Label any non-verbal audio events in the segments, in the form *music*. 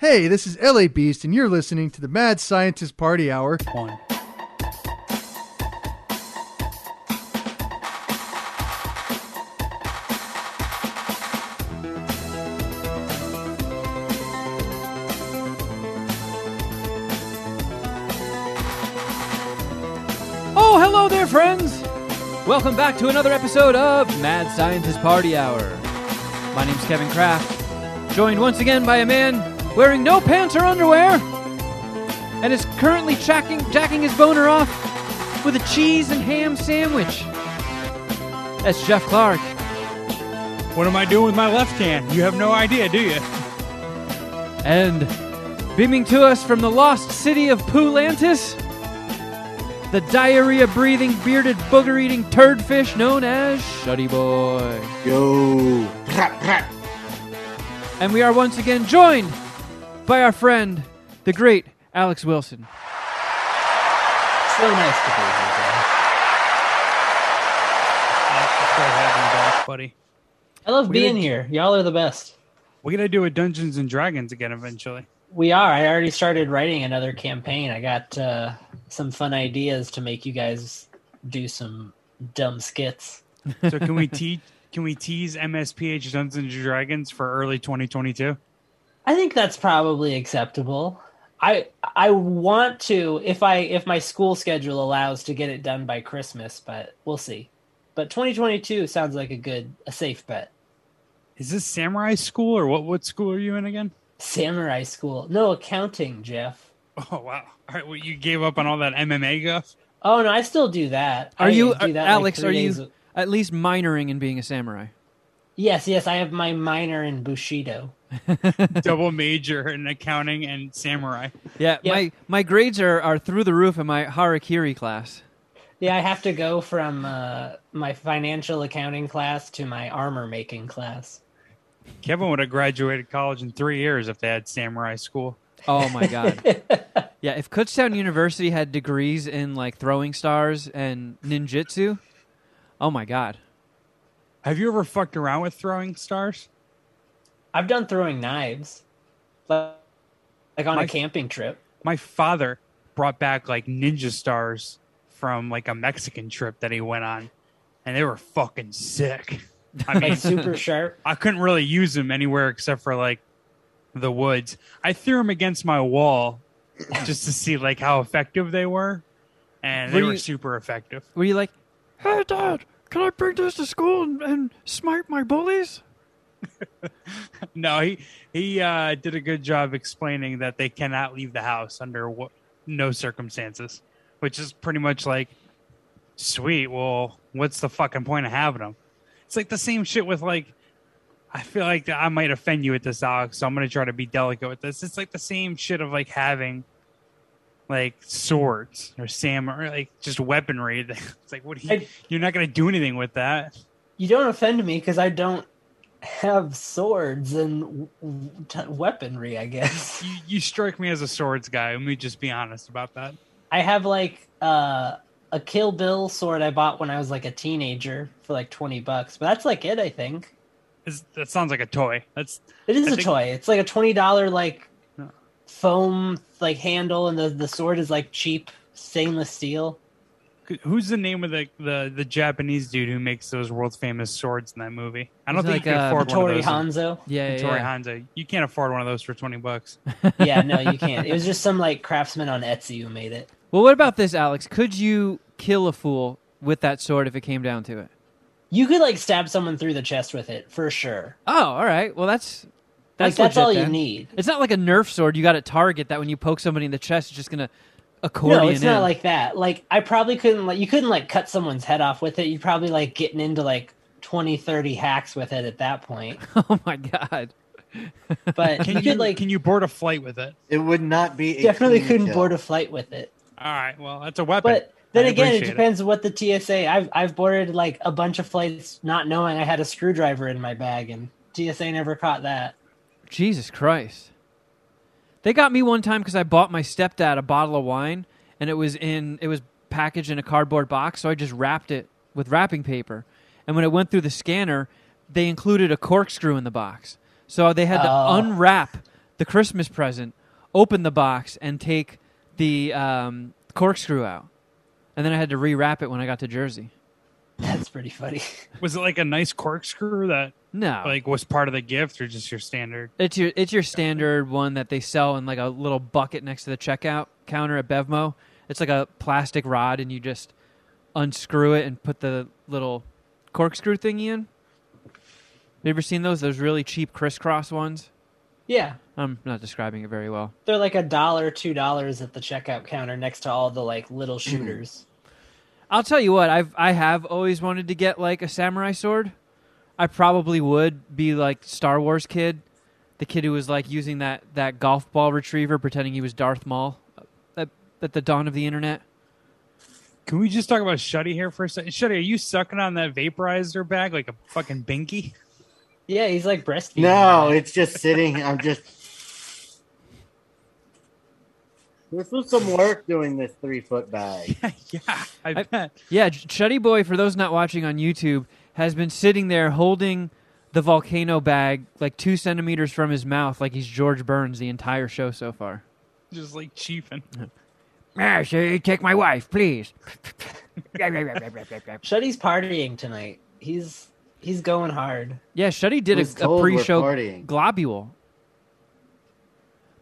Hey, this is LA Beast, and you're listening to the Mad Scientist Party Hour. One. Oh, hello there, friends! Welcome back to another episode of Mad Scientist Party Hour. My name's Kevin Craft, joined once again by a man wearing no pants or underwear and is currently jacking, jacking his boner off with a cheese and ham sandwich. That's Jeff Clark. What am I doing with my left hand? You have no idea, do you? And beaming to us from the lost city of Poolantis, the diarrhea breathing, bearded, booger eating turd fish known as Shuddy Boy. Yo. And we are once again joined by our friend, the great Alex Wilson. So nice to be here, guys. It's great having you back, buddy. I love We being did- here. Y'all are the best. We're gonna do a Dungeons and Dragons again eventually. We are. I already started writing another campaign. I got uh, some fun ideas to make you guys do some dumb skits. So can we *laughs* tease can we tease MSPH Dungeons and Dragons for early 2022? I think that's probably acceptable. I I want to if I if my school schedule allows to get it done by Christmas, but we'll see. But 2022 sounds like a good a safe bet. Is this Samurai School or what? What school are you in again? Samurai school. No accounting, Jeff. *laughs* Oh wow! All right, well, you gave up on all that MMA guff. Oh no, I still do that. Are I you, do that uh, Alex? three are you a- at least minoring in being a samurai? Yes, yes, I have my minor in Bushido. *laughs* double major in accounting and samurai. Yeah, Yep. my my grades are, are through the roof in my harakiri class. Yeah, I have to go from uh, my financial accounting class to my armor making class. Kevin would have graduated college in three years if they had samurai school. Oh my god. *laughs* yeah, if Kutztown University had degrees in like throwing stars and ninjutsu, oh my god. Have you ever fucked around with throwing stars? I've done throwing knives, like like on My- a camping trip. My father brought back like ninja stars from like a Mexican trip that he went on, and they were fucking sick. I mean, Like super sharp. I couldn't really use them anywhere except for like the woods. I threw them against my wall just to see like how effective they were, and they Were were you- super effective. Were you like, "Hey dad, can I bring this to school and, and smite my bullies?" *laughs* No, he he uh, did a good job explaining that they cannot leave the house under wh- no circumstances, which is pretty much like, sweet. Well, what's the fucking point of having them? It's like the same shit with like. I feel like I might offend you with this, Alex. So I'm gonna try to be delicate with this. It's like the same shit of like having like swords or samurai, like just weaponry. *laughs* It's like, what? You, I- you're not gonna do anything with that. You don't offend me because I don't have swords and w- w- t- weaponry. I guess *laughs* You, you strike me as a swords guy. Let me just be honest about that. I have like uh, a Kill Bill sword I bought when I was like a teenager for like twenty bucks, but that's like it. I think. It's, that sounds like a toy. That's It is I a think- toy. It's like a twenty dollar like. Foam like handle, and the the sword is like cheap stainless steel. who's the name of the, the the Japanese dude who makes those world famous swords in that movie? I don't He's think you can uh, afford one Tori of those. Hanzo. Yeah, yeah. Tori yeah. Hanzo. You can't afford one of those for twenty bucks. *laughs* Yeah, no, you can't. It was just some like craftsman on Etsy who made it. Well, what about this, Alex? Could you kill a fool with that sword if it came down to it? You could like stab someone through the chest with it for sure. Oh, all right. Well, that's Like that's that's legit all you need. It's not like a Nerf sword. You got a target that when you poke somebody in the chest, it's just gonna accordion No, it's in. not like that. Like I probably couldn't like you couldn't like cut someone's head off with it. You'd probably like getting into like 20, 30 hacks with it at that point. *laughs* oh my god. But Can you you could like can you board a flight with it? It would not be a definitely couldn't kill. board a flight with it. All right, well that's a weapon. But then I again, it appreciate depends what the TSA. I've I've boarded like a bunch of flights not knowing I had a screwdriver in my bag, and TSA never caught that. Jesus Christ. They got me one time because I bought my stepdad a bottle of wine, and it was in it was packaged in a cardboard box, so I just wrapped it with wrapping paper. And when it went through the scanner, they included a corkscrew in the box, so they had to Oh. unwrap the Christmas present, open the box, and take the um, corkscrew out, and then I had to rewrap it when I got to Jersey. That's pretty funny. *laughs* Was it like a nice corkscrew that No, like was part of the gift, or just your standard? It's your it's your standard one that they sell in like a little bucket next to the checkout counter at Bevmo. It's like a plastic rod, and you just unscrew it and put the little corkscrew thingy in. You ever seen those? Those really cheap crisscross ones. Yeah, I'm not describing it very well. they're like a dollar, two dollars at the checkout counter next to all the like little mm. shooters. I'll tell you what, I've I have always wanted to get like a samurai sword. I probably would be like Star Wars kid, the kid who was like using that that golf ball retriever, pretending he was Darth Maul uh, at, at the dawn of the internet. Can we just talk about Shuddy here for a second? Shuddy, are you sucking on that vaporizer bag like a fucking binky? Yeah, he's like breastfeeding. No, it's just sitting. I'm just. This was some work doing this three foot bag. *laughs* yeah, I, I- bet. Yeah, Ch- Chuddy Boy, for those not watching on YouTube, has been sitting there holding the volcano bag like two centimeters from his mouth, like he's George Burns the entire show so far. Just like chiefing. Ah, so take my wife, please. *laughs* Shuddy's partying tonight. He's he's going hard. Yeah, Shuddy did a, a pre-show globule.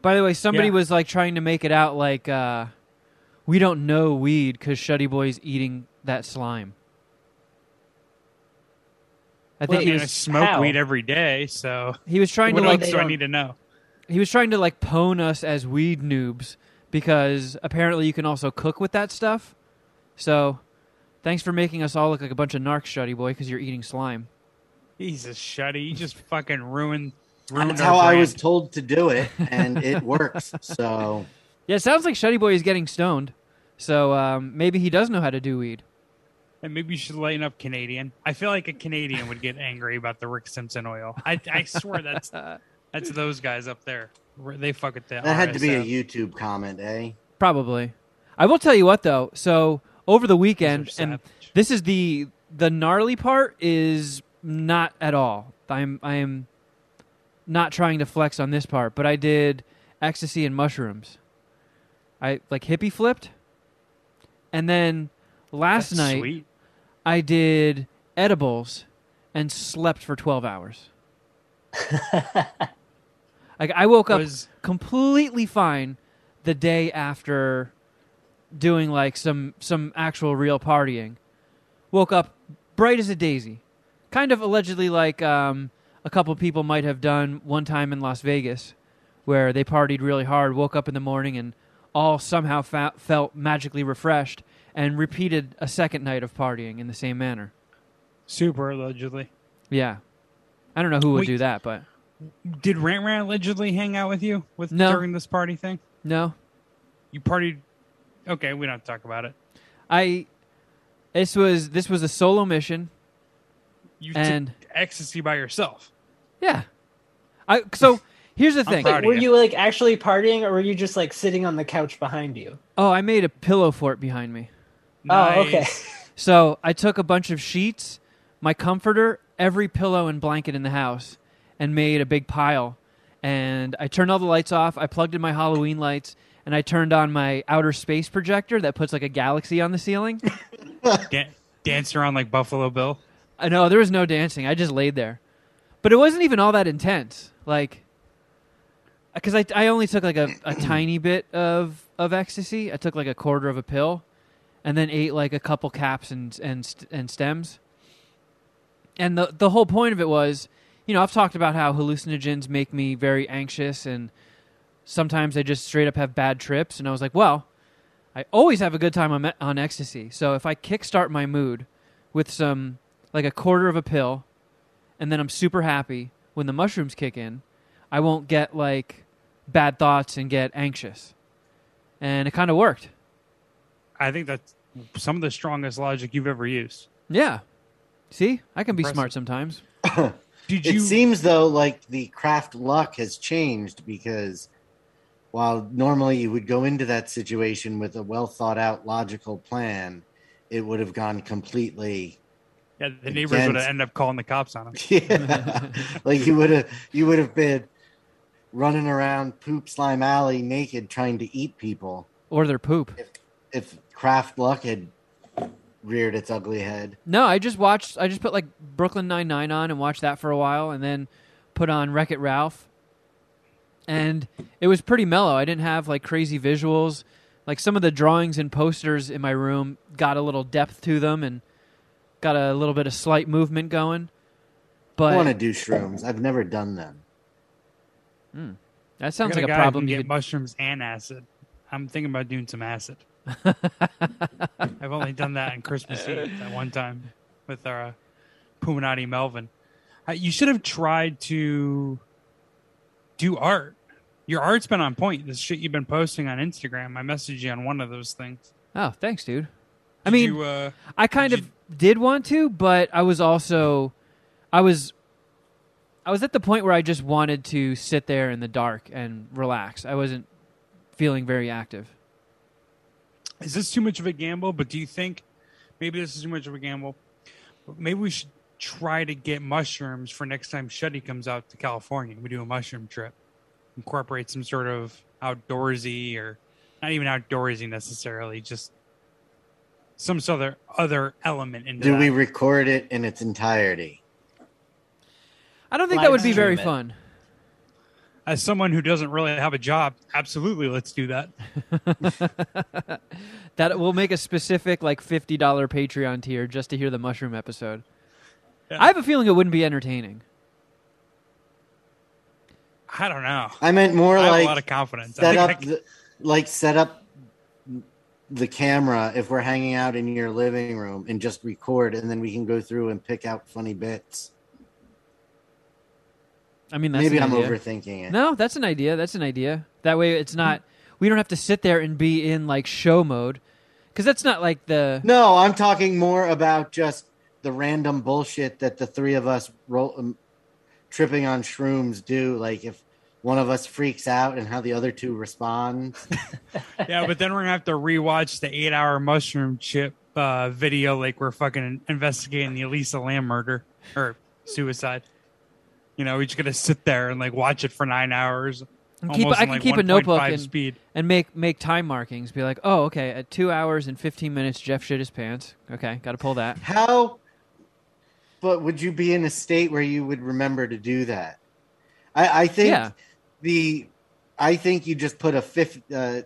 By the way, somebody Yeah. was like trying to make it out like uh, we don't know weed because Shuddy Boy's eating that slime. I think Wait, he I was smoke how? weed every day, so he was trying what to like else do I need to know? he was trying to like pone us as weed noobs because apparently you can also cook with that stuff. So, thanks for making us all look like a bunch of narcs, Shuddy Boy, because you're eating slime. Jesus, Shuddy, you just fucking ruined. Ruined That's our how I was told to do it, and it *laughs* works. So Yeah, it sounds like Shuddy Boy is getting stoned. So um, maybe he does know how to do weed. And maybe you should lighten up Canadian. I feel like a Canadian would get angry about the Rick Simpson oil. I, I swear that's *laughs* that's those guys up there. They fuck with that. that had to be a YouTube comment, eh? Probably. I will tell you what though. So over the weekend, and this is the the gnarly part is not at all. I'm I am not trying to flex on this part, but I did ecstasy and mushrooms. I like hippie flipped, and then last That's night sweet. I did edibles and slept for twelve hours. *laughs* like I woke up Was completely fine the day after doing like some some actual real partying. Woke up bright as a daisy. Kind of allegedly like um, a couple people might have done one time in Las Vegas where they partied really hard, woke up in the morning and all somehow fa- felt magically refreshed and repeated a second night of partying in the same manner. super allegedly. Yeah. I don't know who would Wait. do that, but Did Rant Rant allegedly hang out with you with No. during this party thing? no. You partied. Okay, we don't have to talk about it. I this was this was a solo mission You and took ecstasy by yourself. Yeah. I so here's the thing. proud of Were you. you like actually partying, or were you just like sitting on the couch behind you? Oh, I made a pillow fort behind me. Oh, okay. So I took a bunch of sheets, my comforter, every pillow and blanket in the house, and made a big pile. And I turned all the lights off. I plugged in my Halloween lights, and I turned on my outer space projector that puts like a galaxy on the ceiling. *laughs* Dan- danced around like Buffalo Bill. I know there was no dancing. I just laid there, but it wasn't even all that intense. Like, because I I only took like a, a *clears throat* tiny bit of of ecstasy. I took like a quarter of a pill, and then ate like a couple caps and and and stems. And the the whole point of it was, you know, I've talked about how hallucinogens make me very anxious, and sometimes I just straight up have bad trips. And I was like, well, I always have a good time on, on ecstasy. So if I kickstart my mood with some like a quarter of a pill, and then I'm super happy when the mushrooms kick in, I won't get like bad thoughts and get anxious. And it kind of worked. I think that's some of the strongest logic you've ever used. Yeah. See, I can be Impressive. smart sometimes. *coughs* Did you... It seems though like the craft luck has changed because while normally you would go into that situation with a well thought out logical plan, it would have gone completely yeah, the neighbors would have ended up calling the cops on him. *laughs* yeah. like you would have you would have been running around Poop Slime Alley naked trying to eat people Or their poop. if Craft Luck had reared its ugly head. No, I just watched. I just put like Brooklyn Nine Nine on and watched that for a while, and then put on Wreck It Ralph, and it was pretty mellow. I didn't have like crazy visuals. Like some of the drawings and posters in my room got a little depth to them and got a little bit of slight movement going. But I want to do shrooms. I've never done them. that sounds like got a guy who problem. can You get could, mushrooms and acid. I'm thinking about doing some acid. *laughs* I've only done that on Christmas Eve at one time with our uh, Puminati Melvin. Uh, you should have tried to do art. Your art's been on point. This shit you've been posting on Instagram. I messaged you on one of those things. oh, thanks, dude. I Did mean, you, uh, I kind Did of did want to, but I was also I was I was at the point where I just wanted to sit there in the dark and relax. I wasn't feeling very active. is this too much of a gamble? But do you think maybe this is too much of a gamble? But maybe we should try to get mushrooms for next time Shuddy comes out to California. We do a mushroom trip, incorporate some sort of outdoorsy or not even outdoorsy necessarily, just some sort of other element into Do that. we record it in its entirety? I don't think Live that would be very it. fun. As someone who doesn't really have a job, absolutely, let's do that. *laughs* That will make a specific like fifty dollar Patreon tier just to hear the mushroom episode. Yeah. I have a feeling it wouldn't be entertaining. I don't know. I meant more I have like a lot of confidence. I set think up can- the, like set up the camera if we're hanging out in your living room and just record and then we can go through and pick out funny bits I mean, that's maybe i'm idea. overthinking it No, that's an idea. That's an idea. That way, it's not. We don't have to sit there and be in like show mode, because that's not like the. no i'm talking more about just the random bullshit that the three of us roll, um, tripping on shrooms do like if one of us freaks out and how the other two respond *laughs* yeah, but then we're gonna have to rewatch the eight-hour mushroom chip uh, video, like we're fucking investigating the Elisa Lam murder or suicide. You know, we're just gonna sit there and like watch it for nine hours. And keep- I can like, keep a notebook and- speed. and make make time markings. Be like, oh, okay, at two hours and fifteen minutes, Jeff shit his pants. Okay, got to pull that. how but would you be in a state where you would remember to do that i, I think Yeah. The i think you just put a fifth uh,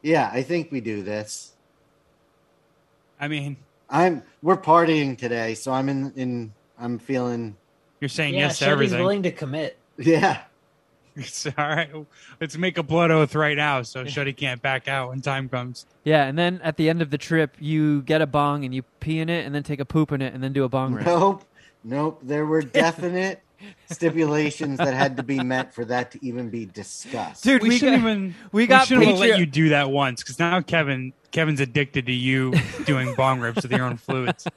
yeah i think we do this I mean, i'm we're partying today so i'm in in i'm feeling you're saying yeah, yes to Shelby's everything. willing to commit. yeah It's *laughs* all right. Let's make a blood oath right now, so Shuddy can't back out when time comes. Yeah, and then at the end of the trip, you get a bong and you pee in it, and then take a poop in it, and then do a bong rip. nope nope there were *laughs* definite stipulations that had to be met for that to even be discussed Dude, we, we shouldn't got- even. we got shouldn't Patreon- let you do that once because now Kevin Kevin's addicted to you doing bong rips with your own fluids. *laughs*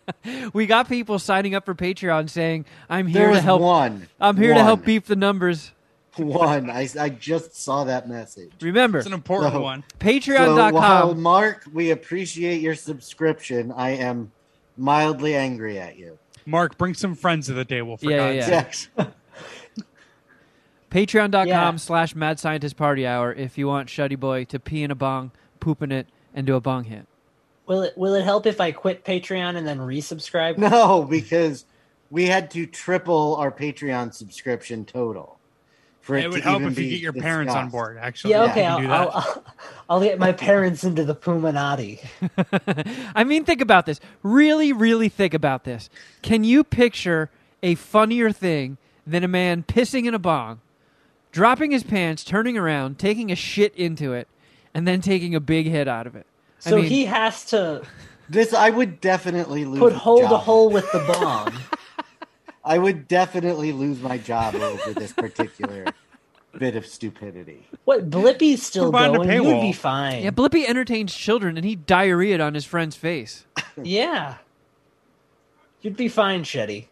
We got people signing up for Patreon saying, "I'm here to help. one I'm here to help One. beef the numbers." one I, I just saw that message Remember, It's an important No. one. So while Patreon.com. Mark, we appreciate your subscription. I am mildly angry at you. Mark, bring some friends to the table for Yeah, God's yeah, sake. Yes. *laughs* Patreon.com Yeah. slash Mad Scientist Party Hour if you want Shuddy Boy to pee in a bong, poop in it, and do a bong hit. Will it will it help if I quit Patreon and then resubscribe? No, because we had to triple our Patreon subscription total. For it, It would to help even if you get your parents on board. Actually, Yeah, okay. can I'll. I'll, I'll, *laughs* I'll get my parents into the Puminati. *laughs* I mean, think about this. Really, really think about this. Can you picture a funnier thing than a man pissing in a bong, dropping his pants, turning around, taking a shit into it, and then taking a big hit out of it? I So mean- he has to *laughs* This I would definitely lose. put hold a hole to hole with the bong. I would definitely lose my job over this particular bit of stupidity. What Blippi's still Put behind going? You'd be fine. Yeah, Blippi entertains children, and he diarrheaed on his friend's face. *laughs* Yeah. You'd be fine, Shetty.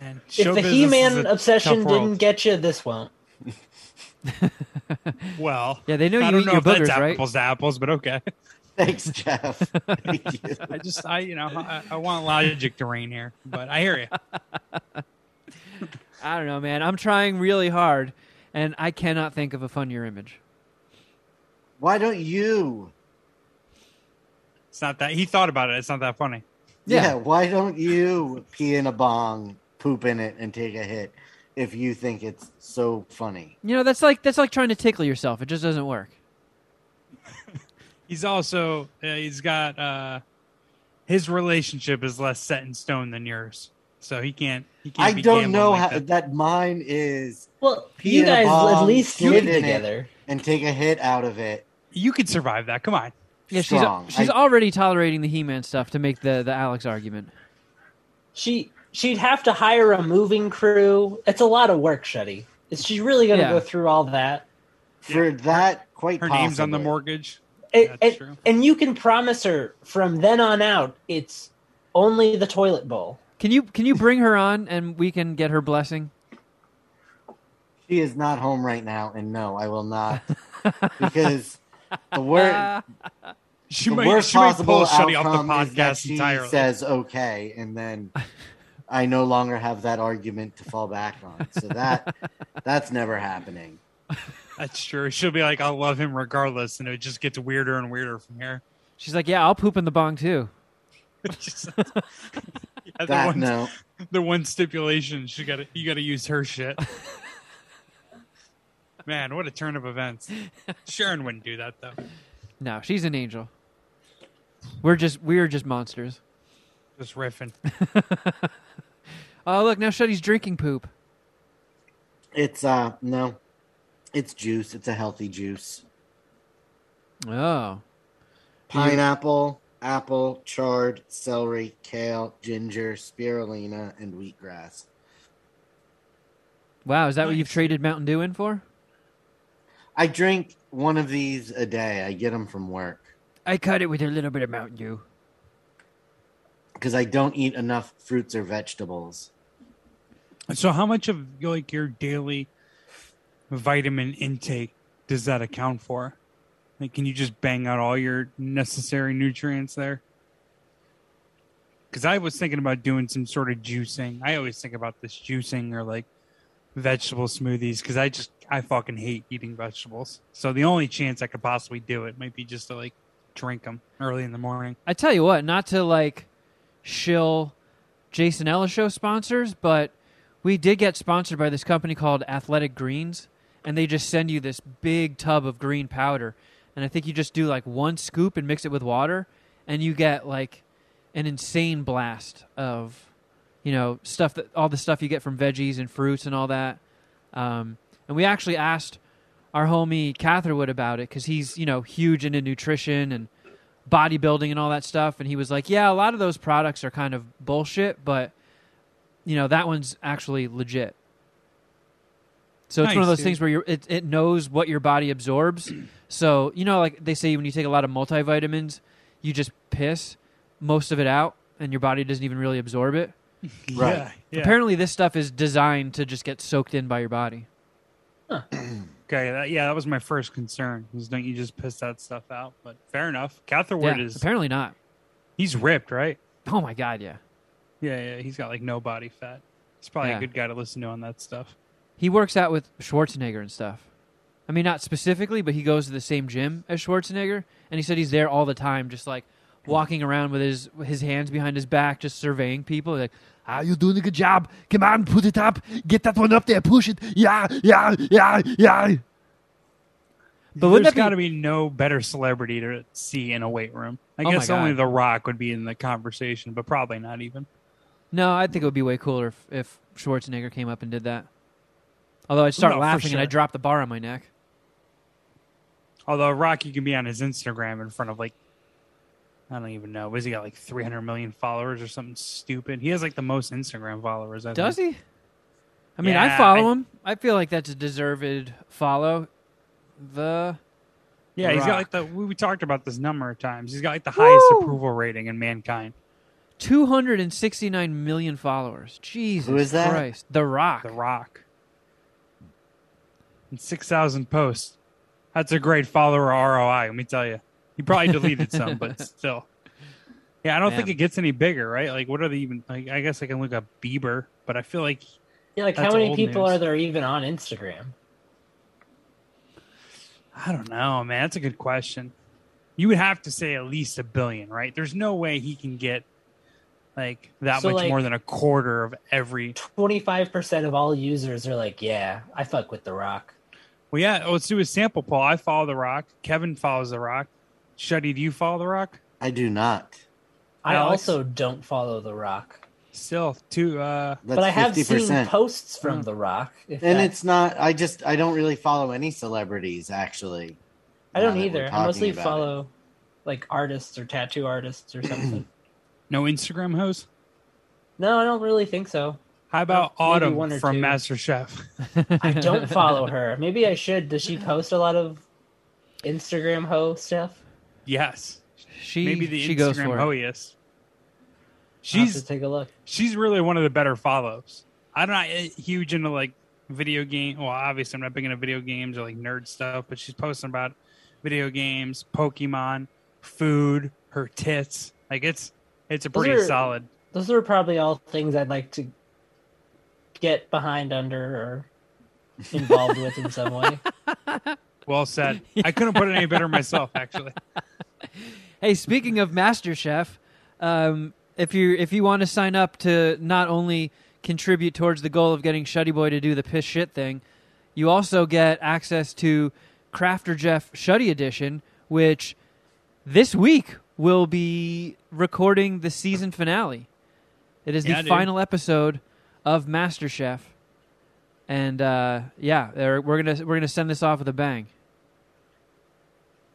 And If the He Man obsession didn't get you, this won't. *laughs* well, Yeah, they know I you don't eat know your if that's boogers, right? apples to apples, but okay. *laughs* Thanks, Jeff. Thank *laughs* you. I just, I, you know, I, I want logic to reign here, but I hear you. *laughs* I don't know, man. I'm trying really hard, and I cannot think of a funnier image. Why don't you? It's not that he thought about it. It's not that funny. Yeah. Yeah. why don't you pee in a bong, poop in it, and take a hit if you think it's so funny? You know, that's like that's like trying to tickle yourself. It just doesn't work. He's also uh, he's got uh his relationship is less set in stone than yours, so he can't. He can't I be don't know like how that. that. mine is Well, you in a guys at least shit live together. and take a hit out of it. You could survive that. Come on. Yeah, Strong. she's she's I- already tolerating the He-Man stuff to make the the Alex argument. She she'd have to hire a moving crew. It's a lot of work, Shetty. Is she really going to Yeah. go through all that? For that, quite Her name's on the mortgage. It- That's it- true. and you can promise her from then on out, it's only the toilet bowl. Can you can you bring her on and we can get her blessing? She is not home right now, and no, I will not because the word *laughs* She the might, worst she might possible pull Shuddy off the outcome is that podcast she entirely. says okay, and then I no longer have that argument to fall back on. So that that's never happening. That's true. She'll be like, "I'll love him regardless," and it just gets weirder and weirder from here. She's like, yeah, I'll poop in the bong too. Just- *laughs* yeah, the, That one, no, the one stipulation she got to you got to use her shit. *laughs* Man, what a turn of events. Sharon wouldn't do that though. No, she's an angel. We're just we're just monsters. Just riffing. *laughs* Oh look, now Shuddy's drinking poop. it's uh no, it's juice. It's a healthy juice. Oh, Pineapple, apple, chard, celery, kale, ginger, spirulina, and wheatgrass. wow! Is that what you've traded Mountain Dew in for? I drink one of these a day. I get them from work I cut it with a little bit of Mountain Dew. because I don't eat enough fruits or vegetables. So, how much of like your daily vitamin intake does that account for? Like, can you just bang out all your necessary nutrients there? Because I was thinking about doing some sort of juicing. I always think about this juicing or like vegetable smoothies because I just I fucking hate eating vegetables. So the only chance I could possibly do it might be just to like drink them early in the morning. I tell you what, not to like shill Jason Ellis show sponsors, but we did get sponsored by this company called Athletic Greens, and they just send you this big tub of green powder, and I think you just do like one scoop and mix it with water, and you get like an insane blast of you know stuff that all the stuff you get from veggies and fruits and all that. Um, and we actually asked our homie Catherwood about it because he's you know huge into nutrition and bodybuilding and all that stuff. And he was like yeah a lot of those products are kind of bullshit but you know that one's actually legit so it's one of those dude. things where you're, it, it knows what your body absorbs *clears throat* so you know like they say when you take a lot of multivitamins you just piss most of it out and your body doesn't even really absorb it *laughs* Right. Yeah. yeah. apparently this stuff is designed to just get soaked in by your body *clears throat* Okay, that, yeah, that was my first concern. Is don't you just piss that stuff out? But fair enough. Catherwood yeah, is apparently not he's ripped, right? oh my god yeah Yeah, yeah. He's got like no body fat. He's probably Yeah. a good guy to listen to on that stuff. He works out with Schwarzenegger and stuff. I mean, not specifically, but he goes to the same gym as Schwarzenegger, and he said he's there all the time, just like walking around with his his hands behind his back, just surveying people. Like, ah, you're doing a good job. Come on, put it up. Get that one up there. Push it. Yeah, yeah, yeah, yeah. But wouldn't There's got to be no better celebrity to see in a weight room. I Oh guess only The Rock would be in the conversation, but probably not even. No, I think it would be way cooler if, if Schwarzenegger came up and did that. Although I'd start No, for laughing and sure. I'd drop the bar on my neck. Although Rocky can be on his Instagram in front of like, I don't even know. Was he got like 300 million followers or something stupid? He has like the most Instagram followers. I Does think. he? I mean, I Yeah, follow I- him. I feel like that's a deserved follow. The Yeah, he's got Rock. like the. We, we talked about this number of times. He's got like the highest Woo! approval rating in mankind. 269 million followers. Jesus Who is that? Christ. The Rock. The Rock. And 6,000 posts. That's a great follower ROI, let me tell you. He probably deleted some, but *laughs* still. Yeah, I don't think it gets any bigger, right? Like, what are they even? Like, I guess I can look up Bieber, but I feel like Yeah, like That's how many people news. are there even on Instagram? I don't know, man. That's a good question. You would have to say at least a billion, right? There's no way he can get like that So, much like- more than a quarter of every. Twenty five percent of all users are like, yeah, I fuck with The Rock. Well, yeah. oh, Let's do a sample poll. I follow The Rock. Kevin follows The Rock. Shuddy, do you follow The Rock? I do not. I Alex? also don't follow The Rock, Still, too. Uh, That's but I have 50%. seen posts from. The Rock. If and that- it's not. I just. I don't really follow any celebrities actually. I don't either. I mostly about it. follow like artists or tattoo artists or something. *clears throat* no Instagram host. no, I don't really think so. How about maybe Autumn one from two. MasterChef? I don't *laughs* follow her. Maybe I should. Does she post a lot of Instagram ho stuff? Yes, She maybe the she goes Instagram for it. hoiest. Have She's to take a look. she's really one of the better follows. I'm not uh, huge into like video game. Well, obviously I'm not big into video games or like nerd stuff, but she's posting about video games, Pokemon, food, her tits. Like it's it's a Those pretty are- solid. Those are probably all things I'd like to get behind under or involved with in some way. *laughs* Well said. I couldn't put it any better myself, actually. *laughs* Hey, speaking of MasterChef, um, if you if you want to sign up to not only contribute towards the goal of getting Shuddy Boy to do the piss shit thing, you also get access to Crafter Jeff Shuddy Edition, which this week will be recording the season finale. It is Yeah, the dude. final episode of MasterChef, and uh, yeah, we're gonna we're gonna send this off with a bang.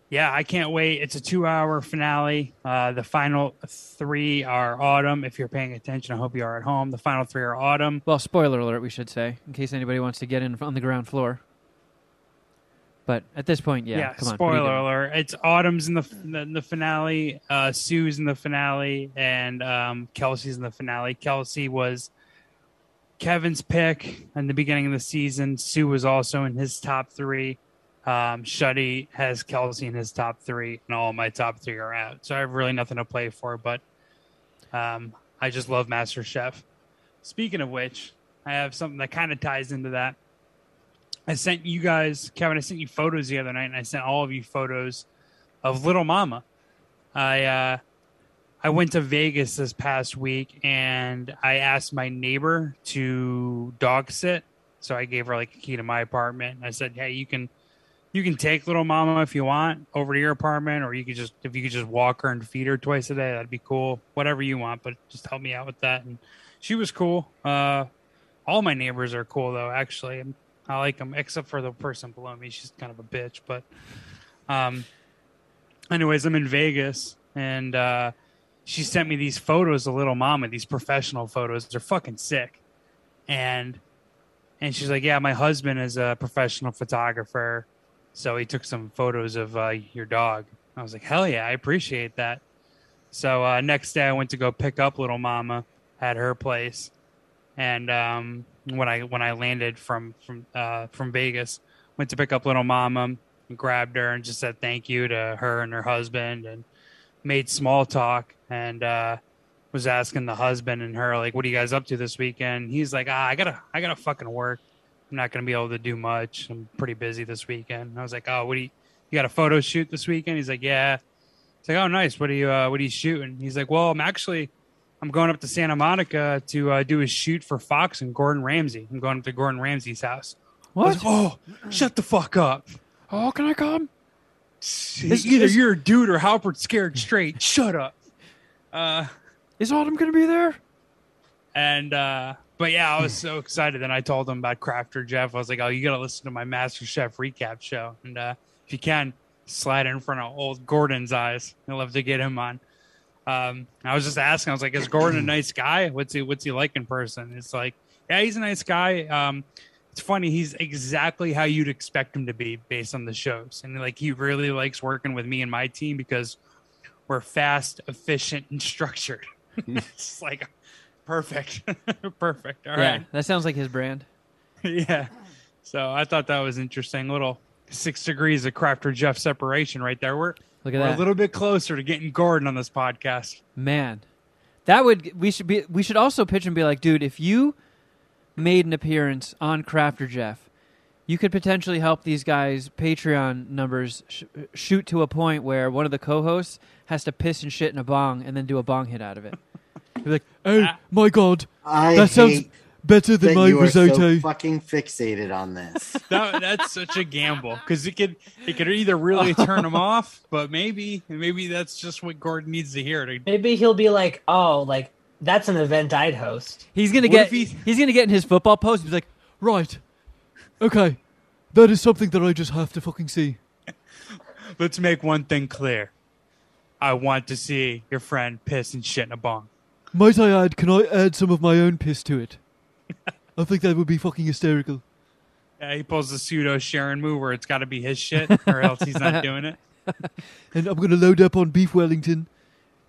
Yeah, I can't wait. It's a two-hour finale. Uh, the final three are autumn. If you're paying attention, I hope you are at home. The final three are autumn. Well, spoiler alert, we should say, in case anybody wants to get in on the ground floor. But at this point, yeah, come are you spoiler alert. It's Autumn's in the in the finale, uh, Sue's in the finale, and um, Kelsey's in the finale. Kelsey was Kevin's pick in the beginning of the season. Sue was also in his top three. Um, Shuddy has Kelsey in his top three, and all my top three are out. So I have really nothing to play for, but um, I just love Master Chef. Speaking of which, I have something that kind of ties into that. I sent you guys, Kevin. I sent you photos the other night, and I sent all of you photos of Little Mama. I uh, I went to Vegas this past week, and I asked my neighbor to dog sit. So I gave her like a key to my apartment. I said, "Hey, you can you can take Little Mama if you want over to your apartment, or you could just if you could just walk her and feed her twice a day, that'd be cool. Whatever you want, but just help me out with that." And she was cool. Uh, all my neighbors are cool though. Actually, I like them except for the person below me. She's kind of a bitch, but um, anyways, I'm in Vegas and uh, she sent me these photos of little mama, these professional photos. They're fucking sick. And and she's like, "Yeah, my husband is a professional photographer, so he took some photos of uh, your dog." I was like, "Hell yeah, I appreciate that." So uh, next day, I went to go pick up little mama at her place, and um, when I when I landed from from uh, from Vegas, went to pick up little mama, and grabbed her, and just said thank you to her and her husband, and made small talk, and uh, was asking the husband and her like, "What are you guys up to this weekend?" He's like, "Ah, I gotta I gotta fucking work. I'm not gonna be able to do much. I'm pretty busy this weekend." I was like, "Oh, what do you you got a photo shoot this weekend?" He's like, "Yeah." It's like, "Oh, nice. What are you uh, what are you shooting?" He's like, "Well, I'm actually." I'm going up to Santa Monica to uh, do a shoot for Fox and Gordon Ramsay. I'm going up to Gordon Ramsay's house. What? like, oh, shut the fuck up. oh, can I come? Is- Either you're a dude or Halpert scared straight. shut up. Uh, Is Autumn going to be there? and uh, but yeah, I was so excited. Then I told him about Crafter Jeff. I was like, oh, you got to listen to my Master Chef recap show. And uh, if you can, slide in front of old Gordon's eyes. I'd love to get him on. Um, I was just asking. I was like, "Is Gordon a nice guy? What's he What's he like in person?" It's like, yeah, he's a nice guy. Um, it's funny. He's exactly how you'd expect him to be based on the shows, and like he really likes working with me and my team because we're fast, efficient, and structured. *laughs* it's like perfect, *laughs* perfect. All yeah, right, that sounds like his brand. *laughs* yeah. So I thought that was interesting. Little six degrees of Crafter Jeff separation right there. We're Look at we're that. a little bit closer to getting Gordon on this podcast. Man, that would we should be we should also pitch and be like, dude, if you made an appearance on Crafter Jeff, you could potentially help these guys' Patreon numbers sh- shoot to a point where one of the co-hosts has to piss and shit in a bong and then do a bong hit out of it. Be like, *laughs* oh Ah. my god, I That sounds better than my you are risotto. so fucking fixated on this. *laughs* That, that's such a gamble because it could it could either really *laughs* turn him off, but maybe maybe that's just what Gordon needs to hear. To, Maybe he'll be like, "Oh, like that's an event I'd host." he's gonna What get if he's- he's gonna get in his football post. He's like, right, okay, that is something that I just have to fucking see. *laughs* let's make one thing clear. I want to see your friend piss and shit in a bong. Might I add? Can I add some of my own piss to it? *laughs* I think that would be fucking hysterical. Yeah, he pulls the pseudo Sharon move where it's got to be his shit, or else he's not *laughs* doing it. And I'm gonna load up on beef Wellington.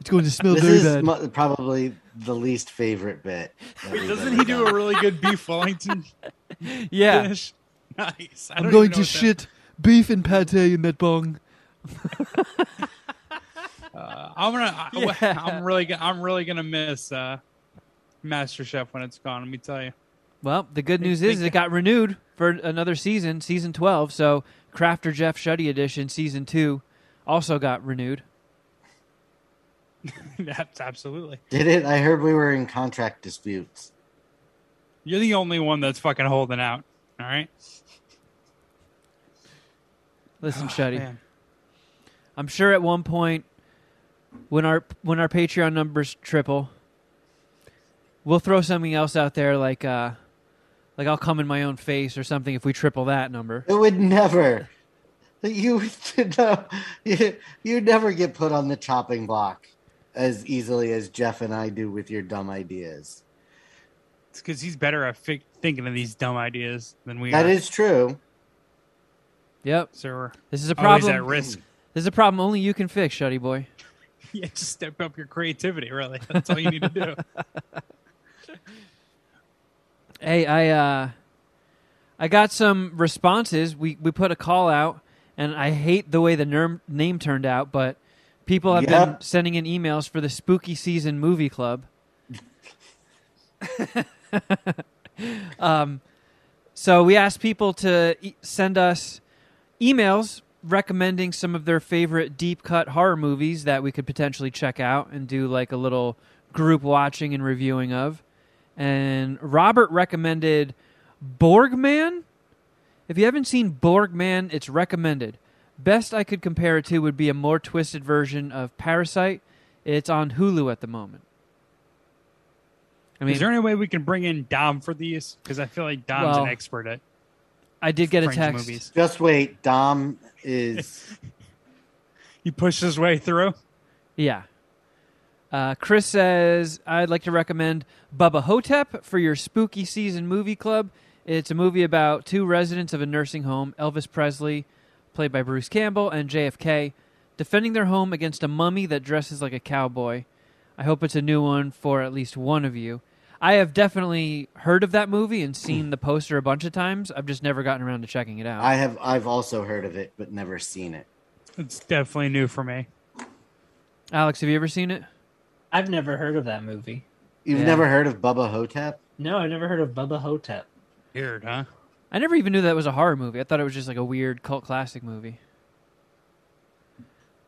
It's going to smell this very is bad. mu- probably the least favorite bit. that we've Doesn't ever he do a really good beef Wellington yeah, dish? *laughs* Nice. I I'm going to know what shit beef and pate in that bong. *laughs* uh, I'm gonna. I, *laughs* Yeah. I'm really. go- I'm really gonna miss uh, Master Chef when it's gone. Let me tell you. Well, the good news is think- it got renewed for another season, season 12. So, Crafter Jeff Shuddy Edition, season 2, also got renewed. That's absolutely. Did it? I heard we were in contract disputes. You're the only one that's fucking holding out. All right. Listen, Oh, Shuddy, man. I'm sure at one point when our when our Patreon numbers triple, we'll throw something else out there like uh like I'll come in my own face or something if we triple that number. It would never. You no, you you never get put on the chopping block as easily as Jeff and I do with your dumb ideas. It's because he's better at fi- thinking of these dumb ideas than we That are. is true. Yep. so we're This is a always problem. at risk. This is a problem only you can fix, Shuddy boy. *laughs* Yeah, just step up your creativity. Really, that's all you need to do. *laughs* Hey, I uh I got some responses. We we put a call out and I hate the way the nerm, name turned out, but people have been Yep. sending in emails for the spooky season movie club. *laughs* um so we asked people to e- send us emails recommending some of their favorite deep cut horror movies that we could potentially check out and do like a little group watching and reviewing of. And Robert recommended Borgman. If you haven't seen Borgman, it's recommended. Best I could compare it to would be a more twisted version of Parasite. It's on Hulu at the moment. I mean, Is there any way we can bring in Dom for these? Because I feel like Dom's Well, an expert at I did get a French text. movies. Just wait. Dom is *laughs* He pushed his way through. Yeah. Uh, Chris says, I'd like to recommend Bubba Hotep for your spooky season movie club. It's a movie about two residents of a nursing home, Elvis Presley, played by Bruce Campbell, and JFK, defending their home against a mummy that dresses like a cowboy. I hope it's a new one for at least one of you. I have definitely heard of that movie and seen the poster a bunch of times. I've just never gotten around to checking it out. I have I've also heard of it but never seen it. It's definitely new for me. Alex, have you ever seen it? I've never heard of that movie. You've Yeah. never heard of Bubba Hotep? No, I've never heard of Bubba Hotep. Weird, huh? I never even knew that was a horror movie. I thought it was just like a weird cult classic movie.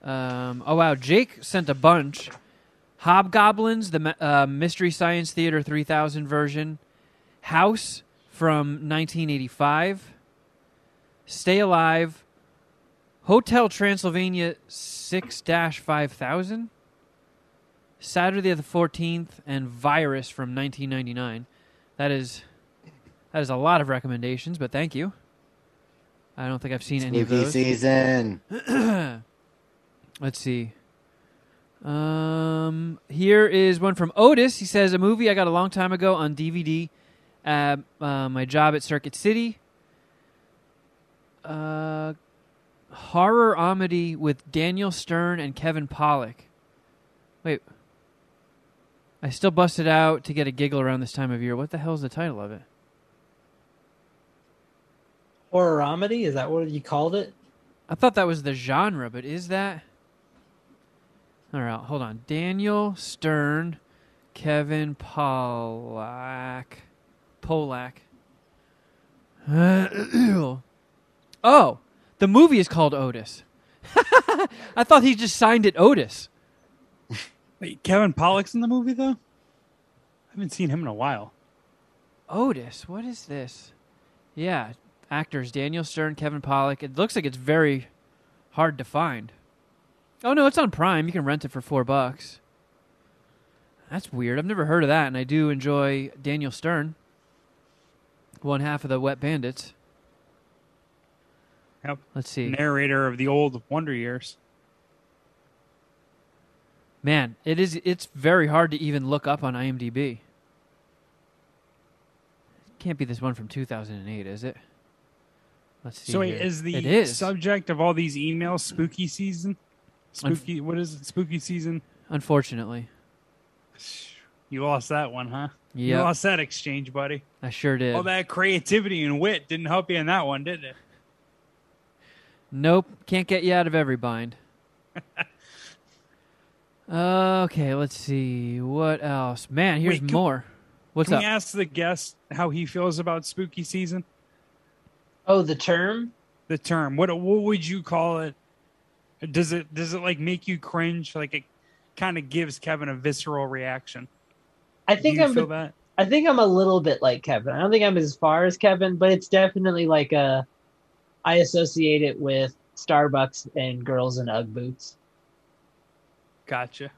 Um, oh wow, Jake sent a bunch. Hobgoblins, the uh, Mystery Science Theater 3000 version. House from 1985. Stay Alive. Hotel Transylvania 6 5000. Saturday the 14th. And Virus from 1999. That is that is a lot of recommendations, but thank you. I don't think I've seen any of those. season. *clears throat* Let's see. Um, here is one from Otis. He says a movie I got a long time ago on DVD at uh, my job at Circuit City. Uh, horror comedy with Daniel Stern and Kevin Pollak. Wait, I still busted out to get a giggle around this time of year. What the hell is the title of it? Horror comedy? Is that what you called it? I thought that was the genre, but is that? All right, hold on. Daniel Stern, Kevin Pollak, Polak. Uh, *clears throat* oh, the movie is called Otis. *laughs* I thought he just signed it Otis. *laughs* Wait, Kevin Pollak's in the movie though. I haven't seen him in a while. Otis, what is this? Yeah, actors Daniel Stern, Kevin Pollak. It looks like it's very hard to find. Oh no, it's on Prime. You can rent it for four bucks. That's weird. I've never heard of that, and I do enjoy Daniel Stern, one half of the Wet Bandits. Yep. Let's see. Narrator of the old Wonder Years. Man, it is. It's very hard to even look up on IMDb. Can't be this one from 2008, is it? Let's see. So wait, here. is the it is subject of all these emails spooky season? Spooky. what is it? Spooky season. unfortunately. You lost that one, huh? You Yeah, lost that exchange, buddy. I sure did. All that creativity and wit didn't help you in that one, did it? Nope, can't get you out of every bind. *laughs* okay, let's see what else. Man, here's Wait, can- more. What's Can up? we ask the guest how he feels about spooky season? Oh, the term? The term. What what would you call it? Does it does it like make you cringe? Like it kind of gives Kevin a visceral reaction. I think I'm feel that? I think I'm a little bit like Kevin. I don't think I'm as far as Kevin, but it's definitely like a I associate it with Starbucks and girls in UGG boots. Gotcha.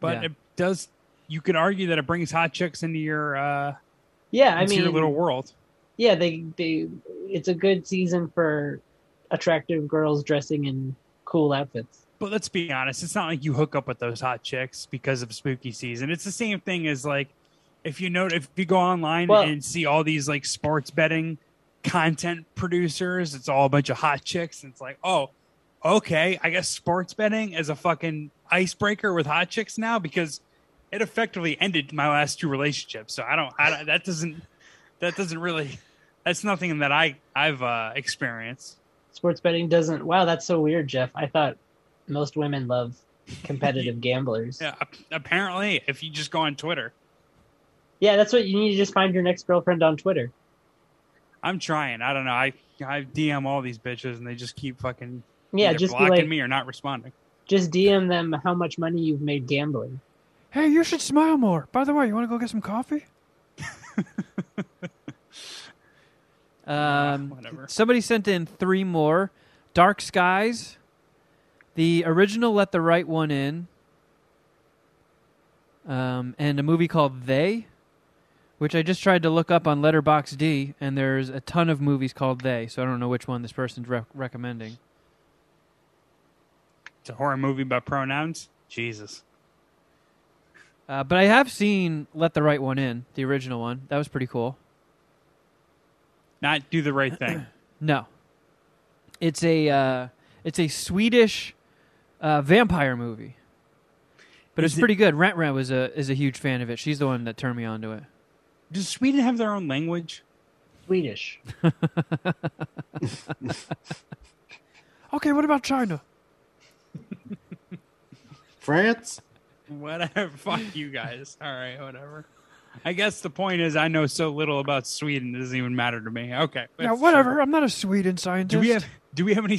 But Yeah. it does. You could argue that it brings hot chicks into your uh, Yeah, I mean your little world. yeah, they they it's a good season for attractive girls dressing in cool outfits. But let's be honest, it's not like you hook up with those hot chicks because of spooky season. It's the same thing as like if you know if you go online Well- and see all these like sports betting content producers, it's all a bunch of hot chicks. And it's like, oh, okay, I guess sports betting is a fucking icebreaker with hot chicks now because it effectively ended my last two relationships. So I don't, I don't that doesn't that doesn't really that's nothing that I I've uh, experienced. Sports betting doesn't wow, that's so weird, Jeff. I thought most women love competitive *laughs* gamblers. Yeah, apparently, if you just go on Twitter. Yeah, that's what you need to just find your next girlfriend on Twitter. I'm trying. I don't know. I I DM all these bitches and they just keep fucking Yeah, just be blocking like me or not responding. just DM them how much money you've made gambling. Hey, you should smile more. By the way, you want to go get some coffee? *laughs* um, Whatever. somebody sent in three more. Dark Skies, the original Let the Right One In, um, and a movie called They, which I just tried to look up on Letterboxd, and there's a ton of movies called They, so I don't know which one this person's rec- recommending. It's a horror movie about pronouns. Jesus. Uh, but I have seen Let the Right One In, the original one. That was pretty cool. Not do the right thing. *clears throat* No, it's a uh, it's a Swedish uh, vampire movie, but Is it's it- pretty good. Rent Rent was a is a huge fan of it. She's the one that turned me on to it. Does Sweden have their own language? Swedish. *laughs* Okay, what about China? France? Whatever. *laughs* Fuck you guys. All right, whatever. I guess the point is I know so little about Sweden it doesn't even matter to me. Okay. Yeah, whatever. fair. I'm not a Sweden scientist. Do we have do we have any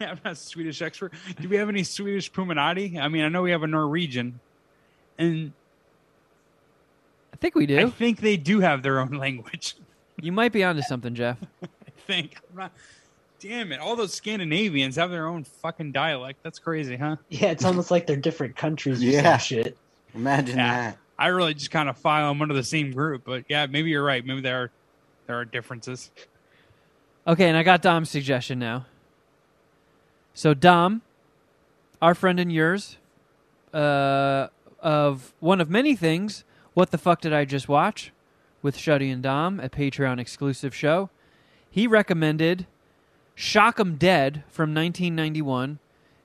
Yeah, *laughs* I'm not a Swedish expert. Do we have any Swedish Puminati? I mean, I know we have a Norwegian. And I think we do. I think they do have their own language. *laughs* you might be onto something, Jeff. I think. I'm not, damn it. All those Scandinavians have their own fucking dialect. That's crazy, huh? Yeah, it's almost like they're different countries or Yeah. some shit. Imagine Yeah. that. I really just kind of file them under the same group. But yeah, maybe you're right. Maybe there are there are differences. Okay, and I got Dom's suggestion now. So Dom, our friend and yours, uh, of one of many things. What the fuck did I just watch? With Shuddy and Dom, a Patreon exclusive show. He recommended Shock 'em Dead from 1991.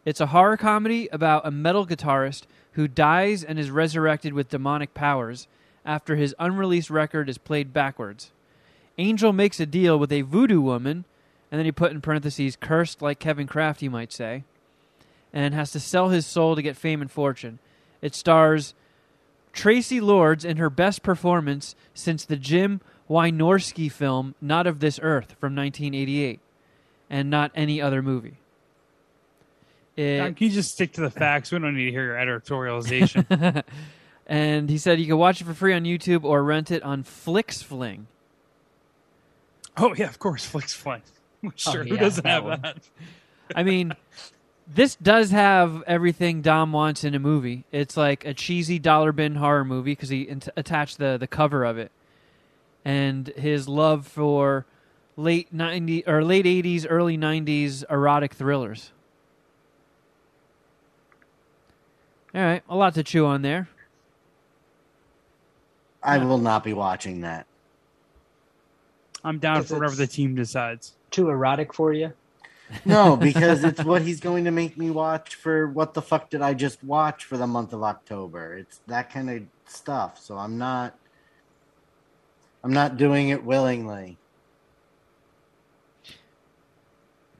It's a horror comedy about a metal guitarist who dies and is resurrected with demonic powers after his unreleased record is played backwards. Angel makes a deal with a voodoo woman, and then he put in parentheses, cursed like Kevin Craft, you might say, and has to sell his soul to get fame and fortune. It stars Traci Lords in her best performance since the Jim Wynorski film Not of This Earth from 1988 and not any other movie. It- Can you just stick to the facts? We don't need to hear your editorialization. *laughs* and he said you can watch it for free on YouTube or rent it on FlixFling. oh yeah, of course, Flix Flight. *laughs* Sure, oh, who yeah, doesn't that have one. that? I mean, this does have everything Dom wants in a movie. It's like a cheesy dollar bin horror movie because he int- attached the the cover of it, and his love for late ninety or late eighties, early nineties erotic thrillers. All right, a lot to chew on there. I will not be watching that. I'm down Because for whatever the it's- team decides. Too erotic for you? No, *laughs* because it's what he's going to make me watch for what the fuck did I just watch for the month of October? It's that kind of stuff. So I'm not I'm not doing it willingly.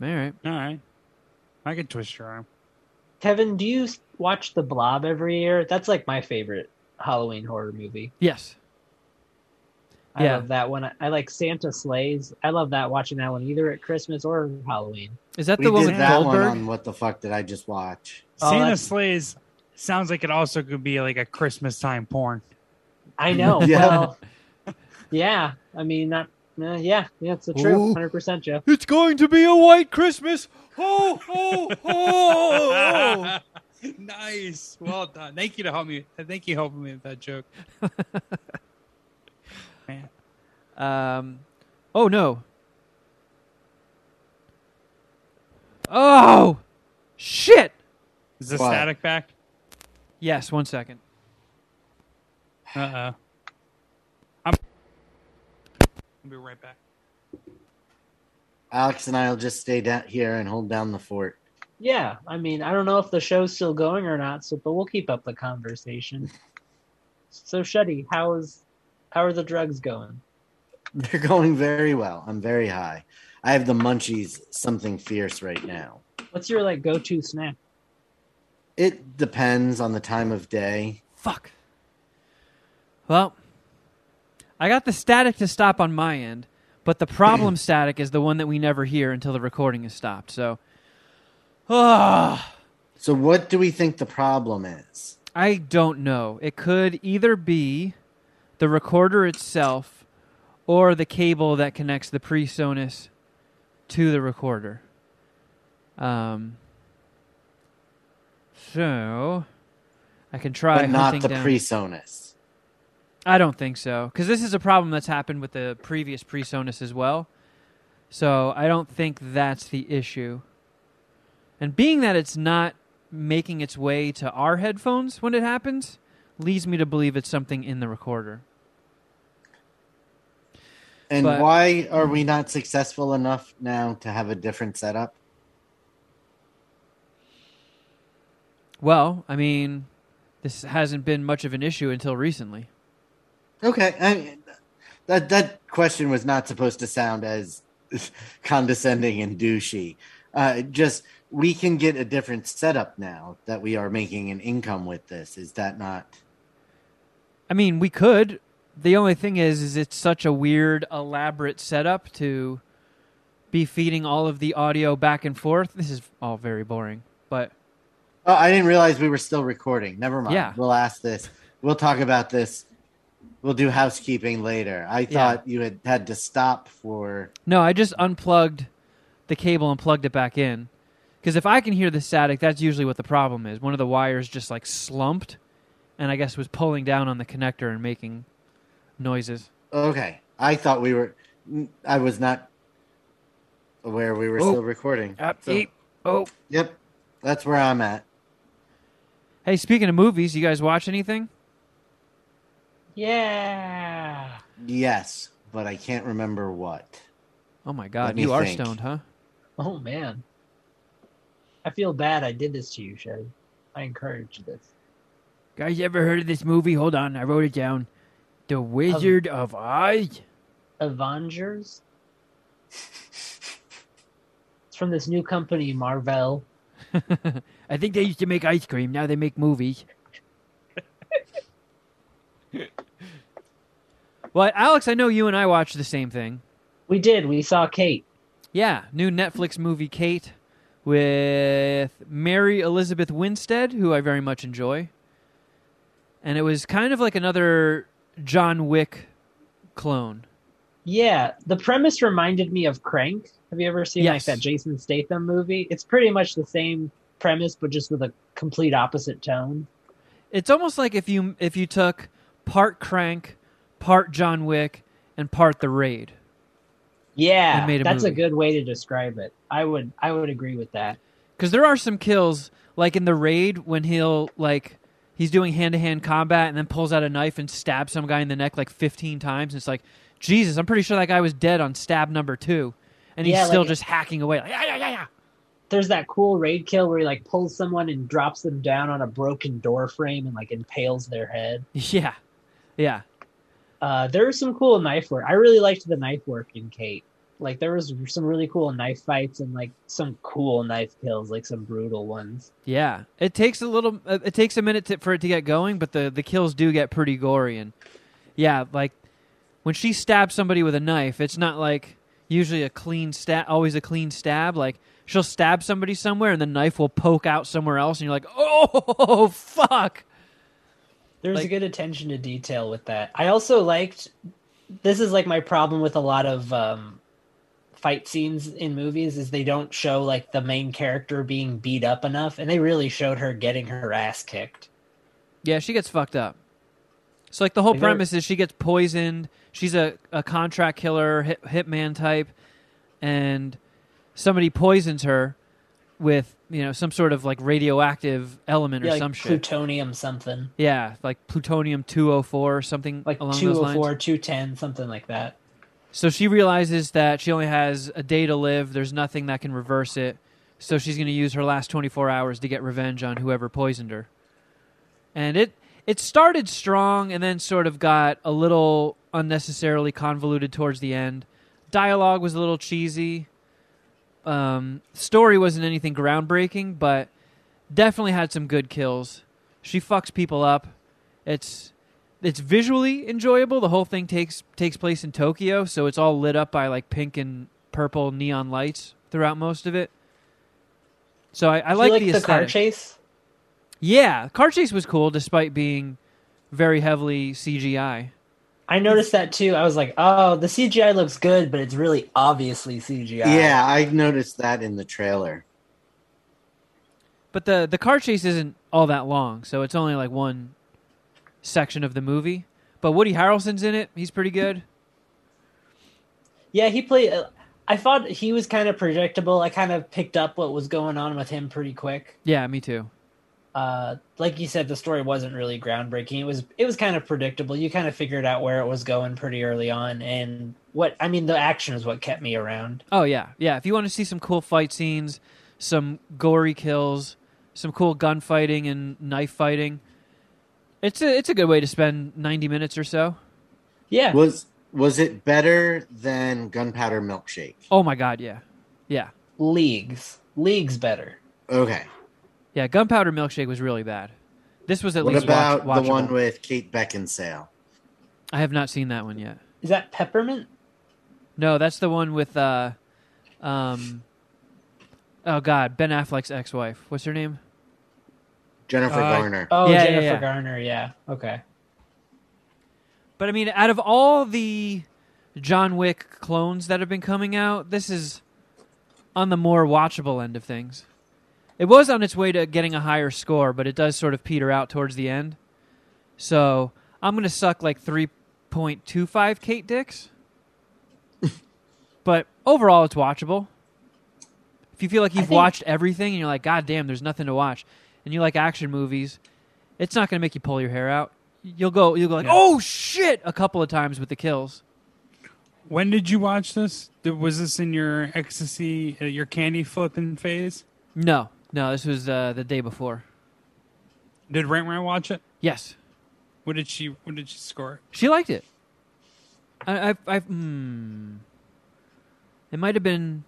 All right. All right, I can twist your arm. Kevin, do you watch The Blob every year? That's like my favorite Halloween horror movie. Yes. I Yeah. love that one. I, I like Santa Slays. I love that watching that one either at Christmas or Halloween. Is that We the one did with that one on what the fuck did I just watch? Oh, Santa that's- Slays sounds like it also could be like a Christmas time porn. I know. *laughs* Yeah. Well, yeah. I mean, that. Uh, yeah, yeah, it's the truth. Hundred percent, Jeff. It's going to be a white Christmas. Ho ho ho! *laughs* nice, well done. Thank you to help me. Thank you helping me with that joke. *laughs* Man, Um, oh no. Oh, shit. is the What? static back? Yes, one second. Uh oh. I'm. I'll be right back. Alex and I'll just stay down here and hold down the fort. Yeah, I mean, I don't know if the show's still going or not, so but we'll keep up the conversation. So, Shuddy, how is how are the drugs going? *laughs* They're going very well. I'm very high. I have the munchies something fierce right now. What's your like go-to snack? It depends on the time of day. Fuck. Well, I got the static to stop on my end, but the problem *clears throat* static is the one that we never hear until the recording is stopped. So, ah. So what do we think the problem is? I don't know. It could either be the recorder itself or the cable that connects the PreSonus to the recorder. Um, so I can try but not hunting the down. PreSonus. I don't think so because this is a problem that's happened with the previous PreSonus as well. So I don't think that's the issue. And being that it's not making its way to our headphones when it happens, leads me to believe it's something in the recorder. And But- why are we not successful enough now to have a different setup? Well, I mean, this hasn't been much of an issue until recently. Okay, I mean, that that question was not supposed to sound as *laughs* condescending and douchey. Uh, just we can get a different setup now that we are making an income with this. Is that not? I mean, we could. The only thing is, is it's such a weird, elaborate setup to be feeding all of the audio back and forth. This is all very boring, but Oh, I didn't realize we were still recording. Never mind. Yeah. We'll ask this. We'll talk about this. We'll do housekeeping later. I Yeah. thought you had had to stop for. no, I just unplugged the cable and plugged it back in. Because if I can hear the static, that's usually what the problem is. One of the wires just like slumped, and I guess was pulling down on the connector and making noises. Okay, I thought we were. I was not aware we were Oh. still recording. So- Oh, Yep, that's where I'm at. hey, speaking of movies, you guys watch anything? Yeah. Yes, but I can't remember what. Oh my God, Let me you are think. stoned, huh? Oh man. I feel bad I did this to you, Shuddy. I encouraged this. Guys, ever heard of this movie? Hold on, I wrote it down. The Wizard of Oz. Avengers. *laughs* it's from this new company, Marvel. *laughs* I think they used to make ice cream. Now they make movies. Well, Alex, I know you and I watched the same thing. We did. We saw Kate. Yeah, new Netflix movie Kate with Mary Elizabeth Winstead, who I very much enjoy. And it was kind of like another John Wick clone. Yeah, the premise reminded me of Crank. Have you ever seen like that Jason Statham movie? It's pretty much the same premise, but just with a complete opposite tone. It's almost like if you if you took part Crank, part John Wick, and part The Raid. Yeah, a that's a good way to describe it. I would I would agree with that. Because there are some kills, like in The Raid, when he'll like he's doing hand to hand combat and then pulls out a knife and stabs some guy in the neck like fifteen times. And it's like, Jesus, I'm pretty sure that guy was dead on stab number two, and he's Yeah, still like- just hacking away. Like, yeah, yeah, yeah, yeah. There's that cool raid kill where he like pulls someone and drops them down on a broken door frame and like impales their head. *laughs* Yeah, yeah. Uh, there was some cool knife work. I really liked the knife work in Kate. Like there was some really cool knife fights and like some cool knife kills, like some brutal ones. Yeah, it takes a little. uh, It takes a minute to, for it to get going, but the the kills do get pretty gory. And yeah, like when she stabs somebody with a knife, it's not like usually a clean stab, always a clean stab. Like she'll stab somebody somewhere, and the knife will poke out somewhere else, and you're like, oh *laughs* fuck. There's Like- a good attention to detail with that. I also liked. This is like my problem with a lot of um, fight scenes in movies is they don't show like the main character being beat up enough, and they really showed her getting her ass kicked. Yeah, she gets fucked up. So like the whole premise is she gets poisoned. She's a, a contract killer, hit, hitman type, and somebody poisons her with you know some sort of like radioactive element or Yeah, like some shit. plutonium something, yeah, like plutonium two hundred four or something like along two those hundred lines. four, two ten, something like that. So she realizes that she only has a day to live. There's nothing that can reverse it. So she's going to use her last 24 hours to get revenge on whoever poisoned her. And it it started strong and then sort of got a little unnecessarily convoluted towards the end. Dialogue was a little cheesy. Um, story wasn't anything groundbreaking, but definitely had some good kills. She fucks people up. It's it's visually enjoyable. The whole thing takes takes place in Tokyo, so it's all lit up by like pink and purple neon lights throughout most of it. So I, I like, like the, the car chase. Yeah, car chase was cool despite being very heavily CGI. I noticed that too. I was like, oh, the CGI looks good, but it's really obviously CGI. Yeah, I noticed that in the trailer. But the the car chase isn't all that long, so it's only like one section of the movie. But Woody Harrelson's in it. He's pretty good. Yeah, he played. Uh, I thought he was kind of predictable. I kind of picked up what was going on with him pretty quick. Yeah, me too. Uh, like you said, the story wasn't really groundbreaking. It was it was kind of predictable. You kind of figured out where it was going pretty early on, and what I mean, the action is what kept me around. Oh yeah, yeah. If you want to see some cool fight scenes, some gory kills, some cool gunfighting and knife fighting, it's a it's a good way to spend ninety minutes or so. Yeah, Was was it better than Gunpowder Milkshake? Oh my god, yeah, yeah, leagues, leagues better. Okay. Yeah. Gunpowder Milkshake was really bad. This was at What least about watch, the one with Kate Beckinsale? I have not seen that one yet. Is that peppermint? No, that's the one with uh, um, oh god, Ben Affleck's ex-wife. What's her name? Jennifer Uh, Garner. Oh, Yeah, yeah, Jennifer yeah. Garner. Yeah. Okay. But I mean, out of all the John Wick clones that have been coming out, this is on the more watchable end of things. It was on its way to getting a higher score, but it does sort of peter out towards the end. So I'm going to suck like 3.25 Kate Dicks. *laughs* but overall, it's watchable. If you feel like you've think- watched everything and you're like, God damn, there's nothing to watch, and you like action movies, it's not going to make you pull your hair out. You'll go, you'll go like, Yeah. oh shit, a couple of times with the kills. When did you watch this? Did- Was this in your ecstasy, uh, your candy flipping phase? No, no, this was uh, the day before. Did Rant Rant watch it? Yes, What did she? What did she score? she liked it. I, I, I hmm. It might have been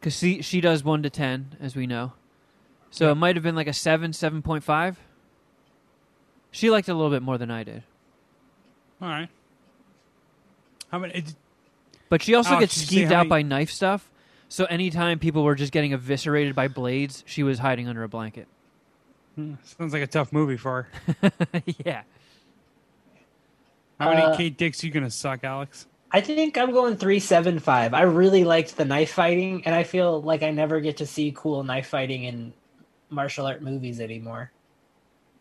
because she she does one to ten, as we know. So it might have been like a seven, seven point five. She liked it a little bit more than I did. All right. How many? It, But she also Oh, gets did you see skeeved how out many- by knife stuff. So anytime people were just getting eviscerated by blades, she was hiding under a blanket. sounds like a tough movie for her. *laughs* yeah. How many Uh, Kate dicks are you gonna suck, Alex? I think I'm going three seven five. I really liked the knife fighting, and I feel like I never get to see cool knife fighting in martial art movies anymore.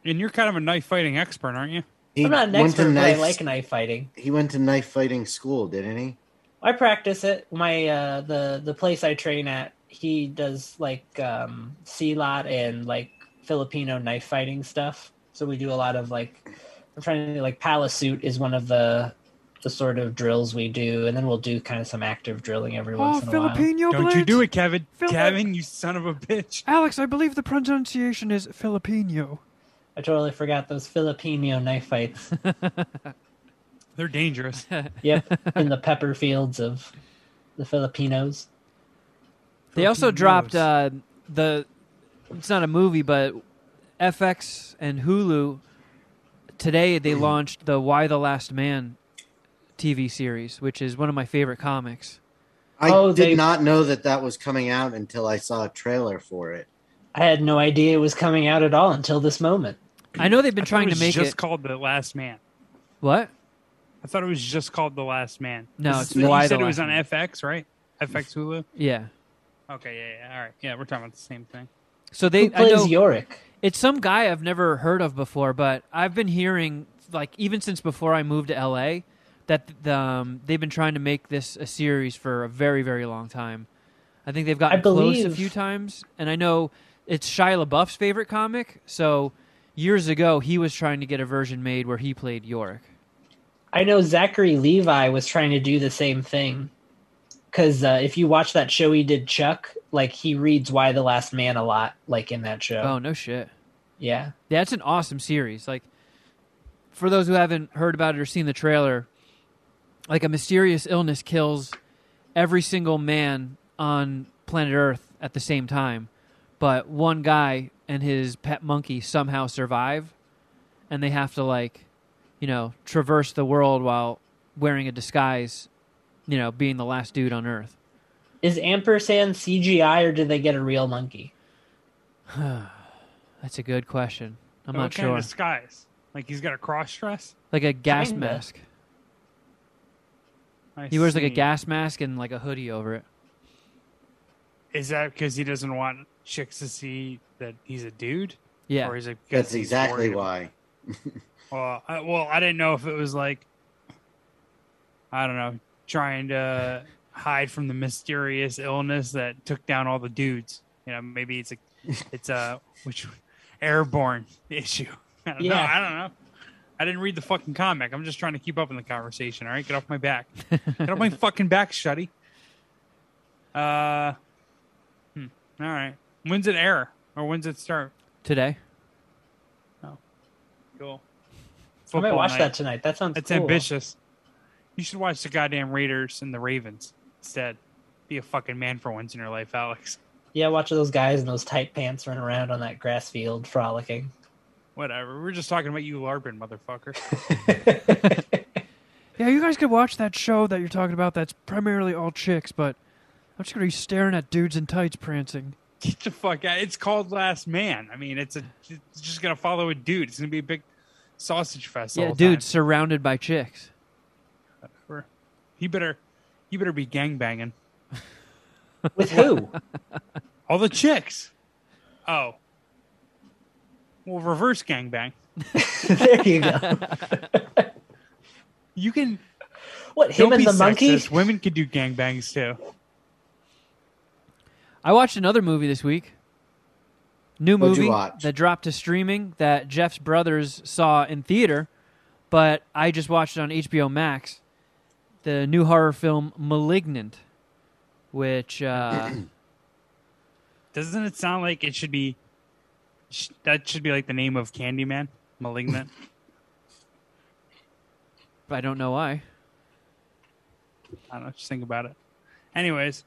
And you're kind of a knife fighting expert, aren't you? He I'm not an went to expert, but I knife- like knife fighting. He went to knife fighting school, didn't he? I practice it. My uh, the the place I train at, he does like um, lot and like Filipino knife fighting stuff. So we do a lot of like I'm trying to like Palisuit is one of the the sort of drills we do, and then we'll do kind of some active drilling every Oh, once in a while. Filipino Don't you do it, Kevin. Phil- Kevin, you son of a bitch. Alex, I believe the pronunciation is Filipino. I totally forgot those Filipino knife fights. *laughs* They're dangerous. *laughs* yep, *laughs* in the pepper fields of the Filipinos. They also dropped uh, the. It's not a movie, but FX and Hulu today they launched the Y: The Last Man TV series, which is one of my favorite comics. I Oh, did they- not know that that was coming out until I saw a trailer for it. I had no idea it was coming out at all until this moment. I know they've been I trying it to make just it. Just called The Last Man. What? I thought it was just called The Last Man. No, it's is- you Why said the it was on Man. FX, right? FX Hulu. Yeah. Okay, yeah, yeah. All right, yeah. We're talking about the same thing. So they. Who I know plays Yorick? it's some guy I've never heard of before, but I've been hearing like even since before I moved to LA that the, um, they've been trying to make this a series for a very very long time. I think they've gotten I close a few times, and I know it's Shia LaBeouf's favorite comic. So years ago, he was trying to get a version made where he played Yorick. I know Zachary Levi was trying to do the same thing. Because uh, if you watch that show he did, Chuck, like he reads "Y: The Last Man" a lot, like in that show. Oh no shit! Yeah, Yeah, it's an awesome series. Like, for those who haven't heard about it or seen the trailer, like a mysterious illness kills every single man on planet Earth at the same time, but one guy and his pet monkey somehow survive, and they have to like, you know, traverse the world while wearing a disguise, you know, being the last dude on Earth. is ampersand CGI or did they get a real monkey? *sighs* That's a good question. I'm what not kind sure. of disguise? Like he's got a cross dress. Like a gas Kinda. mask. I He wears like a gas mask and like a hoodie over it. Is that because he doesn't want chicks to see that he's a dude? Yeah. Or is it because That's he's exactly worried- why. *laughs* Well, I, well, I didn't know if it was like, I don't know, trying to hide from the mysterious illness that took down all the dudes. You know, maybe it's a, it's a which airborne issue. I don't know. Yeah. I don't know. I didn't read the fucking comic. I'm just trying to keep up in the conversation. All right, get off my back. get off my *laughs* fucking back, Shuddy. Uh, hmm. all right. When's it air or when's it start? Today. Oh, cool. I might watch night. that tonight. That sounds It's cool. ambitious. You should watch the goddamn Raiders and the Ravens instead. Be a fucking man for once in your life, Alex. Yeah, watch those guys in those tight pants run around on that grass field frolicking. Whatever. We're just talking about you LARPing, motherfucker. *laughs* Yeah, you guys could watch that show that you're talking about that's primarily all chicks, but I'm just going to be staring at dudes in tights prancing. Get the fuck out. It's called Last Man. I mean, it's a it's just gonna follow a dude. It's gonna be a big sausage fest. yeah, all dude, time. surrounded by chicks. Whatever. He better he better be gangbanging. *laughs* With who? All the chicks. Oh. Well, reverse gang bang. *laughs* there you go. *laughs* You can What, him and be the monkey? Women can do gang bangs too. I watched another movie this week. New movie that dropped to streaming that Jeff's brothers saw in theater, but I just watched it on HBO Max. The new horror film Malignant, which uh, *clears throat* Doesn't it sound like it should be? sh- That should be like the name of Candyman, Malignant. But *laughs* I don't know why. I don't know. Just think about it. Anyways,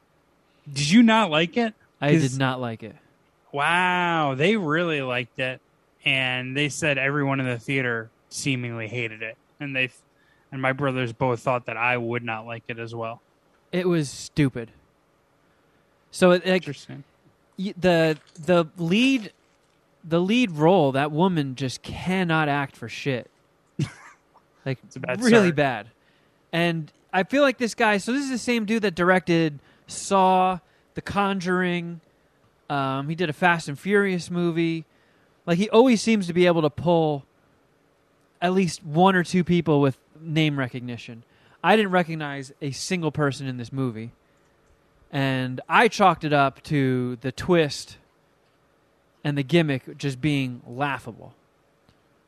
did you not like it? I did not like it. Wow, they really liked it, and they said everyone in the theater seemingly hated it, and they, and my brothers both thought that I would not like it as well. It was stupid. So it, like Interesting. the the lead the lead role that woman just cannot act for shit *laughs* like It's a bad really start. bad and i feel like this guy so this is the same dude that directed saw the conjuring um, he did a fast and furious movie like he always seems to be able to pull at least one or two people with name recognition i didn't recognize a single person in this movie and I chalked it up to the twist and the gimmick just being laughable.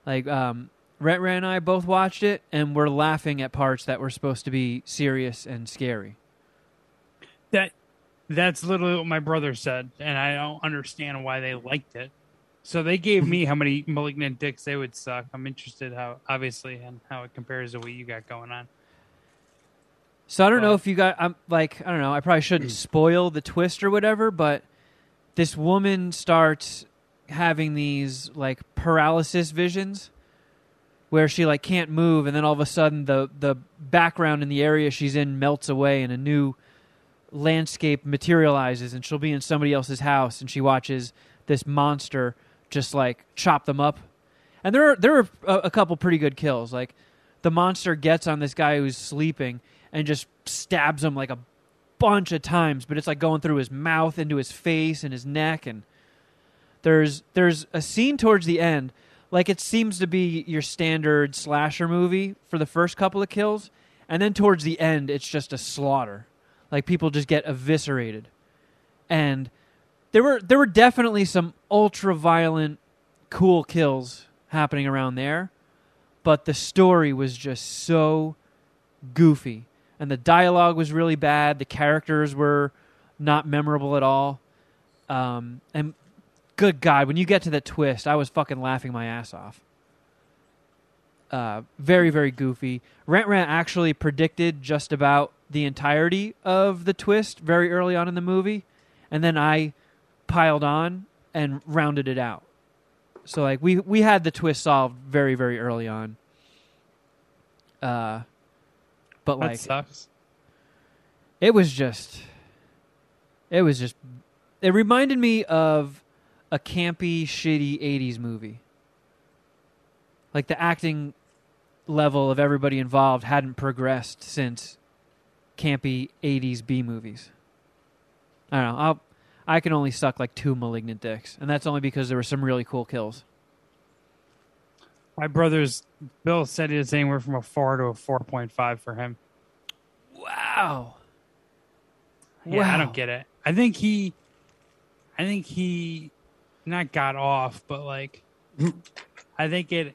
Like, um, Ray and I both watched it, and we're laughing at parts that were supposed to be serious and scary. That that's literally what my brother said, and I don't understand why they liked it. So they gave me *laughs* how many malignant dicks they would suck. I'm interested how obviously and how it compares to what you got going on. So I don't know if you got, I'm like, I don't know, I probably shouldn't *clears throat* spoil the twist or whatever, but this woman starts having these like paralysis visions where she like can't move and then all of a sudden the the background in the area she's in melts away and a new landscape materializes and she'll be in somebody else's house and she watches this monster just like chop them up. And there are there are a, a couple pretty good kills. Like the monster gets on this guy who's sleeping and just stabs him like a bunch of times but it's like going through his mouth into his face and his neck and there's there's a scene towards the end like it seems to be your standard slasher movie for the first couple of kills and then towards the end it's just a slaughter like people just get eviscerated. And there were there were definitely some ultra violent cool kills happening around there but the story was just so goofy. And the dialogue was really bad. The characters were not memorable at all. Um, and good god when you get to the twist i was fucking laughing my ass off. Uh, very very goofy. Rent rant actually predicted just about the entirety of the twist very early on in the movie and then i piled on and rounded it out. So like we we had the twist solved very very early on. Uh but That like sucks. it was just it was just it reminded me of a campy shitty 80s movie. Like the acting level of everybody involved hadn't progressed since campy 80s b movies i don't know I'll, i can only suck like two malignant dicks and that's only because there were some really cool kills My brother's Bill said it's anywhere from a four to a four point five for him. wow Yeah, I don't get it. I think he, I think he, not got off, but like, I think it,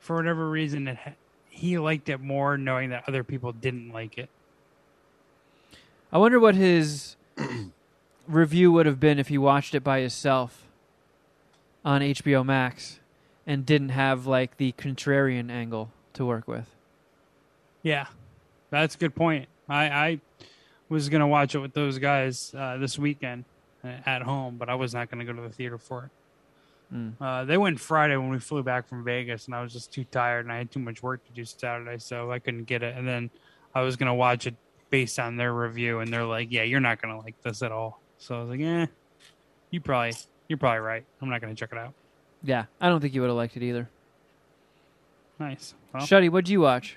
for whatever reason, it he liked it more knowing that other people didn't like it. I wonder what his *clears throat* review would have been if he watched it by himself on HBO Max and didn't have like the contrarian angle to work with. Yeah, that's a good point. I, I was gonna watch it with those guys uh, this weekend uh, at home, but I was not gonna go to the theater for it. Mm. Uh, they went Friday when we flew back from Vegas, and I was just too tired, and I had too much work to do Saturday, so I couldn't get it. And then I was gonna watch it based on their review, and they're like, "Yeah, you're not gonna like this at all." So I was like, "Eh, you probably, you're probably right. I'm not gonna check it out." Yeah, I don't think you would have liked it either. Nice. Well, Shuddy, what'd you watch?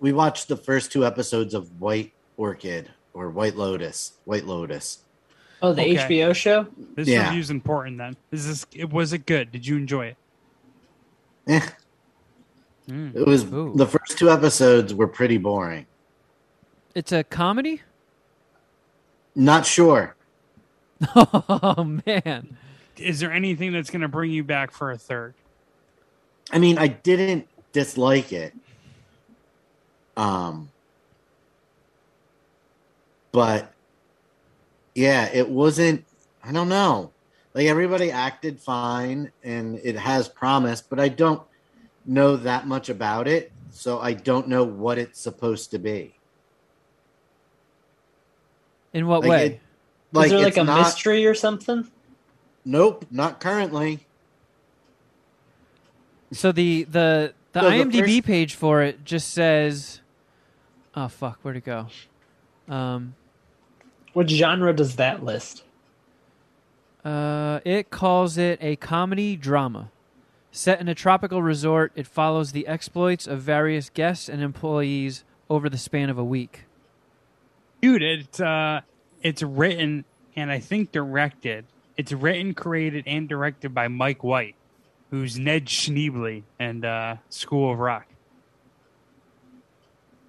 We watched the first two episodes of White Orchid or White Lotus. White Lotus. Oh, the Okay. HBO show. this Yeah. review's important. Then is this? It was it good? Did you enjoy it? Eh, Mm. it was Ooh. the first two episodes were pretty boring. It's a comedy? Not sure. *laughs* oh man. Is there anything that's gonna bring you back for a third? I mean, I didn't dislike it. Um but yeah, it wasn't I don't know. Like everybody acted fine and it has promise, but I don't know that much about it, so I don't know what it's supposed to be. In what Like, way? it- Like Is there like a not, mystery or something? Nope, not currently. so the the The So the IMDb first- page for it just says, "Oh fuck, where'd it go?" Um, What genre does that list? uh, it calls it a comedy drama. Set in a tropical resort, it follows the exploits of various guests and employees over the span of a week. dude it's uh it's written and i think directed it's written created and directed by mike white who's ned schneebly and uh school of rock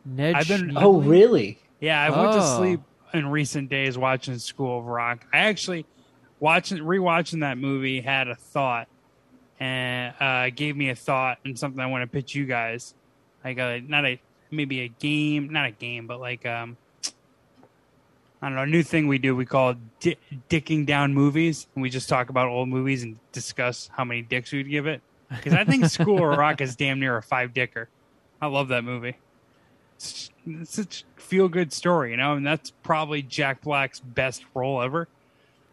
Ned I've been- Schneebly? Oh, really? yeah i went to Oh. sleep in recent days watching school of rock i actually watching rewatching that movie had a thought and uh gave me a thought and something i want to pitch you guys like a not a maybe a game not a game but like um I don't know, a new thing we do. We call it di- dicking down movies, and we just talk about old movies and discuss how many dicks we'd give it. Because I think *laughs* School of Rock is damn near a five dicker. I love that movie. It's, it's such a feel good story, you know, and that's probably Jack Black's best role ever.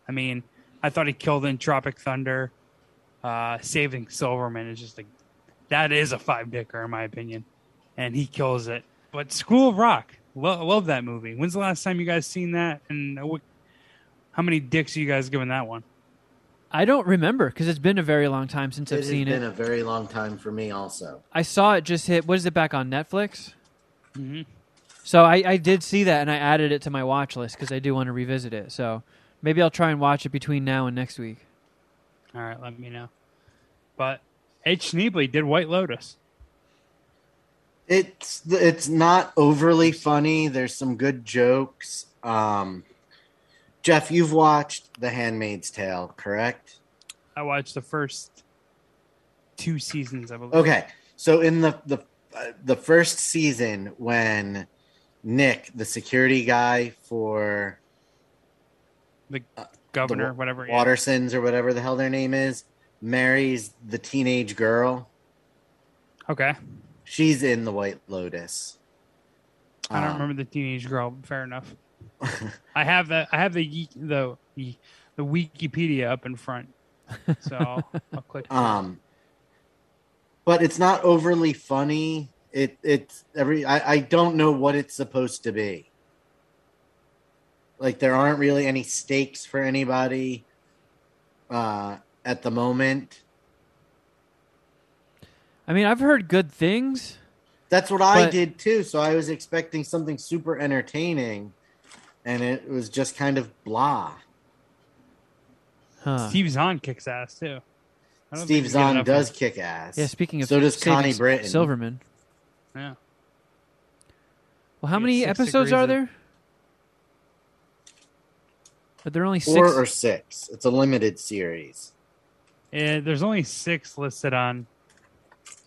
I mean, I thought he killed in Tropic Thunder. Uh, Saving Silverman is just like that is a five dicker in my opinion, and he kills it. But School of Rock, lo- love that movie. When's the last time you guys seen that? And what, how many dicks are you guys giving that one? I don't remember because it's been a very long time since It I've has seen been It's been a very long time for me, also. I saw it just hit. What is it back on Netflix? Mhm. So I, I did see that and I added it to my watch list because I do want to revisit it. So maybe I'll try and watch it between now and next week. All right, let me know. But H. Schneebly did White Lotus. It's it's not overly funny. There's some good jokes. Um, Jeff, you've watched The Handmaid's Tale, correct? I watched the first two seasons, I believe. Okay, so in the the uh, the first season, when Nick, the security guy for Governor, the whatever. yeah. Watersons or whatever the hell their name is, marries the teenage girl. Okay. She's in the White Lotus. I don't Um, remember the teenage girl. Fair enough. *laughs* I have the I have the the the the Wikipedia up in front, so I'll, *laughs* I'll click. Um, but it's not overly funny. It it's every I, I don't know what it's supposed to be. Like there aren't really any stakes for anybody uh, at the moment. I mean, I've heard good things. That's what I But- did too. So I was expecting something super entertaining, and it was just kind of blah. Huh. Steve Zahn kicks ass too. Steve think we get Zahn does of- kick ass. Yeah, speaking of so does Connie S- Britton. Silverman. Yeah. Well, how many episodes degrees are of- there? But there are only Four six. or six. It's a limited series. Yeah, there's only six listed on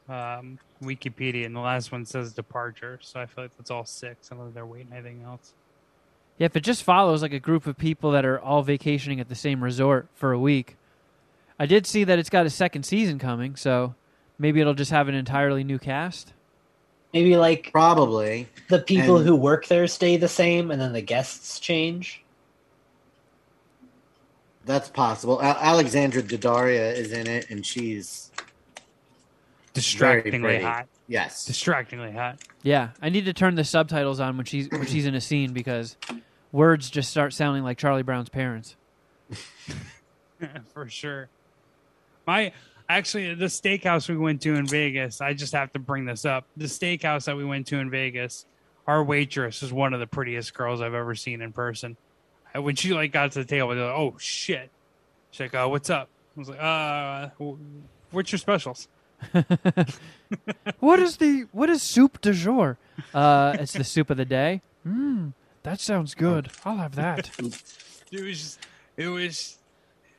um, Wikipedia, and the last one says departure. So I feel like that's all six, unless they're waiting anything else. Yeah, if it just follows like a group of people that are all vacationing at the same resort for a week. I did see that it's got a second season coming, so maybe it'll just have an entirely new cast. Maybe like Probably. the people And- who work there stay the same, and then the guests change. That's possible. A- Alexandra Daddario is in it, and she's Distractingly hot. yes. Distractingly hot. Yeah, I need to turn the subtitles on when she's when she's in a scene because words just start sounding like Charlie Brown's parents. *laughs* for sure. My actually the steakhouse we went to in Vegas, I just have to bring this up. The steakhouse that we went to in Vegas, our waitress is one of the prettiest girls I've ever seen in person. And When she like got to the table, they're like, "Oh shit!" She's like, "Oh, what's up?" I was like, "Uh, what's your specials?" *laughs* what is the what is soup du jour? Uh, it's the *laughs* soup of the day. Mmm, that sounds good. I'll have that. *laughs* It was just, it was,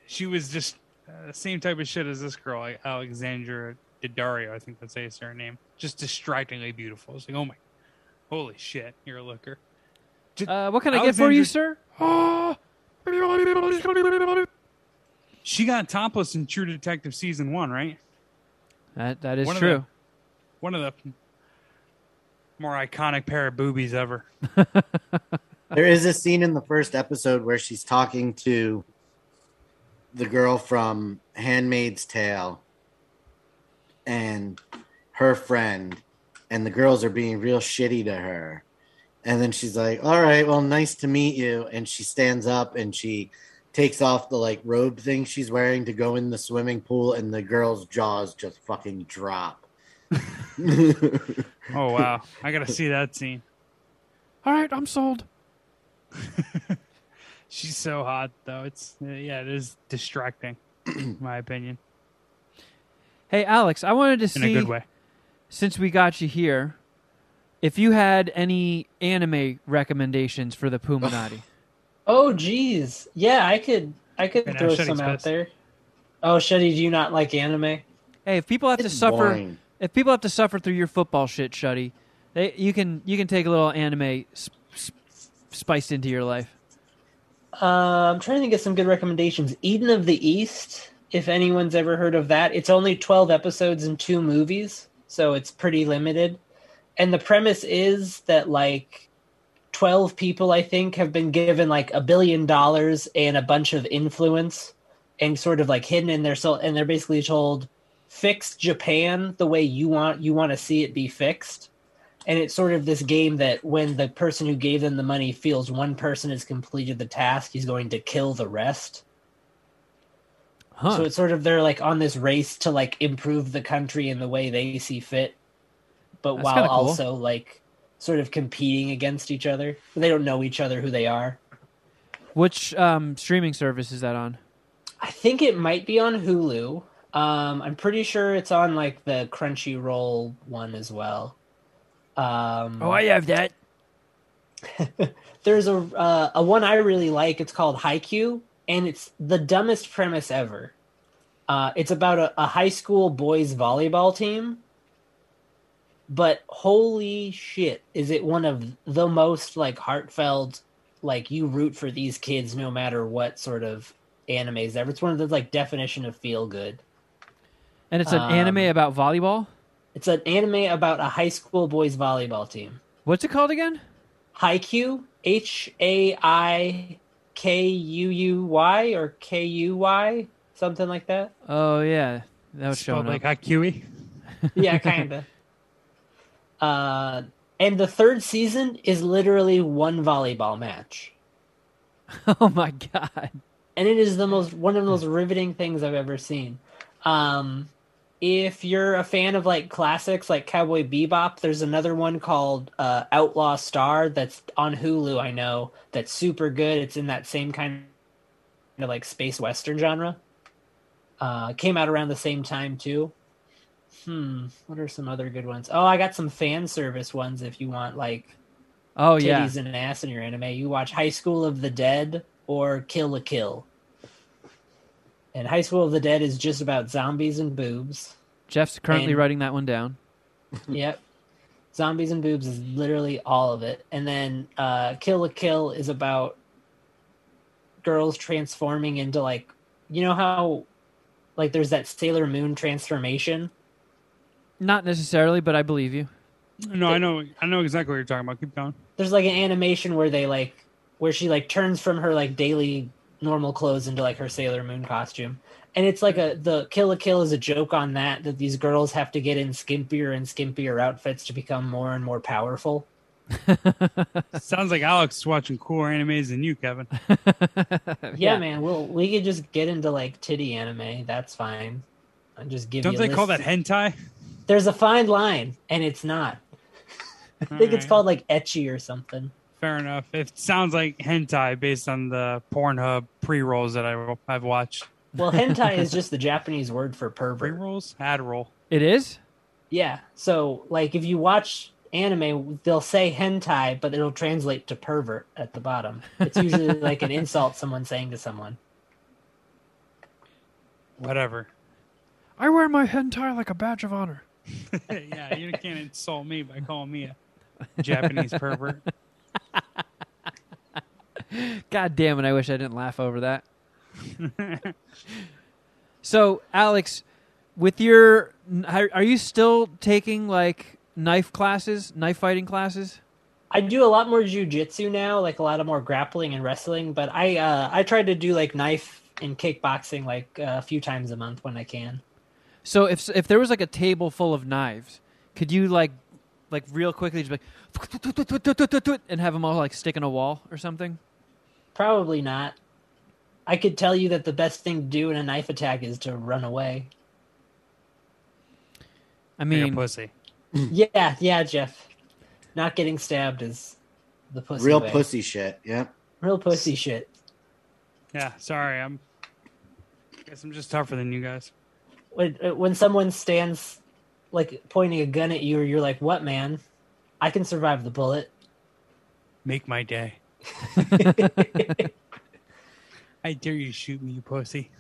she was just uh, the same type of shit as this girl, like Alexandra Daddario. I think that's how you say her name. Just distractingly beautiful. It's like, oh my, holy shit, you're a looker. Uh, what can I get for you, sir? *gasps* She got topless in True Detective season one, right? That that is One of true. One of the more iconic pair of boobies ever. *laughs* There is a scene in the first episode where she's talking to the girl from Handmaid's Tale, and her friend, and the girls are being real shitty to her. And then she's like, "All right, well, nice to meet you." And she stands up and she takes off the like robe thing she's wearing to go in the swimming pool, and the girl's jaws just fucking drop. *laughs* Oh wow, I gotta see that scene. All right, I'm sold. *laughs* She's so hot though. It's yeah, it is distracting, in my opinion, Hey, Alex, I wanted to say in see a good way. since we got you here, if you had any anime recommendations for the Puminati. Oh, geez. Yeah, I could. I could Okay, throw Shuddy's some out pissed. there. Oh, Shuddy, do you not like anime? hey, if people have to suffer, boring. if if people have to suffer through your football shit, Shuddy, they you can you can take a little anime sp- sp- spiced into your life. Uh, I'm trying to get some good recommendations. Eden of the East, if anyone's ever heard of that, it's only 12 episodes and two movies, so it's pretty limited. And the premise is that like 12 people, I think, have been given like a billion dollars and a bunch of influence and sort of like hidden in their soul, and they're basically told fix Japan the way you want you want to see it be fixed. And it's sort of this game that when the person who gave them the money feels one person has completed the task, he's going to kill the rest. Huh. So it's sort of they're like on this race to like improve the country in the way they see fit, but That's while cool. also like sort of competing against each other. They don't know each other who they are. Which um, streaming service is that on? I think it might be on Hulu. Um, I'm pretty sure it's on like the Crunchyroll one as well. Um, Oh, I have that. *laughs* there's a uh, a one I really like. It's called Haikyuu, and it's the dumbest premise ever. Uh, it's about a, a high school boys volleyball team, but holy shit, is it one of the most like heartfelt, like you root for these kids no matter what sort of animes ever. It's one of the like definition of feel good. And it's an Um, anime about volleyball. It's an anime about a high school boys volleyball team. What's it called again? Haikyuu, H A I K U U Y or K U Y, something like that. Oh yeah, that was showing up. like Huey. Yeah, kind of. *laughs* uh, and the third season is literally one volleyball match, *laughs* oh my god. and it is the most one of the most riveting things I've ever seen. Um, if you're a fan of like classics like Cowboy Bebop, there's another one called uh, Outlaw Star that's on Hulu. I know that's super good. It's in that same kind of like space western genre. Uh, came out around the same time too. Hmm, what are some other good ones? Oh, I got some fan service ones. If you want like Oh titties yeah. and ass in your anime, you watch High School of the Dead or Kill la Kill. And High School of the Dead is just about zombies and boobs. Jeff's currently and- writing that one down. *laughs* yep. Zombies and boobs is literally all of it. And then uh Kill la Kill is about girls transforming into like you know how like there's that Sailor Moon transformation? Not necessarily, but I believe you. No, I know. I know exactly what you're talking about. Keep going. There's like an animation where they like where she like turns from her like daily normal clothes into like her Sailor Moon costume. And it's like a the Kill la Kill is a joke on that that these girls have to get in skimpier and skimpier outfits to become more and more powerful. *laughs* Sounds like Alex is watching cooler animes than you, Kevin. *laughs* Yeah, man, we'll we could just get into like titty anime. That's fine. I'm just give Don't you. they a call that hentai? There's a fine line, and it's not. *laughs* I think it's called like ecchi or something. Fair enough. It sounds like hentai based on the Pornhub pre rolls that I, I've watched. Well, hentai is *laughs* just the Japanese word for pervert. Pre pervert. rolls? Ad roll. It is? Yeah. So, like, if you watch anime, they'll say hentai, but it'll translate to pervert at the bottom. It's usually *laughs* like an insult someone saying to someone. Whatever. I wear my hentai like a badge of honor. *laughs* yeah, you can't insult me by calling me a Japanese *laughs* pervert. God damn it, I wish I didn't laugh over that. *laughs* so, Alex, with your are are you still taking like knife classes, knife fighting classes? I do a lot more jujitsu now, like a lot of more grappling and wrestling. But I uh, I try to do like knife and kickboxing like uh, a few times a month when I can. So if if there was like a table full of knives Could you like, like real quickly just like, and have them all like stick in a wall or something? Probably not. I could tell you that the best thing to do in a knife attack is to run away. I Being mean, a pussy. *laughs* Yeah, yeah, Jeff. Not getting stabbed is the pussy. Real way. pussy shit. Yeah. Real pussy shit. Yeah, sorry. I'm. I Guess I'm just tougher than you guys. When uh, when someone stands like pointing a gun at you, or you're like, "What, man? I can survive the bullet." Make my day. *laughs* I dare you shoot me, you pussy.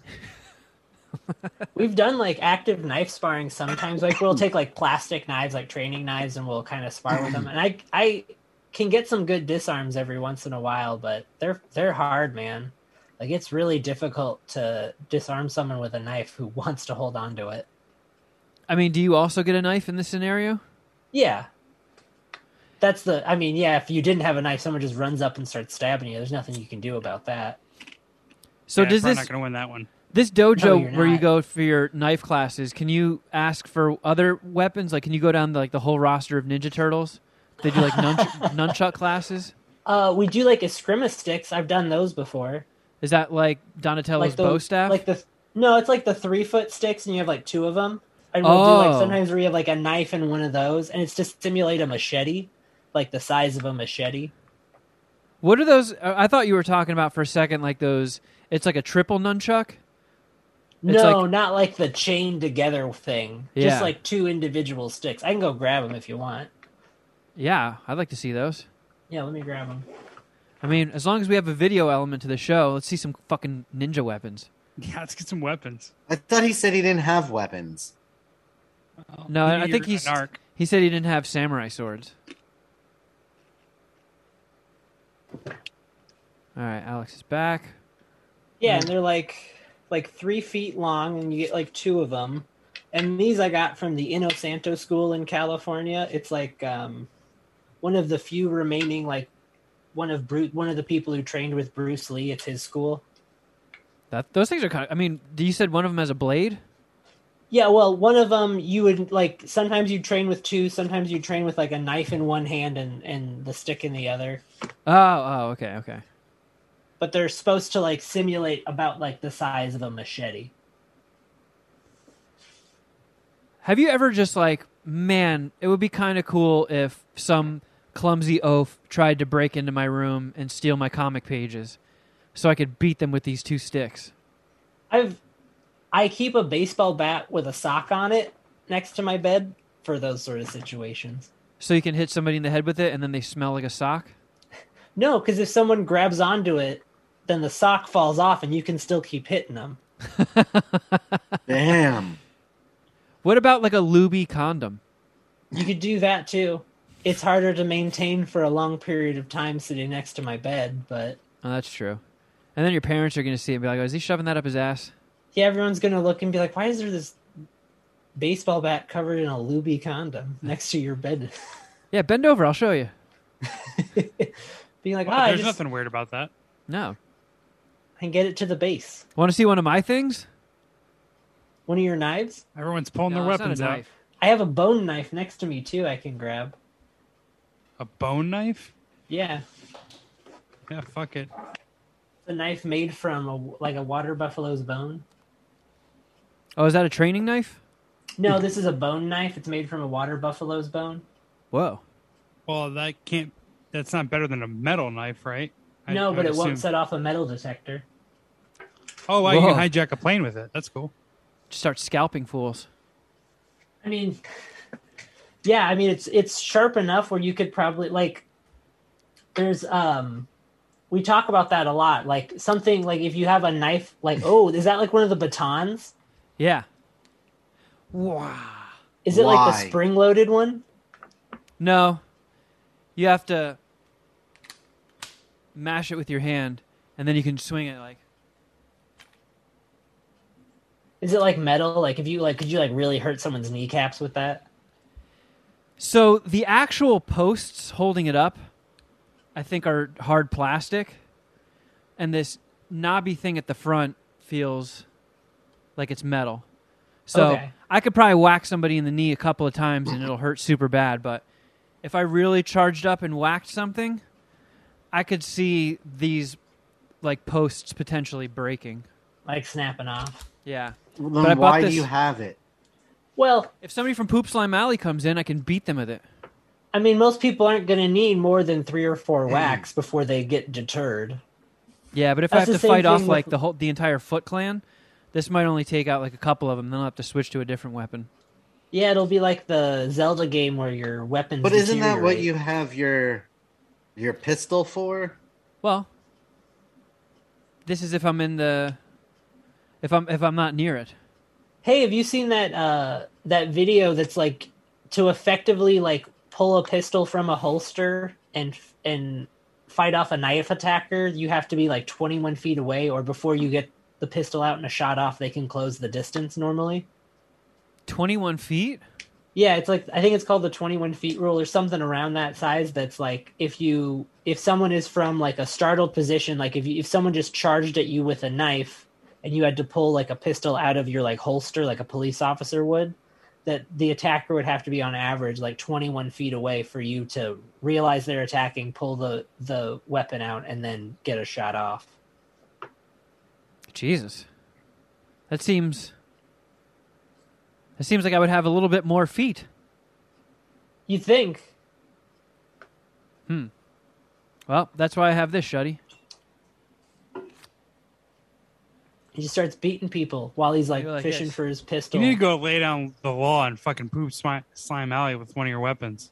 We've done like active knife sparring sometimes. Like we'll take like plastic knives, like training knives, and we'll kind of spar with them. And I I can get some good disarms every once in a while, but they're they're hard, man. Like it's really difficult to disarm someone with a knife who *laughs* wants to hold on to it. I mean, do you also get a knife in this scenario? Yeah. That's the I mean, yeah, if you didn't have a knife, someone just runs up and starts stabbing you. There's nothing you can do about that. So yeah, does probably this not going to win that one. this dojo you're where you go for your knife classes? Can you ask for other weapons? Like, can you go down like the whole roster of Ninja Turtles? They do like *laughs* nunch- nunchuck classes. Uh we do like eskrima sticks. I've done those before. Is that like Donatello's like the, bow staff? Like the no, it's like the three foot sticks, and you have like two of them. And we'll do Oh. like sometimes where you have like a knife and one of those, and it's to simulate a machete, like the size of a machete. what are those? uh, I thought you were talking about for a second, like those. It's like a triple nunchuck. It's no, like- not like the chain together thing. Yeah. Just like two individual sticks. I can go grab them if you want. Yeah, I'd like to see those. Yeah, let me grab them. I mean, as long as we have a video element to the show, let's see some fucking ninja weapons. *laughs* Yeah, let's get some weapons. I thought he said he didn't have weapons. No, I think you're he's. an arc. He said he didn't have samurai swords. All right, Alex is back. Yeah, and they're like like three feet long, and you get like two of them. And these I got from the Inosanto School in California. It's like um, one of the few remaining like one of Bruce, one of the people who trained with Bruce Lee. It's his school. That those things are kind of. I mean, you said one of them has a blade. Yeah, well, one of them you would like. Sometimes you train with two. Sometimes you train with like a knife in one hand and and the stick in the other. Oh, oh, okay, okay. But they're supposed to like simulate about like the size of a machete. Have you ever just like, man, it would be kind of cool if some clumsy oaf tried to break into my room and steal my comic pages, so I could beat them with these two sticks. I've I keep a baseball bat with a sock on it next to my bed for those sort of situations. So you can hit somebody in the head with it, and then they smell like a sock. *laughs* No, because if someone grabs onto it, then the sock falls off and you can still keep hitting them. *laughs* Damn. What about like a looby condom? You could do that too. It's harder to maintain for a long period of time sitting next to my bed, but Oh, that's true. And then your parents are going to see it and be like, oh, "Is he shoving that up his ass?" yeah, everyone's gonna look and be like, "Why is there this baseball bat covered in a looby condom next to your bed?" *laughs* Yeah, bend over. I'll show you. *laughs* Being like, Well, "Ah, there's just nothing weird about that. No. And get it to the base." Want to see one of my things? One of your knives? Everyone's pulling No, their it's not a weapons out. knife. I have a bone knife next to me too. I can grab. A bone knife? Yeah, Yeah, fuck it. It's a knife made from a, like a water buffalo's bone. Oh, is that a training knife? No, this is a bone knife. It's made from a water buffalo's bone. Whoa. Well, that can't. That's not better than a metal knife, right? I- no, I but would it won't set off a metal detector. Oh, wow, you can hijack a plane with it. That's cool. Just start scalping fools. I mean, yeah, I mean it's it's sharp enough where you could probably like. There's um, we talk about that a lot. Like something like if you have a knife, like *laughs* oh, is that like one of the batons? Yeah. Wow. Is it like the spring-loaded one? No. You have to mash it with your hand, and then you can swing it like. Is it like metal? Like if you like, could you like really hurt someone's kneecaps with that? So the actual posts holding it up, I think, are hard plastic, and this knobby thing at the front feels like it's metal. So Okay. I could probably whack somebody in the knee a couple of times and it'll hurt super bad. But if I really charged up and whacked something, I could see these like posts potentially breaking. Like snapping off. Yeah. Well, But I then bought why this- do you have it? Well, If somebody from Poop Slime Alley comes in, I can beat them with it. I mean, most people aren't going to need more than three or four mm. whacks before they get deterred. Yeah, but if I have to fight off thing like the whole the entire Foot Clan, this might only take out like a couple of them. Then I'll have to switch to a different weapon. Yeah, it'll be like the Zelda game where your weapons. But isn't that what you have your your pistol for? Well, this is if I'm in the if I'm if I'm not near it. Hey, have you seen that uh that video that's like to effectively like pull a pistol from a holster and and fight off a knife attacker, you have to be like 21 feet away or before you get the pistol out and a shot off, they can close the distance normally. Twenty one feet. Yeah, it's like I think it's called the 21 feet rule or something around that size. That's like if you if someone is from like a startled position, like if you, if someone just charged at you with a knife and you had to pull like a pistol out of your like holster, like a police officer would, that the attacker would have to be on average like 21 feet away for you to realize they're attacking, pull the the weapon out, and then get a shot off. Jesus, that seems. That seems like I would have a little bit more feet. You think? Hmm. Well, that's why I have this, Shuddy. He just starts beating people while he's like, like fishing this. for his pistol. You need to go lay down the law and fucking poop slime, slime alley with one of your weapons.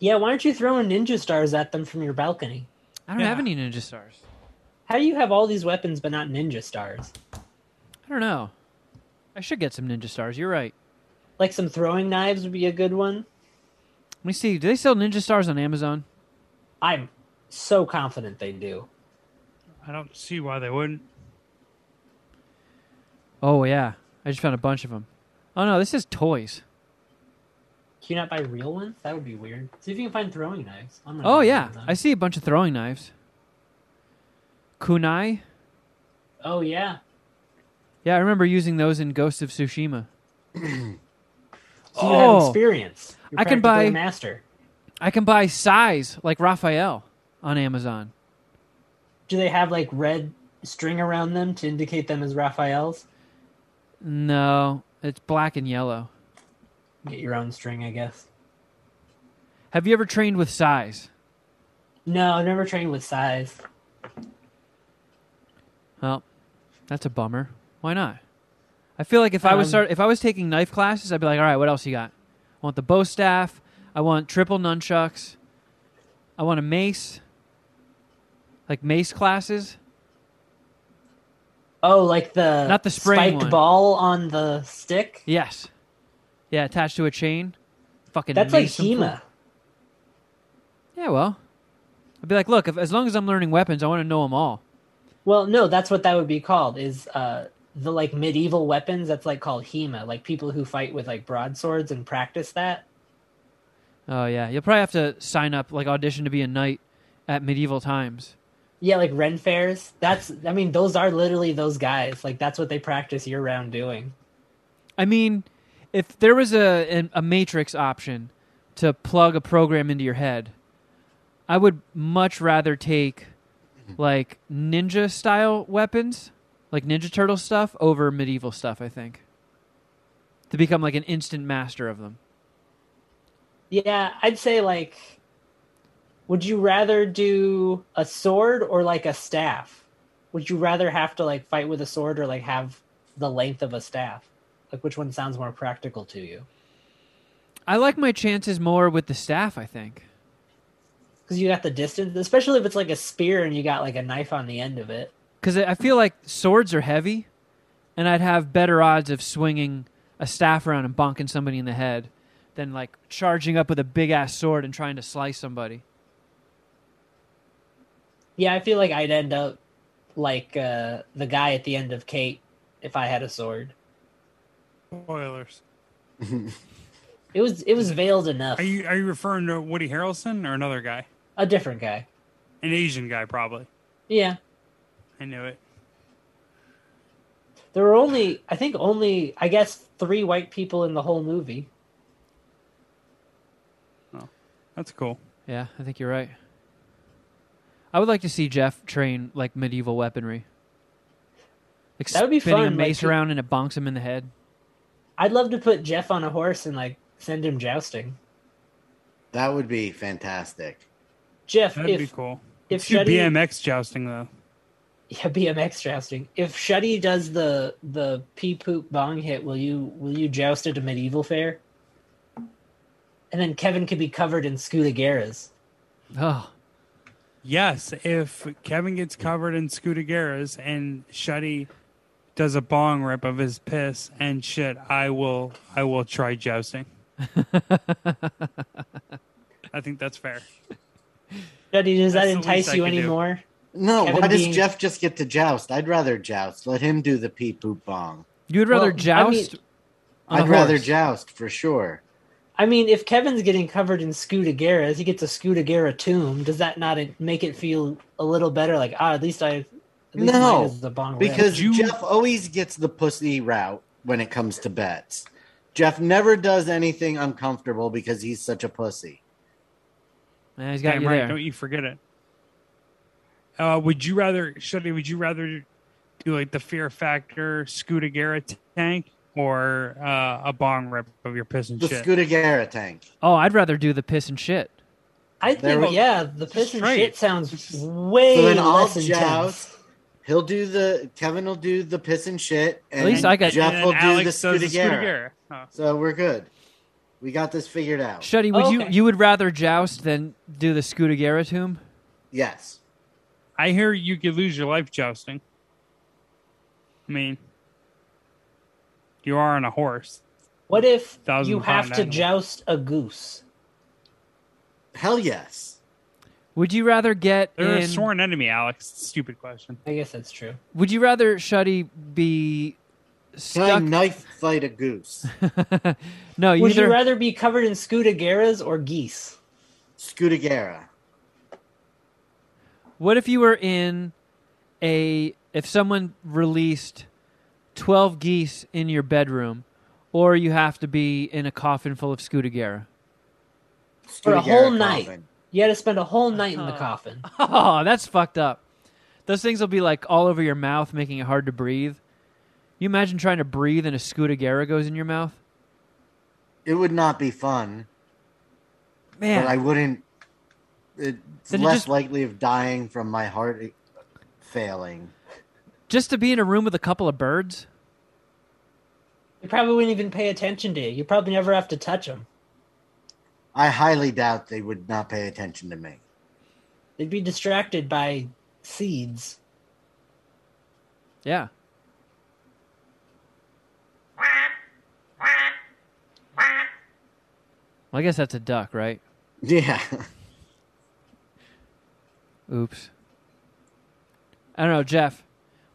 Yeah, why aren't you throwing ninja stars at them from your balcony? I don't Yeah. have any ninja stars. How do you have all these weapons but not ninja stars? I don't know. I should get some ninja stars. You're right. Like some throwing knives would be a good one. Let me see. Do they sell ninja stars on Amazon? I'm so confident they do. I don't see why they wouldn't. Oh yeah, I just found a bunch of them. Oh no, this is toys. Can you not buy real ones? That would be weird. See if you can find throwing knives. I'm Oh yeah, I see a bunch of throwing knives. Kunai. Oh yeah. Yeah, I remember using those in Ghost of Tsushima. *clears throat* So you Oh. have experience. You're I can buy- master. I can buy sais like Raphael on Amazon. Do they have like red string around them to indicate them as Raphael's? No, it's black and yellow. Get your own string, I guess. Have you ever trained with sais? No, I've never trained with sais. Well, that's a bummer. Why not? I feel like if I was Um, start if I was taking knife classes, I'd be like, all right, what else you got? I want the bow staff. I want triple nunchucks. I want a mace. Like mace classes. Oh, like the Not the spraying spiked one. ball on the stick. Yes. Yeah, attached to a chain. Fucking. That's like them. Yeah, well, I'd be like, look, if, as long as I'm learning weapons, I want to know them all. Well, no, that's what that would be called. Is uh the like medieval weapons? That's like called Hema. Like people who fight with like broadswords and practice that. Oh yeah, you'll probably have to sign up, like audition to be a knight at medieval times. Yeah, like Ren fairs. That's I mean, those are literally those guys. Like that's what they practice year round doing. I mean, if there was a a matrix option to plug a program into your head, I would much rather take mm-hmm. like ninja style weapons, like Ninja Turtle stuff, over medieval stuff. I think to become like an instant master of them. Yeah, I'd say like would you rather do a sword or like a staff? Would you rather have to like fight with a sword or like have the length of a staff? Like which one sounds more practical to you? I like my chances more with the staff. I think. Because you got the distance, especially if it's like a spear and you got like a knife on the end of it. because I feel like swords are heavy, and I'd have better odds of swinging a staff around and bonking somebody in the head than like charging up with a big ass sword and trying to slice somebody. Yeah, I feel like I'd end up like uh, the guy at the end of Kate if I had a sword. Spoilers. *laughs* It was it was veiled enough. Are you are you referring to Woody Harrelson or another guy? A different guy. An Asian guy, probably. Yeah. I knew it. There were only, I think, only, I guess, three white people in the whole movie. Oh, that's cool. Yeah, I think you're right. I would like to see Jeff train like medieval weaponry. Like That would be spinning a fun, mace like, around and it bonks him in the head. I'd love to put Jeff on a horse and like send him jousting. That would be fantastic. Jeff, That'd if be cool. if Shuddy, BMX jousting though. yeah, BMX jousting. If Shuddy does the the pee poop bong hit, will you will you joust at a medieval fair? And then Kevin could be covered in Scudagaras. Oh, Yes, if Kevin gets covered in Scudagaras and Shuddy does a bong rip of his piss and shit, I will I will try jousting. *laughs* I think that's fair. Shuddy, does that That's the entice least I you could do. anymore? No, Kevin why does being- Jeff just get to joust? I'd rather joust. Let him do the pee poop bong. you would rather Well, I joust? mean- on a I'd rather horse? joust for sure. I mean, if Kevin's getting covered in Scudagaras, he gets a Scudagara tomb. Does that not make it feel a little better? Like, ah, at least I. At least No, the bong. Because You- Jeff always gets the pussy route when it comes to bets. Jeff never does anything uncomfortable because he's such a pussy. Yeah, he's got Damn you right, there. don't you forget it. Uh, would you rather, Shuddy, would you rather do like the Fear Factor Scudagara t- tank or uh, a bong rip of your piss and shit. The shit? Scudagara tank. Oh, I'd rather do the piss and shit. I There think, we- yeah, the piss and straight. shit sounds way So then I'll less intense. joust. He'll do the Kevin will do the piss and shit, and least I got- Jeff and will do Alex the does the Scudagara. Scudagara. Oh. So we're good. We got this figured out. Shuddy, would you Okay. you would rather joust than do the Scudagara tomb? Yes. I hear you could lose your life jousting. I mean, you are on a horse. What if Thousand you have to animal. joust a goose? Hell yes. Would you rather get They're in? a sworn enemy, Alex. Stupid question. I guess that's true. Would you rather Shuddy be Can I stuck? knife fight a goose? *laughs* no, you Would either you rather be covered in Scudagaras or geese? Scudagara. What if you were in a if someone released 12 geese in your bedroom or you have to be in a coffin full of Scudagara? For a Scudagara whole night. You had to spend a whole night in the Uh-huh. coffin. *laughs* Oh, that's fucked up. Those things will be like all over your mouth making it hard to breathe. You imagine trying to breathe and a Scudagara goes in your mouth? It would not be fun, Man, but I wouldn't. It's Then you less just- likely of dying from my heart failing. just to be in a room with a couple of birds? You probably wouldn't even pay attention to you. You probably never have to touch them. I highly doubt they would not pay attention to me. They'd be distracted by seeds. Yeah. Well, I guess that's a duck, right? Yeah. *laughs* Oops. I don't know, Jeff.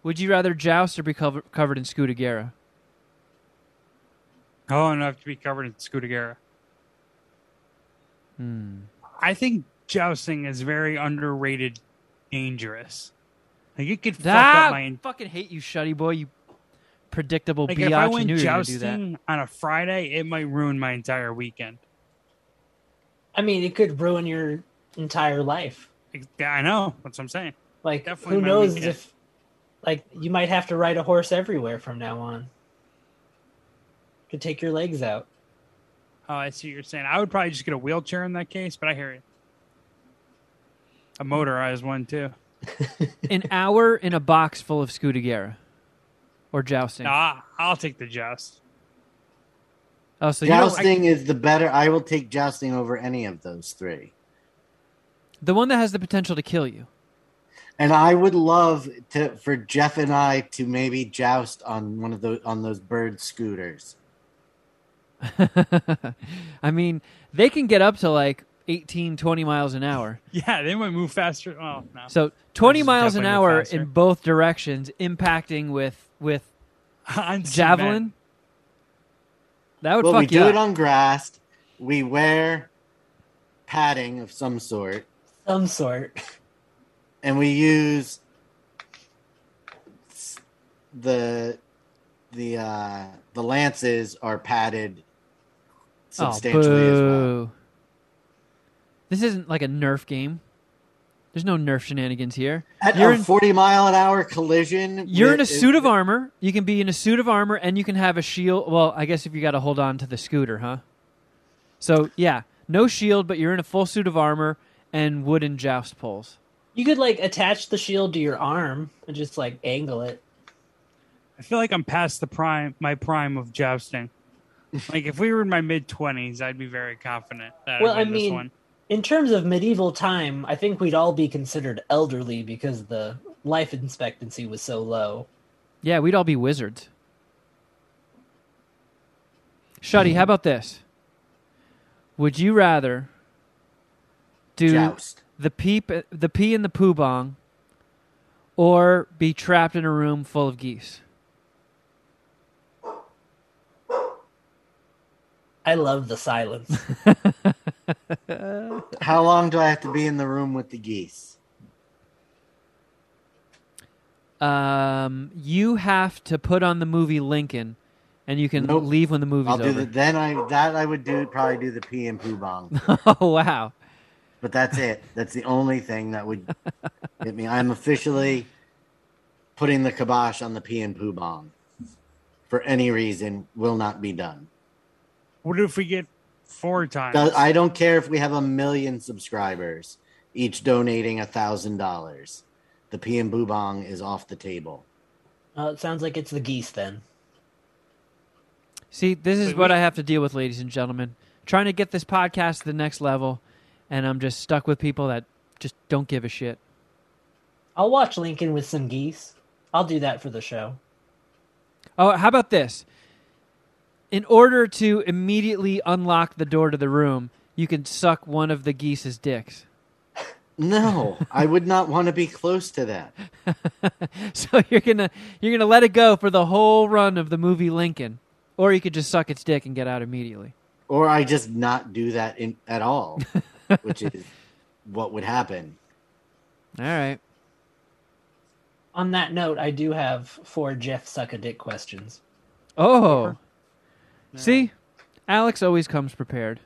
Would you rather joust or be cover- covered in Scudagara? Oh, enough to be covered in Scudagara. Hmm. I think jousting is very underrated, dangerous. Like it could fuck Ah, up my. fucking hate you, Shuddy boy. You predictable Like biatch. if I I went you were gonna do that. jousting on a Friday, it might ruin my entire weekend. I mean, it could ruin your entire life. Yeah, I know. That's what I'm saying. Like, Definitely who knows weekend. if, like, you might have to ride a horse everywhere from now on. Could take your legs out. Oh, I see what you're saying. I would probably just get a wheelchair in that case, but I hear you. A motorized one too. *laughs* An hour in a box full of Scudagara. Or jousting. Nah, I'll take the joust. Oh, so you don't, jousting is the better. I will take jousting over any of those three. the one that has the potential to kill you. And I would love to for Jeff and I to maybe joust on one of those on those bird scooters. *laughs* I mean, they can get up to like 18, 20 miles an hour. *laughs* Yeah, they might move faster. Oh no. So 20 miles an hour in both directions, impacting with with *laughs* On javelin. That would well, we fuck you do up. it on grass. We wear padding of some sort, Some sort. and we use the the uh, the lances are padded Oh, substantially as well. boo. This isn't like a Nerf game. There's no Nerf shenanigans here. At You're a in- 40 mile an hour collision, You're in a with- suit of armor. You can be in a suit of armor, and you can have a shield. Well, I guess if you got to hold on to the scooter, huh? So yeah, no shield, but you're in a full suit of armor and wooden joust poles. You could like attach the shield to your arm and just like angle it. I feel like I'm past the prime, my prime of jousting. Like if we were in my mid twenties, I'd be very confident that Well, I'd this mean- one. In terms of medieval time, I think we'd all be considered elderly because the life expectancy was so low. Yeah, we'd all be wizards. Shuddy, how about this? Would you rather do joust. the peep, the pee and the poo bong, or be trapped in a room full of geese? I love the silence. *laughs* How long do I have to be in the room with the geese? Um, you have to put on the movie Lincoln, and you can Nope. leave when the movie's I'll do over. the, then I that I would do probably do the pee and poo bong, *laughs* oh wow! but that's it. That's the only thing that would hit me. I'm officially putting the kibosh on the pee and poo bong. For any reason, will not be done. What if we get four times? I don't care if we have a million subscribers, each donating a thousand dollars. The pee and poo bong is off the table. Uh, it sounds like it's the geese then. See, this is Wait, what wait. I have to deal with, ladies and gentlemen. Trying to get this podcast to the next level, and I'm just stuck with people that just don't give a shit. I'll watch Lincoln with some geese. I'll do that for the show. Oh, how about this? In order to immediately unlock the door to the room, you can suck one of the geese's dicks. No, I would not want to be close to that. *laughs* so you're gonna you're gonna let it go for the whole run of the movie Lincoln, or you could just suck its dick and get out immediately. Or I just not do that in, at all, *laughs* which is what would happen. All right. On that note, I do have four Jeff suck a dick questions. Oh, see, Alex always comes prepared.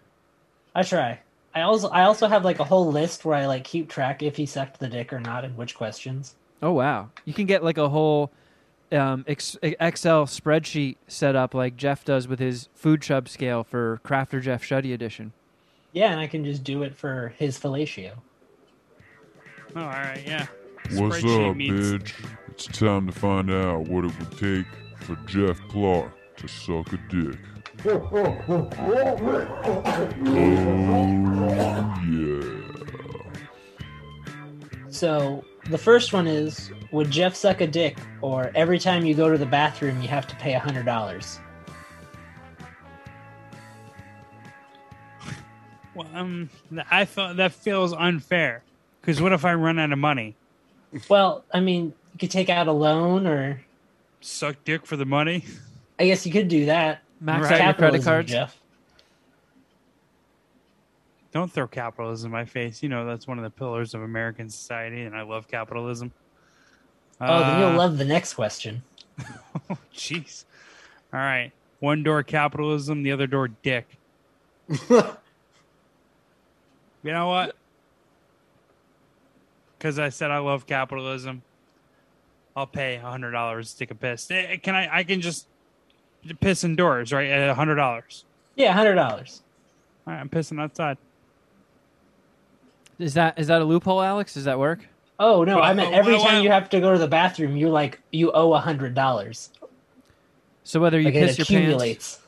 I try. I also I also have like a whole list where I like keep track if he sucked the dick or not and which questions. Oh wow, you can get like a whole um, ex- Excel spreadsheet set up like Jeff does with his food chub scale for Crafter Jeff Shuddy edition. Yeah, and I can just do it for his fellatio. Oh, all right, yeah. What's Spreadsheet up, meets- bitch? It's time to find out what it would take for Jeff Clark to suck a dick. Oh, yeah. So the first one is would Jeff suck a dick or every time you go to the bathroom you have to pay a hundred dollars? Well, um, I thought that feels unfair. Because what if I run out of money? Well, I mean, you could take out a loan or Suck dick for the money? I guess you could do that. Max Right. out your credit cards. Jeff. Don't throw capitalism in my face. You know that's one of the pillars of American society, and I love capitalism. Oh, then you'll Uh, love the next question. *laughs* Jeez. All right. One door capitalism, the other door dick. *laughs* You know what? Because I said I love capitalism, I'll pay a hundred dollars to take a piss. Eh, Can I? I can just piss indoors, right? At a hundred dollars. Yeah, hundred dollars. All right, I'm pissing outside. Is that is that a loophole, Alex? Does that work? Oh no, I Well, meant every time you have to go to the bathroom, you like you owe a hundred dollars. So whether you Like piss it your pants, accumulates.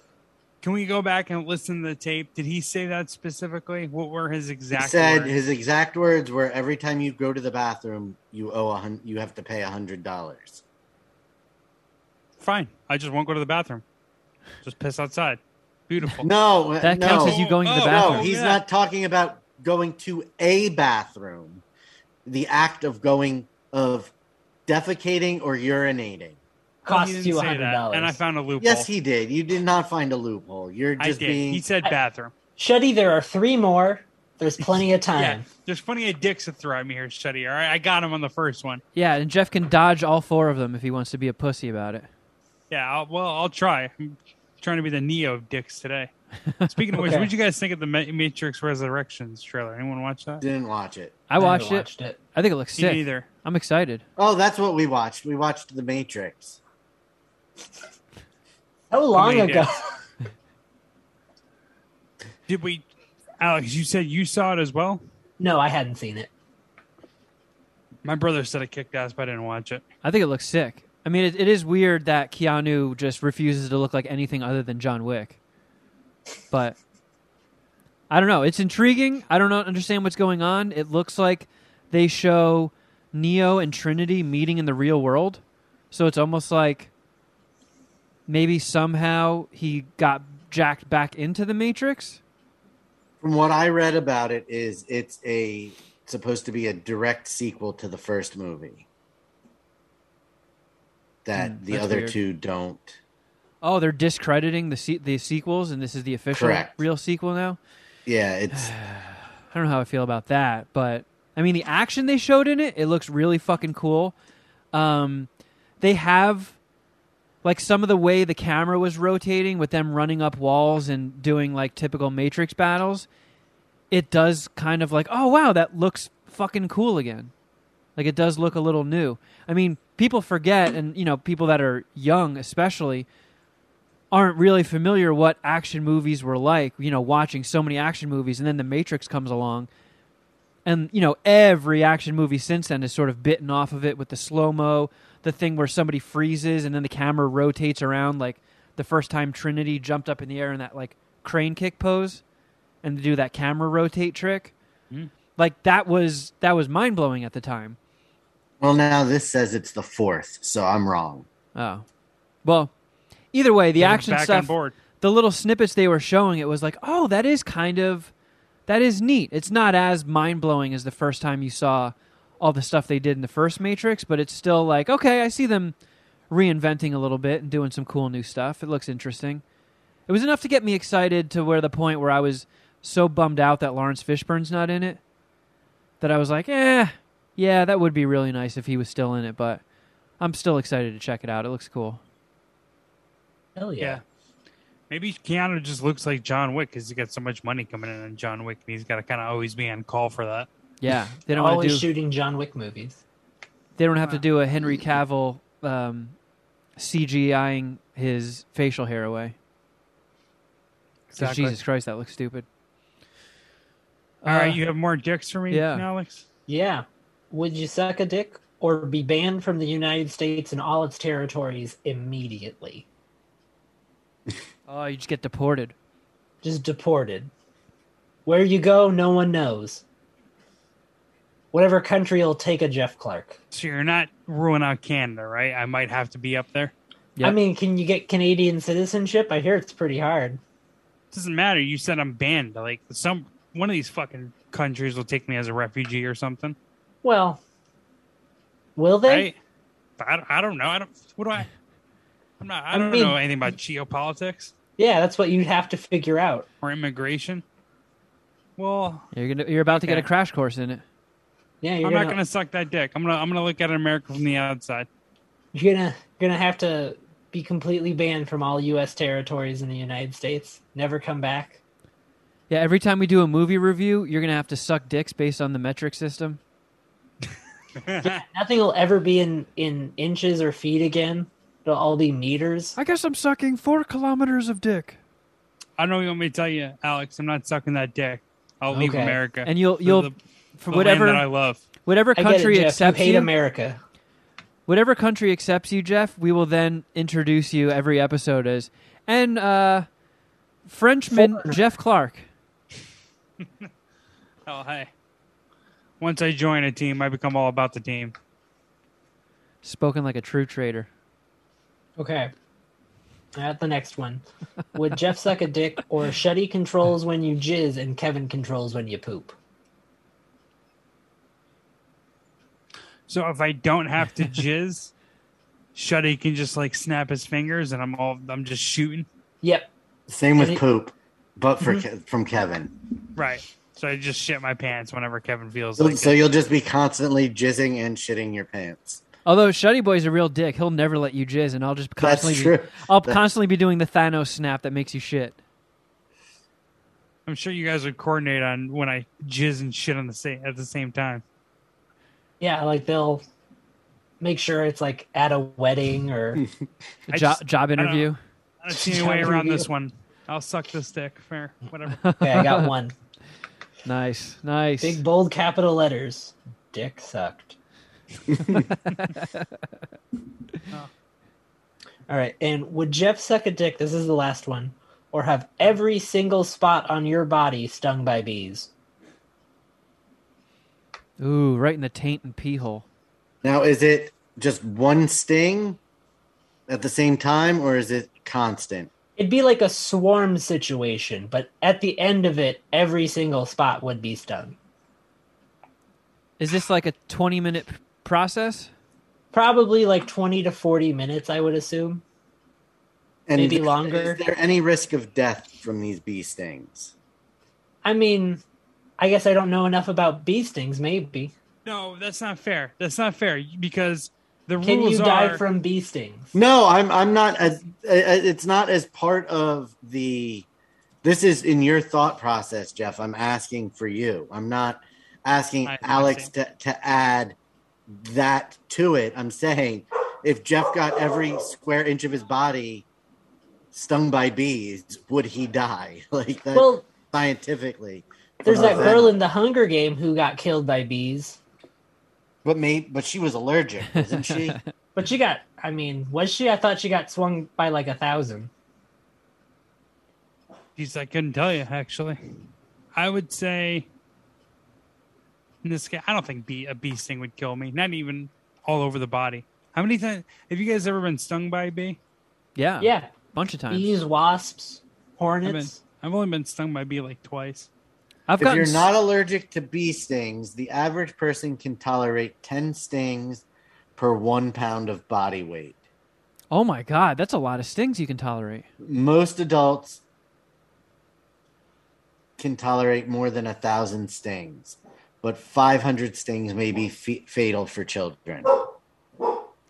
Can we go back and listen to the tape? Did he say that specifically? What were his exact? He said words? his exact words were every time you go to the bathroom, you owe a hun- you have to pay a hundred dollars. Fine. I just won't go to the bathroom. Just piss outside. Beautiful. *laughs* No, uh, that no, counts as you going to the Oh, bathroom. no. He's Yeah. not talking about going to a bathroom. The act of going of defecating or urinating. Costs oh, didn't you a hundred dollars. And I found a loophole. Yes, he did. You did not find a loophole. You're I just did. being. He said I- bathroom. Shuddy, there are three more. There's plenty of *laughs* Yeah, time. there's plenty of dicks to throw at me here, Shuddy. All right, I got him on the first one. yeah, and Jeff can dodge all four of them if he wants to be a pussy about it. Yeah, I'll, well, I'll try. I'm trying to be the Neo of dicks today. *laughs* Speaking of which, what did you guys think of the Matrix Resurrections trailer? Anyone watch that? Didn't watch it. I haven't watched it. watched it. I think it looks Me sick. neither. I'm excited. Oh, that's what we watched. We watched The Matrix. *laughs* How long many ago? Did we, Alex? You said you saw it as well. no, I hadn't seen it. My brother said it kicked ass, but I didn't watch it. I think it looks sick. I mean, it, it is weird that Keanu just refuses to look like anything other than John Wick. But I don't know. It's intriguing. I don't know, understand what's going on. It looks like they show Neo and Trinity meeting in the real world. So it's almost like maybe somehow he got jacked back into the Matrix. From what I read about it, is it's a supposed to be a direct sequel to the first movie. That Hmm, the other weird. two don't. Oh, they're discrediting the se- the sequels, and this is the official Correct. real sequel now. Yeah, it's *sighs* I don't know how I feel about that, but I mean the action they showed in it, it looks really fucking cool. Um, they have like some of the way the camera was rotating with them running up walls and doing like typical Matrix battles. It does kind of like, oh wow, that looks fucking cool again. Like it does look a little new. I mean, people forget, and you know, people that are young especially aren't really familiar what action movies were like, you know, watching so many action movies and then The Matrix comes along. And, you know, every action movie since then has sort of bitten off of it with the slow-mo, the thing where somebody freezes and then the camera rotates around like the first time Trinity jumped up in the air in that like crane kick pose and to do that camera rotate trick. Hmm. Like that was that was mind-blowing at the time. Well now this says it's the fourth, so I'm wrong. Oh. Well, either way, the Get him action back on stuff board. the little snippets they were showing, it was like, oh, that is kind of, that is neat. It's not as mind blowing as the first time you saw all the stuff they did in the first Matrix, but it's still like, okay, I see them reinventing a little bit and doing some cool new stuff. It looks interesting. It was enough to get me excited to where the point where I was so bummed out that Laurence Fishburne's not in it that I was like, eh, yeah, that would be really nice if he was still in it, but I'm still excited to check it out. It looks cool. Hell yeah. Yeah. Maybe Keanu just looks like John Wick because he got so much money coming in on John Wick, and he's got to kind of always be on call for that. Yeah, *laughs* they don't Always do. shooting John Wick movies. They don't have to do a Henry Cavill um, CGIing his facial hair away. Exactly. Jesus Christ, that looks stupid. All right, Uh, you have more dicks for me, yeah. Alex? Yeah. Would you suck a dick or be banned from the United States and all its territories immediately? oh, you just get deported. Just deported. Where you go, no one knows. Whatever country will take a Jeff Clark. So you're not ruling out Canada, right? I might have to be up there. Yep. I mean, can you get Canadian citizenship? I hear it's pretty hard. doesn't matter. You said I'm banned. Like some one of these fucking countries will take me as a refugee or something, Well, will they? right? I, don't- I don't know. I don't. What do I? I'm not. I I don't mean- know anything about geopolitics Yeah, that's what you'd have to figure out. or immigration. Well, You're gonna, you're about to get a crash course in it. Yeah, you're I'm gonna, not gonna suck that dick. I'm gonna. I'm gonna look at America from the outside. you're gonna you're gonna have to be completely banned from all U.S. territories in the United States. Never come back. Yeah, every time we do a movie review, you're gonna have to suck dicks based on the metric system. *laughs* Nothing will ever be in in inches or feet again. It'll all be meters. I guess I'm sucking four kilometers of dick. I don't know what you want me to tell you, Alex. I'm not sucking that dick. I'll leave Okay. America. And you'll you'll the, for the whatever land that I love. whatever I get it, country Jeff. You accepts hate you, America. whatever country accepts you, Jeff, we will then introduce you every episode as and uh, Frenchman Jeff Clark. *laughs* Oh hey. Once I join a team, I become all about the team. Spoken like a true traitor. Okay. At the next one. Would Jeff suck a dick or Shuddy controls when you jizz and Kevin controls when you poop? So if I don't have to jizz, *laughs* Shuddy can just like snap his fingers, and I'm all I'm just shooting. Yep. Same with And poop, but for Mm-hmm. Ke- from Kevin. Right. So I just shit my pants whenever Kevin feels So, like so it. you'll just be constantly jizzing and shitting your pants. Although Shuddy Boy's a real dick, he'll never let you jizz, and I'll just That's constantly true. be, I'll That- constantly be doing the Thanos snap that makes you shit. I'm sure you guys would coordinate on when I jizz and shit on the same at the same time. Yeah, like they'll make sure it's like at a wedding or *laughs* A I jo- just- job I don't- interview. I don't see any way around this one. I'll suck this dick. Fair, whatever. *laughs* okay, I got one. Nice, nice. Big bold capital letters. Dick sucked. *laughs* All right, and would Jeff suck a dick? This is the last one, or have every single spot on your body stung by bees? Ooh, right in the taint and pee hole. Now, is it just one sting at the same time, or is it constant? It'd be like a swarm situation, but at the end of it, every single spot would be stung. Is this like a 20 minute process? Probably like 20 to 40 minutes, I would assume. And Maybe is- longer. Is there any risk of death from these bee stings? I mean, I guess I don't know enough about bee stings, maybe. No, that's not fair. That's not fair because the Can rules you die from bee stings? No, I'm. I'm not. As, uh, it's not as part of the. This is in your thought process, Jeff. I'm asking for you. I'm not asking I- I Alex to, to add that to it. I'm saying if Jeff got every square inch of his body stung by bees, would he die? *laughs* Like that Well, scientifically. there's from that girl in the Hunger Game who got killed by bees. But may, but she was allergic, wasn't she? *laughs* But she got, I mean, was she? I thought she got swung by like a thousand. Geez, I couldn't tell you actually. I would say in this case, I don't think bee, a bee sting would kill me. Not even all over the body. How many times have you guys ever been stung by a bee? Yeah. Yeah, Bunch of times. bees, wasps, I've, been, hornets. I've only been stung by a bee like twice. I've if you're not allergic to bee stings, the average person can tolerate 10 stings per one pound of body weight. Oh my god, that's a lot of stings you can tolerate. Most adults can tolerate more than a thousand stings, but 500 stings may be f- fatal for children.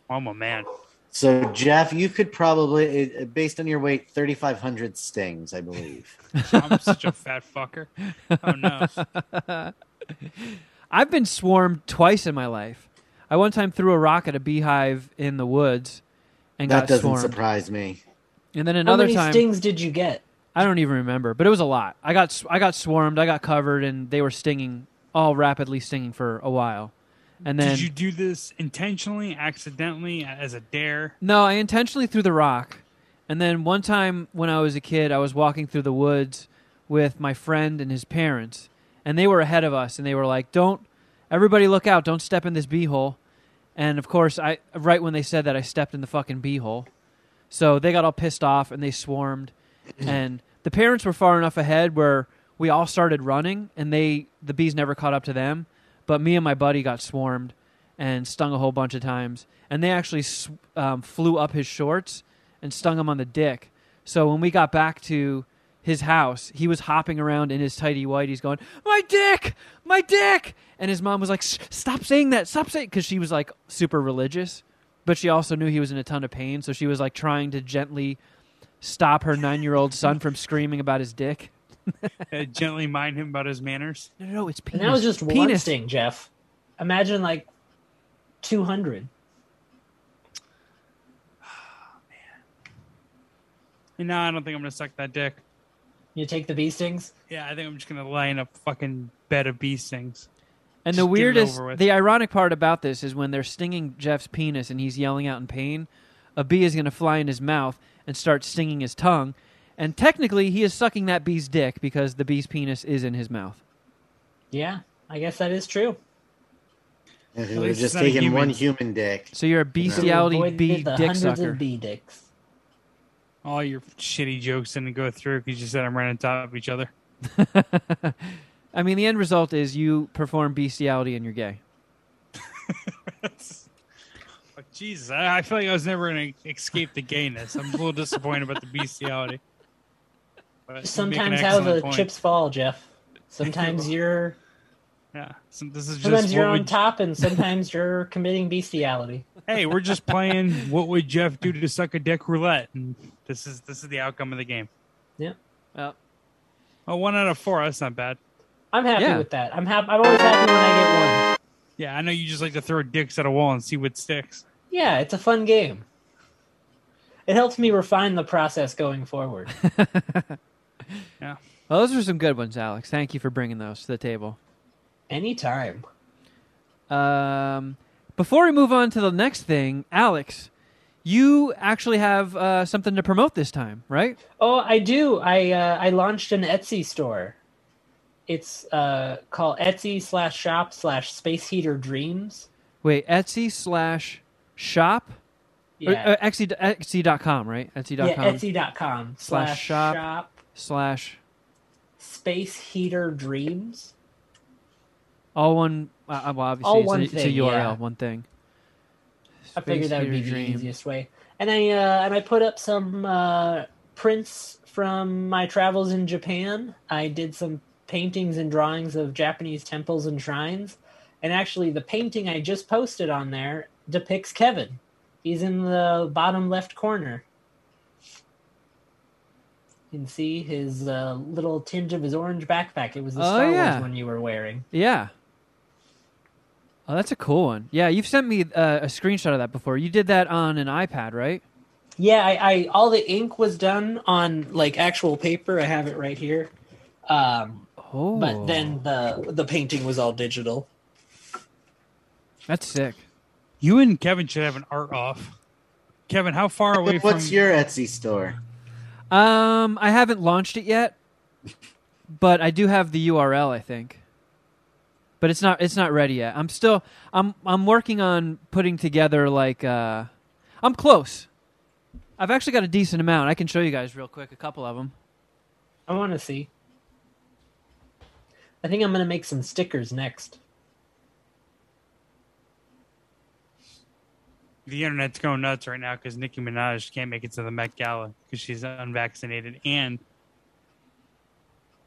I'm a man. So, Jeff, you could probably, uh, based on your weight, 3,500 stings, I believe. *laughs* I'm such a fat fucker. Oh no. *laughs* I've been swarmed twice in my life. I one time threw a rock at a beehive in the woods and That got doesn't swarmed. surprise me. And then another How many time stings did you get? I don't even remember, but it was a lot. I got s- I got swarmed, I got covered and they were stinging all rapidly stinging for a while. And then Did you do this intentionally, accidentally, as a dare? No, I intentionally threw the rock. And then one time when I was a kid, I was walking through the woods with my friend and his parents, and they were ahead of us, and they were like, "Don't, everybody, look out! Don't step in this bee hole." And of course, I right when they said that, I stepped in the fucking bee hole. So they got all pissed off and they swarmed, *clears throat* and the parents were far enough ahead where we all started running, and they the bees never caught up to them. But me and my buddy got swarmed and stung a whole bunch of times, and they actually sw- um, flew up his shorts and stung him on the dick. So when we got back to his house, he was hopping around in his tidy whities, going, "My dick, my dick!" And his mom was like, "Stop saying that, stop saying," because she was like super religious, but she also knew he was in a ton of pain, so she was like trying to gently stop her nine-year-old son from screaming about his dick. *laughs* Gently mind him about his manners. No, no, no it's penis. And that was just one penis. sting, Jeff. Imagine like 200. *sighs* No, I don't think I'm gonna suck that dick. You take the bee stings? Yeah, I think I'm just gonna lie in a fucking bed of bee stings. And Just the weirdest, the ironic part about this is when they're stinging Jeff's penis and he's yelling out in pain, a bee is going to fly in his mouth and start stinging his tongue. And technically, he is sucking that bee's dick because the bee's penis is in his mouth. Yeah, I guess that is true. If At it would have least just it's not a taken one human. human dick. So you're a bestiality avoid bee the dick hundreds sucker. of bee dicks. All your shitty jokes didn't go through because you said I'm right on top of each other. *laughs* I mean, the end result is you perform bestiality and you're gay. Oh, *laughs* Jesus, I, I feel like I was never gonna escape the gayness. I'm a little disappointed about the bestiality. But you make an Sometimes how the point. chips fall, Jeff. Sometimes *laughs* you're Yeah. So this is just Sometimes you're on top, and sometimes you're committing bestiality. *laughs* hey, we're just playing. What would Jeff do to suck a dick roulette? And this is this is the outcome of the game. Yeah. Well, Oh, one out of four. That's not bad. I'm happy Yeah. with that. I'm happy. I'm always happy when I get one. Yeah, I know you just like to throw dicks at a wall and see what sticks. Yeah, it's a fun game. It helps me refine the process going forward. *laughs* Yeah. well, those are some good ones, Alex. Thank you for bringing those to the table. Anytime. Um, before we move on to the next thing, Alex, you actually have uh, something to promote this time, right? Oh, I do. I uh, I launched an Etsy store. It's uh, called Etsy slash shop slash Space Heater Dreams. Wait, Etsy slash shop? Or, Yeah, uh, Etsy, Etsy.com, right? Etsy.com yeah, Etsy.com slash slash shop. shop slash Space Heater Dreams. all one. Uh, well, obviously, All it's, one a, it's a thing, URL, yeah. one thing. I figured that would be Space the easiest way. And I uh, and I put up some uh, prints from my travels in Japan. I did some paintings and drawings of Japanese temples and shrines. And actually, the painting I just posted on there depicts Kevin. He's in the bottom left corner. You can see his uh, little tinge of his orange backpack. It was the Oh, Star yeah. Wars one you were wearing. Yeah. Oh, that's a cool one. Yeah, you've sent me uh, a screenshot of that before. You did that on an iPad, right? Yeah, I, I all the ink was done on like actual paper. I have it right here. Um, Oh, but then the the painting was all digital. that's sick. You and Kevin should have an art off. Kevin, how far *laughs* away What's from your Etsy store? Um, I haven't launched it yet, but I do have the URL. I think, but it's not it's not ready yet. I'm still I'm I'm working on putting together like uh, I'm close. I've actually got a decent amount. I can show you guys real quick a couple of them. I want to see. I think I'm gonna make some stickers next. The internet's going nuts right now because Nicki Minaj can't make it to the Met Gala because she's unvaccinated and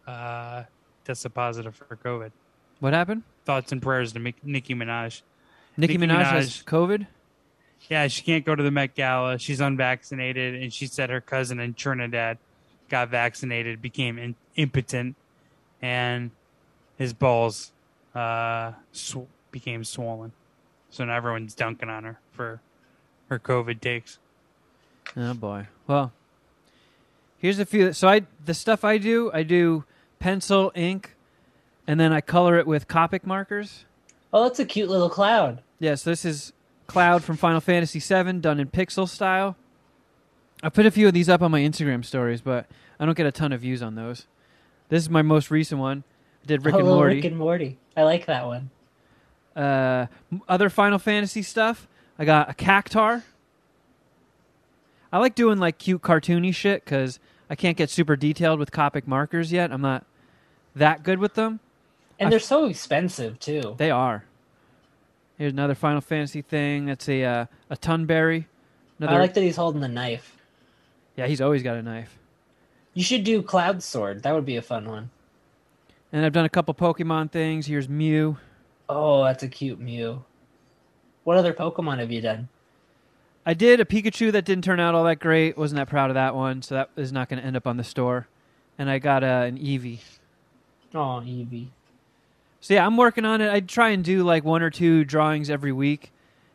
uh, tested positive for COVID. What happened? Thoughts and prayers to Mick- Nicki Minaj. Nicki, Nicki Minaj, has COVID. Yeah, she can't go to the Met Gala. She's unvaccinated, and she said her cousin in Trinidad got vaccinated, became in- impotent, and his balls uh, sw- became swollen. So now everyone's dunking on her for her COVID takes. Oh boy. Well, here's a few. So I the stuff I do, I do pencil, ink, and then I color it with Copic markers. Oh, that's a cute little cloud. Yes, this is Cloud from Final Fantasy VII, done in pixel style. I put a few of these up on my Instagram stories, but I don't get a ton of views on those. This is my most recent one. I did Rick oh, and Morty. Rick and Morty. I like that one. uh, other Final Fantasy stuff. I got a cactuar. I like doing like cute cartoony shit because I can't get super detailed with Copic markers yet. I'm not that good with them. And I- they're so expensive too. They are. Here's another Final Fantasy thing. That's a uh, a Tonberry. Another. I like that he's holding the knife. yeah, he's always got a knife. You should do Cloud Sword. That would be a fun one. And I've done a couple Pokemon things. Here's Mew. Oh, that's a cute Mew. What other Pokemon have you done? I did a Pikachu that didn't turn out all that great. Wasn't that proud of that one, so that is not going to end up on the store. And I got uh, an Eevee. Oh, Eevee. So yeah, I'm working on it. I try and do like one or two drawings every week,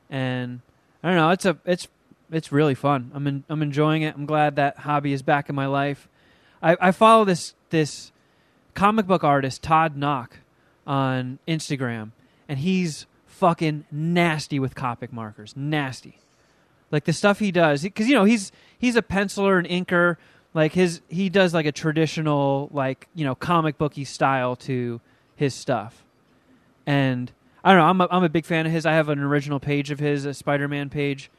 and I don't know. It's a it's it's really fun. I'm in, I'm enjoying it. I'm glad that hobby is back in my life. I, I follow this this comic book artist Todd Nauck on Instagram, and he's fucking nasty with Copic markers. Nasty, like the stuff he does. Because you know he's he's a penciler and inker. Like his he does like a traditional like you know comic booky style to his stuff. And I don't know, I'm a, I'm a big fan of his. I have an original page of his, a Spider-Man page.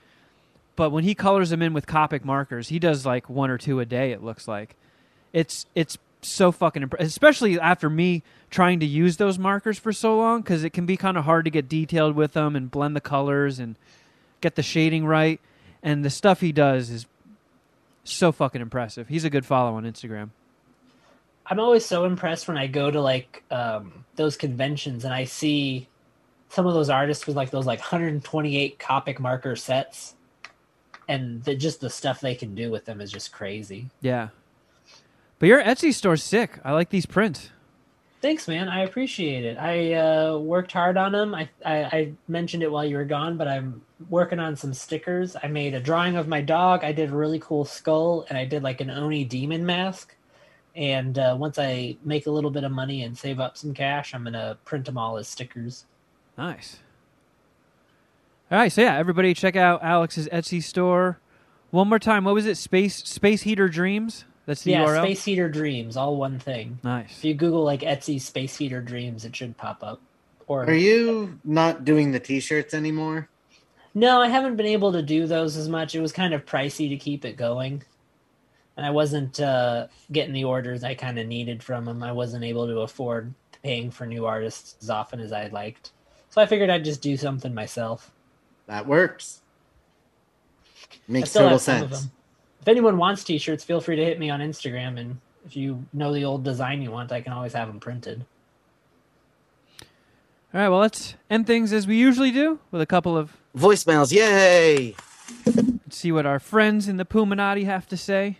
But when he colors them in with Copic markers, he does like one or two a day it looks like. It's it's so fucking imp- especially after me trying to use those markers for so long cuz it can be kind of hard to get detailed with them and blend the colors and get the shading right and the stuff he does is so fucking impressive. He's a good follow on Instagram. I'm always so impressed when I go to like um, those conventions and I see some of those artists with like those like 128 Copic marker sets, and the, just the stuff they can do with them is just crazy. Yeah. But your Etsy store's sick. I like these prints. Thanks, man. I appreciate it. I uh, worked hard on them. I, I I mentioned it while you were gone, but I'm working on some stickers. I made a drawing of my dog. I did a really cool skull, and I did like an Oni demon mask. And uh, once I make a little bit of money and save up some cash, I'm gonna print them all as stickers. Nice. All right, so yeah, everybody check out Alex's Etsy store. One more time, what was it? Space Space Heater Dreams. That's the yeah, URL. Space Heater Dreams, all one thing. Nice. If you Google like Etsy Space Heater Dreams, it should pop up. Or Are you not doing the t-shirts anymore? No, I haven't been able to do those as much. It was kind of pricey to keep it going. And I wasn't uh, getting the orders I kind of needed from them. I wasn't able to afford paying for new artists as often as I'd liked. So I figured I'd just do something myself. That works. Makes total have some of sense. Them. If anyone wants t-shirts, feel free to hit me on Instagram. And if you know the old design you want, I can always have them printed. All right, well, let's end things as we usually do with a couple of Voicemails, yay! let's see what our friends in the Puminati have to say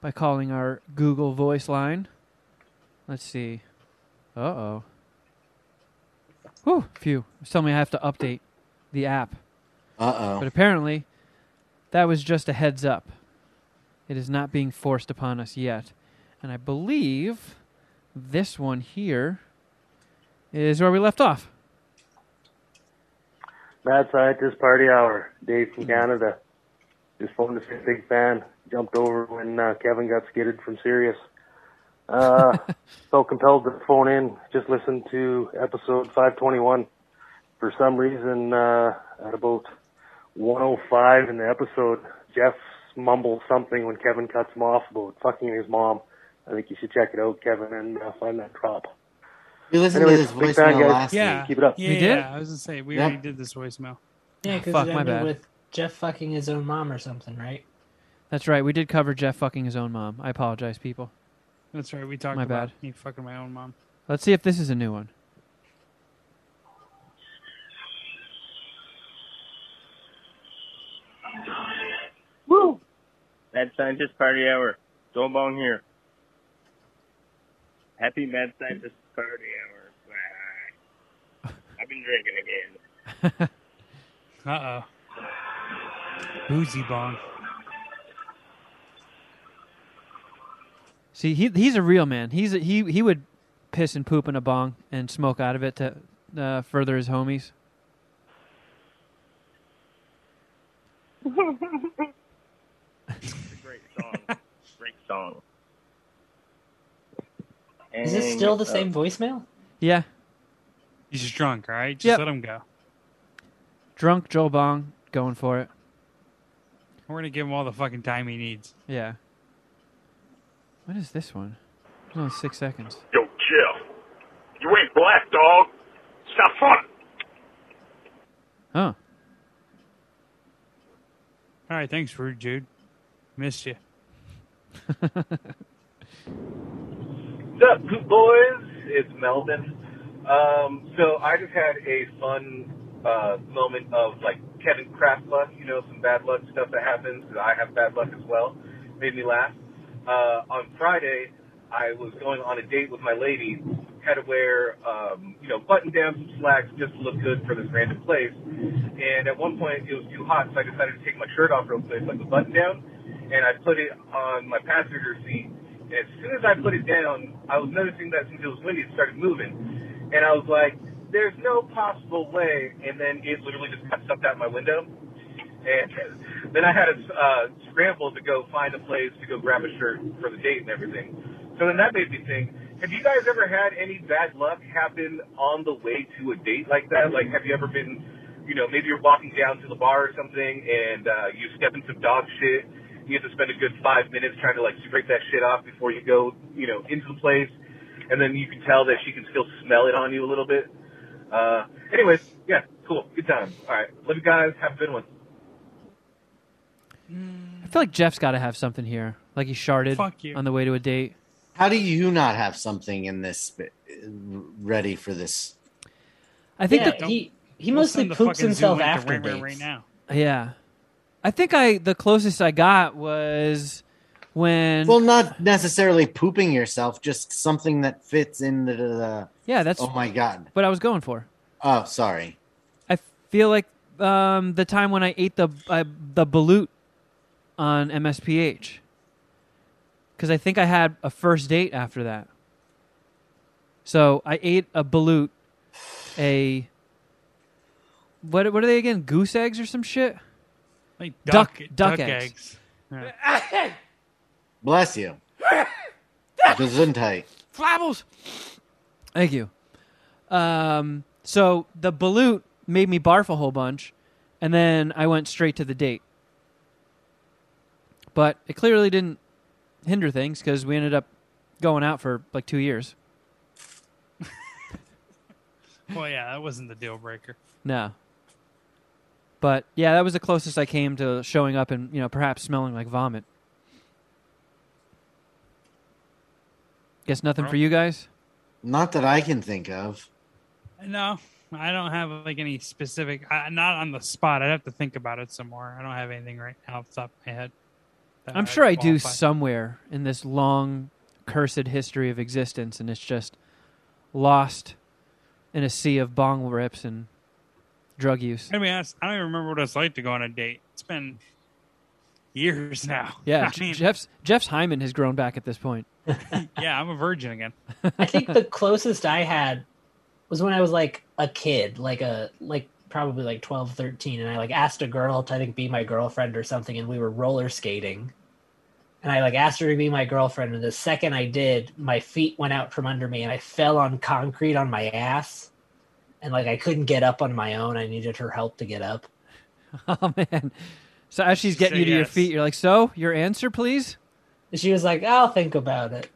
by calling our Google Voice line. Let's see. Uh oh. Whew, phew. It's telling me I have to update the app. Uh oh. But apparently, that was just a heads up. It is not being forced upon us yet. And I believe this one here is where we left off. Mad Scientist Party Hour. Dave from Canada. Just phoned to say big fan. Jumped over when uh, Kevin got skidded from Sirius. Uh, *laughs* felt compelled to phone in. Just listened to episode 521. For some reason, uh, at about 105 in the episode, Jeff mumbles something when Kevin cuts him off about fucking his mom. I think you should check it out, Kevin, and uh, find that drop. We listened Anyways, to this big fan, voicemail guys. last Yeah. week. Keep it up. Yeah, We did? I was gonna say we Yeah. already did this voicemail. Yeah, because Fuck, it my ended bad. with Jeff fucking his own mom or something, right? That's right. We did cover Jeff fucking his own mom. I apologize, people. That's right. We talked My about bad. me fucking my own mom. Let's see if this is a new one. Mad Scientist Party Hour. Don't Bong here. Happy Mad Scientist Party Hour. I've been drinking again. *laughs* Uh oh. Boozy bong. See, he he's a real man. He's a, he he would piss and poop in a bong and smoke out of it to uh, further his homies. *laughs* It's great song. great song. Is this still the uh, same voicemail? Yeah, He's just drunk, all right? Just Yep. let him go. drunk Joel Bong going for it. We're gonna give him all the fucking time he needs. Yeah. What is this one? It's only six seconds. Yo, chill. You ain't black, dog. Stop fun. Oh, All right, thanks, Rude Jude. Missed you. What's up, Poop Boys? It's Melvin. Um, so I just had a fun uh, moment of like Kevin Craft luck, you know, some bad luck stuff that happens. I have bad luck as well. Made me laugh. Uh, on Friday, I was going on a date with my lady. Had to wear, um, you know, button down, some slacks just to look good for this random place. And at one point, it was too hot, so I decided to take my shirt off real quick, like the button down, and I put it on my passenger seat. And as soon as I put it down, I was noticing that since it was windy, it started moving. And I was like, there's no possible way. And then it literally just got sucked out my window. And *laughs* then I had to uh, scramble to go find a place to go grab a shirt for the date and everything. So then that made me think, have you guys ever had any bad luck happen on the way to a date like that? Like, have you ever been, you know, maybe you're walking down to the bar or something and uh, you step in some dog shit. You have to spend a good five minutes trying to like scrape that shit off before you go, you know, into the place. And then you can tell that she can still smell it on you a little bit. Uh, anyways, yeah, cool. Good time. All right. Love you guys. Have a good one. I feel like Jeff's got to have something here. Like he sharded Fuck you. on the way to a date. How do you not have something in this ready for this? I think yeah, the, he he mostly send the poops fucking himself Zoo link to after Ring Ring dates. right now. yeah, I think I the closest I got was when Well, not necessarily pooping yourself, just something that fits into the. yeah, that's Oh my god! what I was going for. Oh, sorry. I feel like um, the time when I ate the uh, the balut on MSPH because I think I had a first date after that. So I ate a balut, a what what are they again? Goose eggs or some shit? Like Duck- duck, duck duck, eggs. eggs. Yeah. *laughs* Bless you. Gesundheit. Flabbles. Thank you. Um, so the balut made me barf a whole bunch, and then I went straight to the date. But it clearly didn't hinder things because we ended up going out for like two years. *laughs* Well, yeah, that wasn't the deal breaker. No. But yeah, that was the closest I came to showing up and you know perhaps smelling like vomit. Guess nothing for you guys. Not that I can think of. No, I don't have like any specific. I, not on the spot. I'd have to think about it some more. I don't have anything right now off the top of my head. I'm I'd sure I do qualify. somewhere in this long, cursed history of existence, and it's just lost in a sea of bong rips and drug use. I mean, honest, I don't even remember what it's like to go on a date. It's been years now. *laughs* Yeah, I mean, Jeff's Jeff's hymen has grown back at this point. *laughs* yeah, I'm a virgin again. I think the closest I had was when I was like a kid, like a like probably like 12, 13 and I like asked a girl to I think be my girlfriend or something and we were roller skating. And I like asked her to be my girlfriend and the second I did, my feet went out from under me and I fell on concrete on my ass. And like I couldn't get up on my own. I needed her help to get up. *laughs* Oh man! So as she's getting Say you to your feet, you're like, "So, your answer, please." And she was like, "I'll think about it."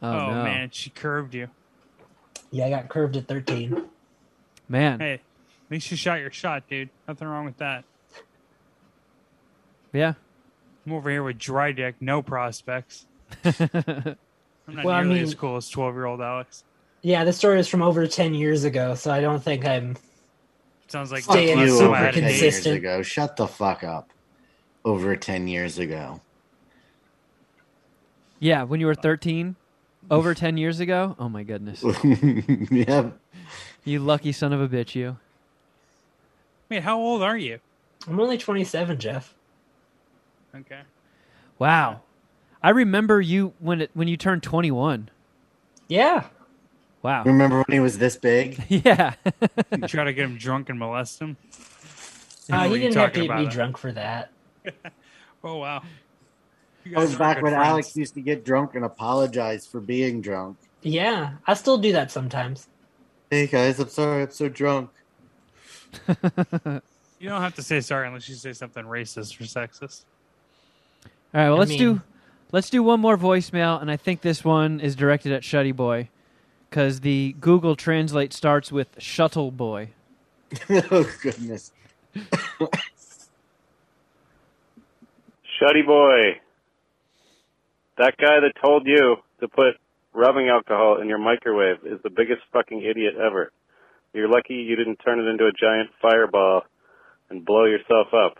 Oh, Oh, no, man, she curved you. Yeah, I got curved at 13. man, Hey, at least you shot your shot, dude. Nothing wrong with that. yeah. I'm over here with dry dick, no prospects. *laughs* I'm not Well, I mean- as cool as 12 year old Alex. Yeah, this story is from over 10 years ago, so I don't think I'm Sounds like Fuck Staying you super over 10 years ago. Shut the fuck up. Over 10 years ago. Yeah, when you were 13, over 10 years ago. Oh my goodness, *laughs* yep. you lucky son of a bitch, you. Wait, how old are you? I'm only 27, Jeff. Okay. Wow, I remember you when it when you turned 21. Yeah. Wow. Remember when he was this big? *laughs* Yeah. You try to get him drunk and molest him? Uh, he didn't have to talking get me about? drunk for that. *laughs* Oh, wow. You That was back when friends. Alex used to get drunk and apologize for being drunk. Yeah, I still do that sometimes. Hey guys, I'm sorry, I'm so drunk. *laughs* You don't have to say sorry unless you say something racist or sexist. All right, well, I let's do let's do one more voicemail, and I think this one is directed at Shuddy Boy, because the Google Translate starts with Shuttle Boy. *laughs* oh goodness. Shuddy boy. That guy that told you to put rubbing alcohol in your microwave is the biggest fucking idiot ever. You're lucky you didn't turn it into a giant fireball and blow yourself up.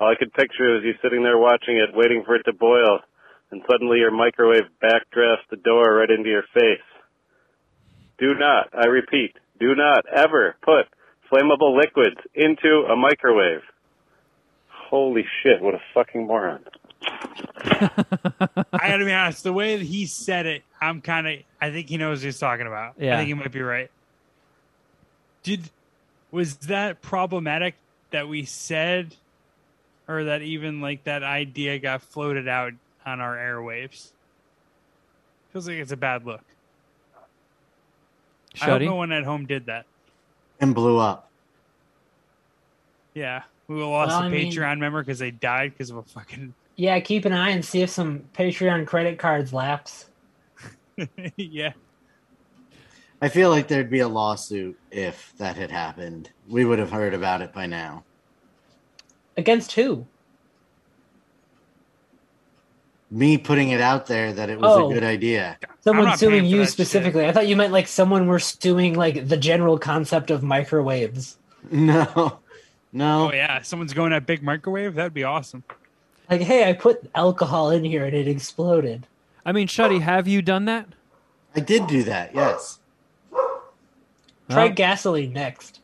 All I could picture is you sitting there watching it, waiting for it to boil, and suddenly your microwave backdrafts the door right into your face. Do not, I repeat, do not ever put flammable liquids into a microwave. Holy shit, what a fucking moron. *laughs* I gotta be honest, the way that he said it, I'm kind of. I think he knows what he's talking about. Yeah. I think he might be right. Did was that problematic that we said, or that even like that idea got floated out on our airwaves? Feels like it's a bad look. I hope Shuddy? no one at home did that. And blew up. Yeah, we lost Well, a I mean- Patreon member because they died because of a fucking. Yeah, keep an eye and see if some Patreon credit cards lapse. *laughs* yeah, I feel like there'd be a lawsuit if that had happened. We would have heard about it by now. Against who? Me putting it out there that it was Oh. a good idea. Someone not suing you that shit. specifically. I thought you meant like someone were suing like the general concept of microwaves. *laughs* No, no. Oh yeah, someone's going at big microwave. That'd be awesome. Like, hey, I put alcohol in here and it exploded. I mean, Shuddy, have you done that? I did do that. Yes. Try Oh. gasoline next.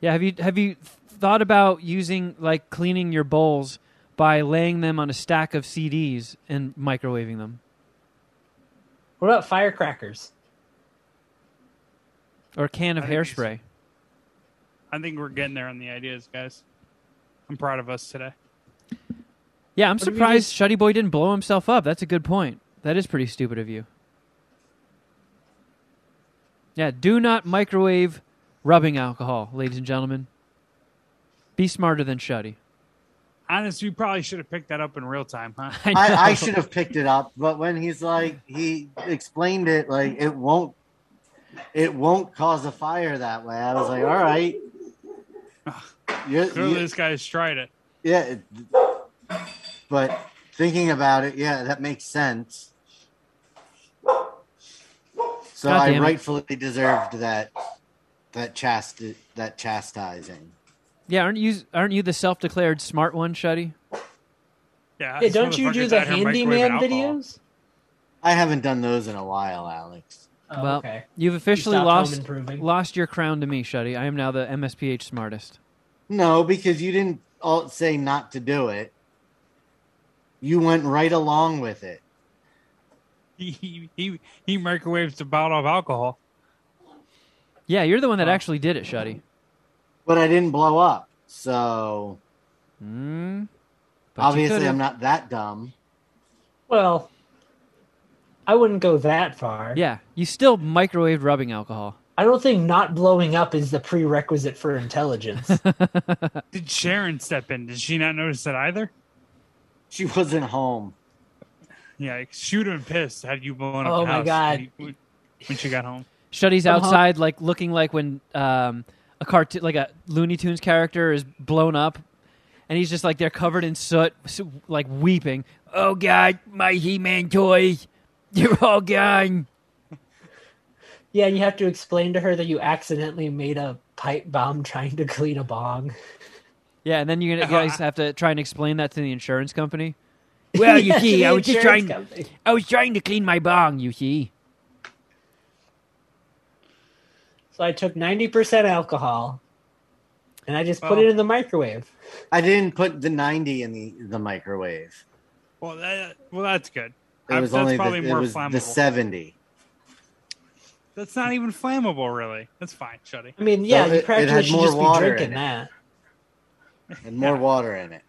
Yeah, have you have you thought about using like cleaning your bowls by laying them on a stack of CDs and microwaving them, What about firecrackers? or a can of I think hairspray? I think we're getting there on the ideas, guys. I'm proud of us today. Yeah, I'm What surprised just- Shuddy Boy didn't blow himself up. That's a good point. That is pretty stupid of you. Yeah, do not microwave rubbing alcohol, ladies and gentlemen. Be smarter than Shuddy. Honestly, we probably should have picked that up in real time, huh? *laughs* I. I, I should have picked it up, but when he's like, he explained it like it won't, it won't cause a fire that way. I was like, all right. *sighs* You're- Clearly, you- this guy's tried it. yeah, it, but thinking about it, yeah, that makes sense. So I damn it. rightfully deserved that that chast that chastising. Yeah, aren't you aren't you the self-declared smart one, Shuddy? Yeah. Hey, don't you do the handyman videos? I haven't done those in a while, Alex. Oh, well, okay. you've officially stopped home lost lost your crown to me, Shuddy. I am now the MSPH smartest. No, because you didn't all say not to do it. You went right along with it. He he he microwaves a bottle of alcohol. Yeah, you're the one that actually did it, Shuddy. But I didn't blow up. So Mm, obviously. I'm not that dumb. Well, I wouldn't go that far. Yeah, you still microwaved rubbing alcohol. I don't think not blowing up is the prerequisite for intelligence. *laughs* Did Sharon step in? Did she not notice that either? She wasn't home. Yeah, like, she would have been pissed had you blown up. Oh the my God. When, when she got home. Shuddy's Somehow- outside, like looking like when um, a cartoon, like a Looney Tunes character, is blown up, and he's just like they're covered in soot, so- like weeping. Oh God, my He-Man toys, *laughs* you're all gone. *laughs* yeah, and you have to explain to her that you accidentally made a pipe bomb trying to clean a bong. *laughs* Yeah, and then you're gonna guys have to try and explain that to the insurance company. Well, you Yeah, see, I was just trying. company. I was trying to clean my bong. You see. So I took 90% alcohol and I just put it in the microwave. I didn't put the 90 in the, the microwave. Well, that, well, that's good. It I- was that's only probably the, more it was flammable. the 70. That's not even flammable, really. That's fine, Shuddy. I mean, yeah, So you it- it practically had should more just be drinking that. And more water in it.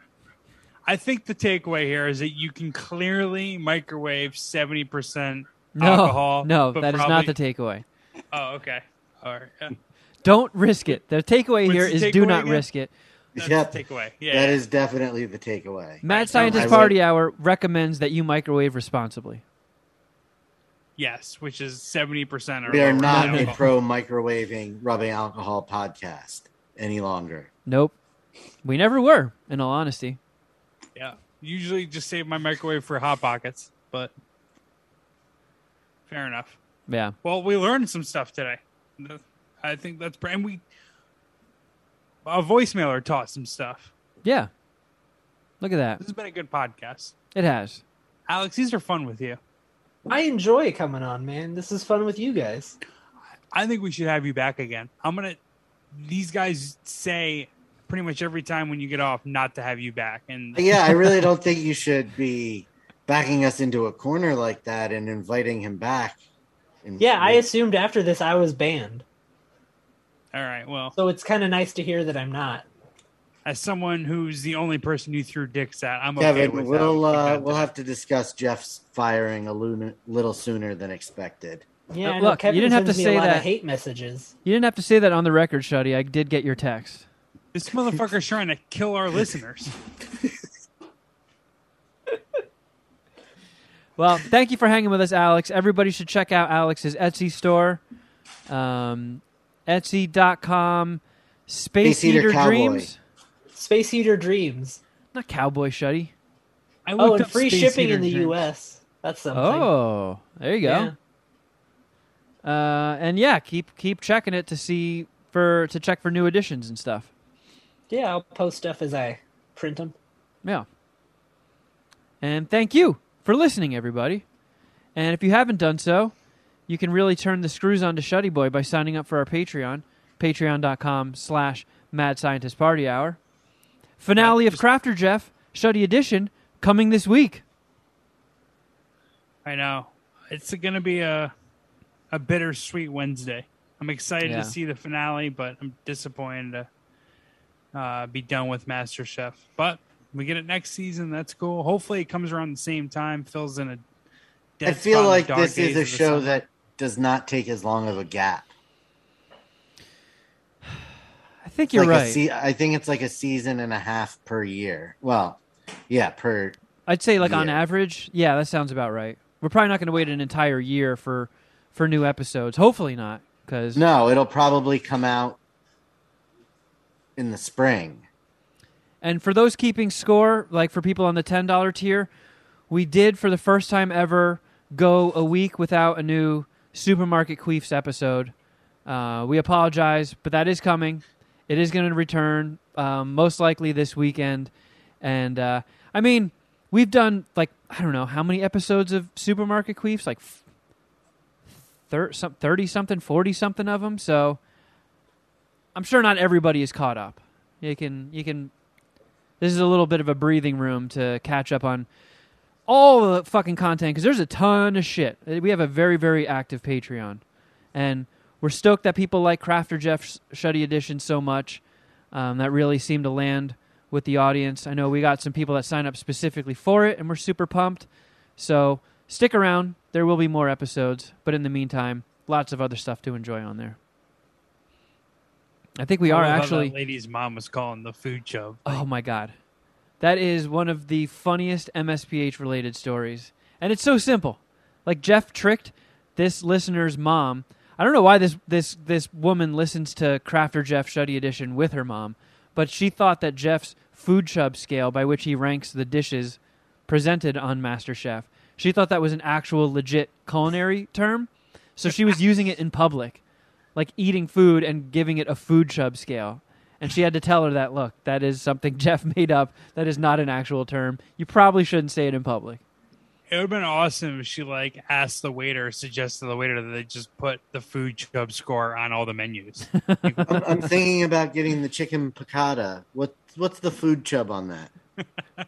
I think the takeaway here is that you can clearly microwave seventy percent No, alcohol. no, but that is not the takeaway. Oh, okay. All right. Yeah. Don't risk it. The takeaway What's here the is do takeaway not again? risk it. That's Yep. the takeaway. Yeah. That is definitely the takeaway. Mad Scientist I will- Party Hour recommends that you microwave responsibly. yes, which is seventy percent. or We are not a no. pro microwaving rubbing alcohol podcast any longer. Nope. We never were, in all honesty. Yeah. Usually just save my microwave for hot pockets, but fair enough. Yeah. Well, we learned some stuff today. I think that's pr- and we a voicemailer taught some stuff. Yeah. Look at that. This has been a good podcast. It has. Alex, these are fun with you. I enjoy coming on, man. This is fun with you guys. I think we should have you back again. I'm gonna. These guys say pretty much every time when you get off not to have you back, and Yeah, I really *laughs* don't think you should be backing us into a corner like that and inviting him back. And- Yeah, I assumed after this I was banned. all right. Well, So it's kind of nice to hear that I'm not. as someone who's the only person you threw dicks at, I'm okay Kevin, with we'll that. uh, we'll have to discuss Jeff's firing a luna- little sooner than expected. Yeah, Uh, I know look, you didn't have to say that. hate messages. You didn't have to say that on the record, Shuddy. I did get your text. This motherfucker's trying to kill our listeners. *laughs* Well, thank you for hanging with us, Alex. Everybody should check out Alex's Etsy store. Um, Etsy.com Space Space Eater Eater Dreams. Space Eater Dreams. Not cowboy shuddy. I Oh, and free space shipping heater in the drinks. U.S. That's something. Oh, there you Yeah. go. Uh, and yeah, keep keep checking it to see for to check for new editions and stuff. Yeah, I'll post stuff as I print them. Yeah. And thank you for listening, everybody. And if you haven't done so, you can really turn the screws on to Shuddy Boy by signing up for our Patreon, patreon.com slash Mad Scientist Party Hour. Finale of Crafter Jeff, Shuddy Edition, coming this week. I know. It's going to be a a bittersweet Wednesday. I'm excited Yeah. to see the finale, but I'm disappointed to uh, be done with MasterChef. But we get it next season. That's cool. Hopefully, it comes around the same time. Fills in a. Dead I feel spot in the like this is a show that does not take as long of a gap. I think you're Like right. se- I think it's like a season and a half per year. Well, yeah, per. I'd say like on average, yeah, that sounds about right. We're probably not going to wait an entire year for for new episodes. Hopefully not, because No, it'll probably come out in the spring. And for those keeping score, like for people on the ten dollar tier, we did for the first time ever go a week without a new supermarket queefs episode. Uh, we apologize, but that is coming. It is going to return um, most likely this weekend. And uh, I mean, we've done like I don't know how many episodes of supermarket queefs, like thirty something, forty something of them. So I'm sure not everybody is caught up. You can you can this is a little bit of a breathing room to catch up on all the fucking content because there's a ton of shit. Uh, We have a very very active Patreon, and we're stoked that people like Crafter Jeff's Shuddy Edition so much. Um, that really seemed to land with the audience. I know we got some people that signed up specifically for it, and we're super pumped. So stick around. There will be more episodes, but in the meantime, lots of other stuff to enjoy on there. I think we are actually. Lady's mom was calling the food chub. Oh my god. That is one of the funniest MSPH related stories. And it's so simple. Like Jeff tricked this listener's mom. I don't know why this this this woman listens to Crafter Jeff Shuddy Edition with her mom, but she thought that Jeff's food chub scale by which he ranks the dishes presented on MasterChef, she thought that was an actual legit culinary term. So she was using it in public, like eating food and giving it a food chub scale. And she had to tell her that, look, that is something *laughs* Jeff made up. That is not an actual term. You probably shouldn't say it in public. It would have been awesome if she like asked the waiter, suggested the waiter that they just put the food chub score on all the menus. *laughs* I'm, I'm thinking about getting the chicken piccata. What what's the food chub on that?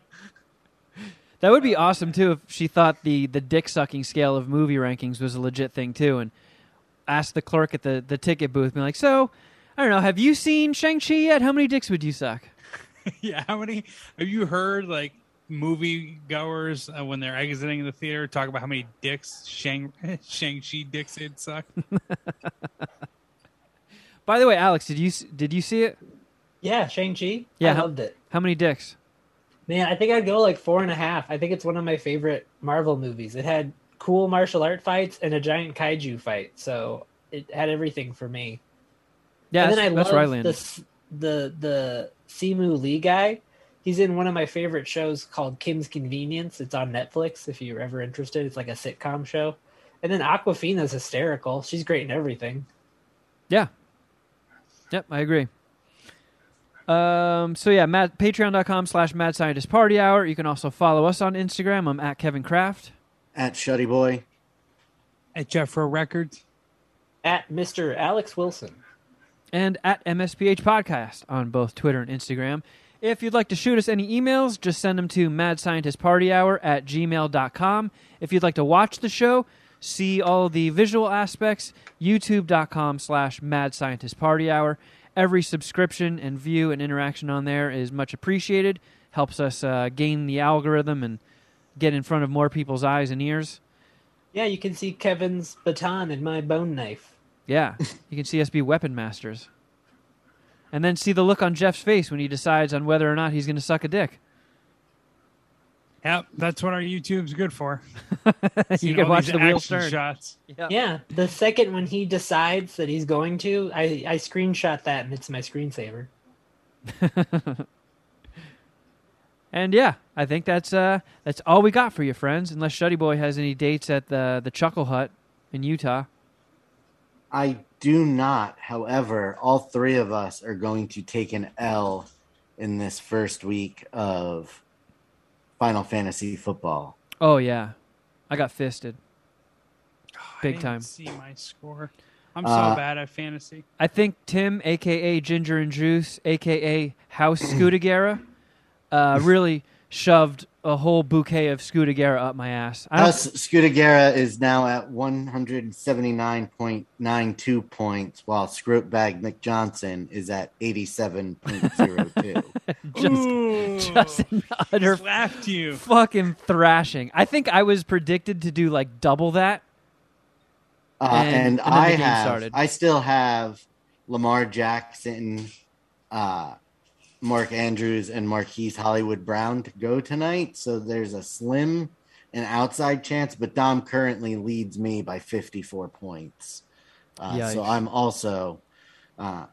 That would be awesome too if she thought the the dick sucking scale of movie rankings was a legit thing too, and asked the clerk at the the ticket booth, be like, "So, I don't know, have you seen Shang Chi yet? How many dicks would you suck?" *laughs* yeah, how many have you heard like movie goers uh, when they're exiting the theater talk about how many dicks Shang *laughs* Shang Chi dicks they'd suck? *laughs* By the way, Alex, did you did you see it? Yeah, Shang Chi. Yeah, I how- loved it. How many dicks? Man, I think I'd go like four and a half. I think it's one of my favorite Marvel movies. It had cool martial art fights and a giant kaiju fight, so it had everything for me. Yeah, and then I that's love where I landed. the the the Simu Lee guy. He's in one of my favorite shows called Kim's Convenience. It's on Netflix if you're ever interested. It's like a sitcom show. And then Awkwafina's hysterical. She's great in everything. Yeah. Yep, I agree. Um, so yeah, patreon.com slash mad scientist party hour. You can also follow us on Instagram. I'm at Kevin Craft. At Shuddy Boy. At Jeffro Records. At Mr. Alex Wilson. and at MSPH Podcast on both Twitter and Instagram. If you'd like to shoot us any emails, just send them to madscientistpartyhour at gmail.com. If you'd like to watch the show, see all the visual aspects, youtube.com slash madscientistpartyhour. Every subscription and view and interaction on there is much appreciated. Helps us uh, gain the algorithm and get in front of more people's eyes and ears. Yeah, you can see Kevin's baton and my bone knife. Yeah, *laughs* you can see us be weapon masters. And then see the look on Jeff's face when he decides on whether or not he's going to suck a dick. Yep, that's what our YouTube's good for. *laughs* you can watch the wheel action turn. shots. Yeah, the second when he decides that he's going to, I, I screenshot that and it's my screensaver. *laughs* And yeah, I think that's uh that's all we got for you, friends. Unless Shuddy Boy has any dates at the the Chuckle Hut in Utah. I do not. However, all three of us are going to take an L in this first week of Final Fantasy football. Oh yeah, I got fisted. I Big didn't time. See my score. I'm so Uh, bad at fantasy. I think Tim, aka Ginger and Juice, aka House *clears throat* Scudagera, uh, really shoved a whole bouquet of Scudagera up my ass. I Us Scudagera is now at 179.92 points, while Scrotbag McJohnson is at 87.02. *laughs* just, just an utter slapped you. fucking thrashing. I think I was predicted to do like double that. Uh, And- and and I have, started. I still have Lamar Jackson, uh, Mark Andrews, and Marquise Hollywood Brown to go tonight. So there's a slim and outside chance, but Dom currently leads me by 54 points. Uh, so I'm also, because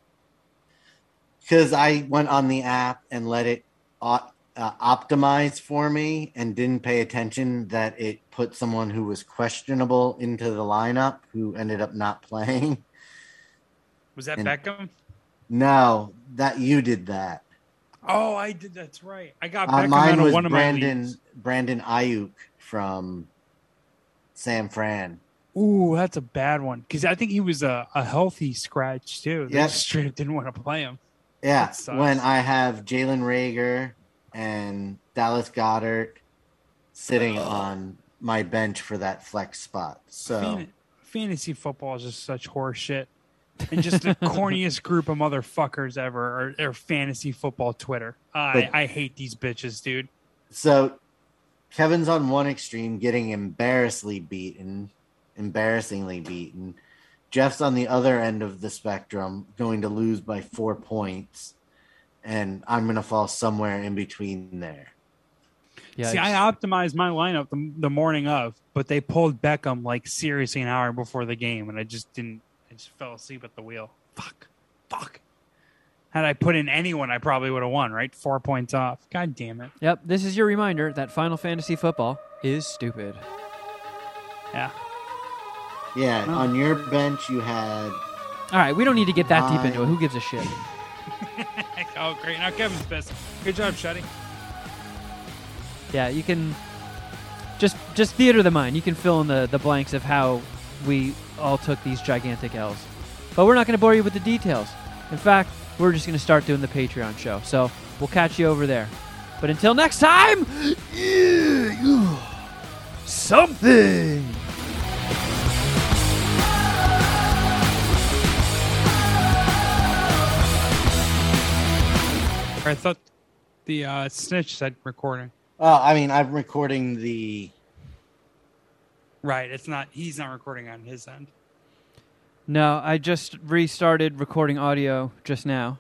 I went on the app and let it op- uh, optimize for me and didn't pay attention that it put someone who was questionable into the lineup who ended up not playing. Was that and- Beckham? No, that you did that. Oh, I did. That's right. I got Uh, Beckham out mine of was one of my Brandon leagues. Brandon Aiyuk from San Fran. Ooh, that's a bad one because I think he was a, a healthy scratch too. They Yep. straight *laughs* up didn't want to play him. Yeah, when I have Jalen Reagor and Dallas Goedert sitting on my bench for that flex spot. So Fan- fantasy football is just such horse shit. And just the corniest group of motherfuckers ever or, are fantasy football Twitter. I, But- I hate these bitches, dude. So Kevin's on one extreme, getting embarrassingly beaten, embarrassingly beaten. Jeff's on the other end of the spectrum, going to lose by four points, and I'm going to fall somewhere in between there. Yeah, See, I optimized my lineup the, the morning of, but they pulled Beckham like seriously an hour before the game, and I just didn't. I just fell asleep at the wheel. Fuck, fuck. Had I put in anyone, I probably would have won. Right, four points off. God damn it. Yep, this is your reminder that Final Fantasy football is stupid. Yeah. Yeah, on your bench you had All right, we don't need to get that deep into it. Who gives a shit? *laughs* oh, great. Now Kevin's pissed. Good job, Shuddy. Yeah, you can just just theater the mind. You can fill in the, the blanks of how we all took these gigantic L's. But we're not going to bore you with the details. In fact, we're just going to start doing the Patreon show. So we'll catch you over there. But until next time, something. I thought the uh, snitch said recording. Oh, I mean, I'm recording the. Right. It's not. He's not recording on his end. No, I just restarted recording audio just now.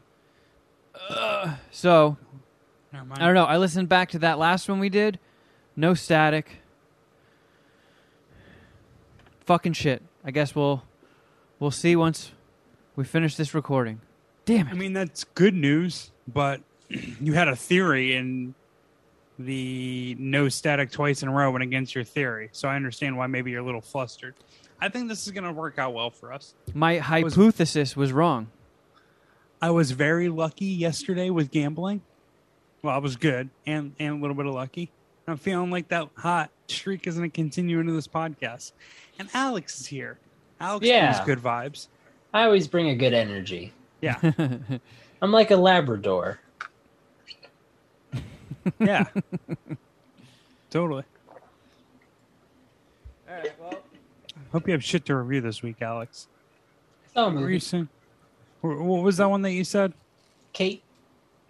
Uh, so, Never mind. I don't know. I listened back to that last one we did. No static. Fucking shit. I guess we'll we'll see once we finish this recording. Damn it. I mean, that's good news, but *clears throat* you had a theory and the no static twice in a row went against your theory. So I understand why maybe you're a little flustered. I think this is going to work out well for us. My hypothesis was wrong. I was very lucky yesterday with gambling. Well, I was good and, and a little bit of lucky. I'm feeling like that hot streak is going to continue into this podcast. And Alex is here. Alex Yeah. brings good vibes. I always bring a good energy. Yeah. *laughs* I'm like a Labrador. Yeah. *laughs* totally. All right, well. Hope you have shit to review this week, Alex. saw a What were movie. you saying? What was that one that you said? Kate.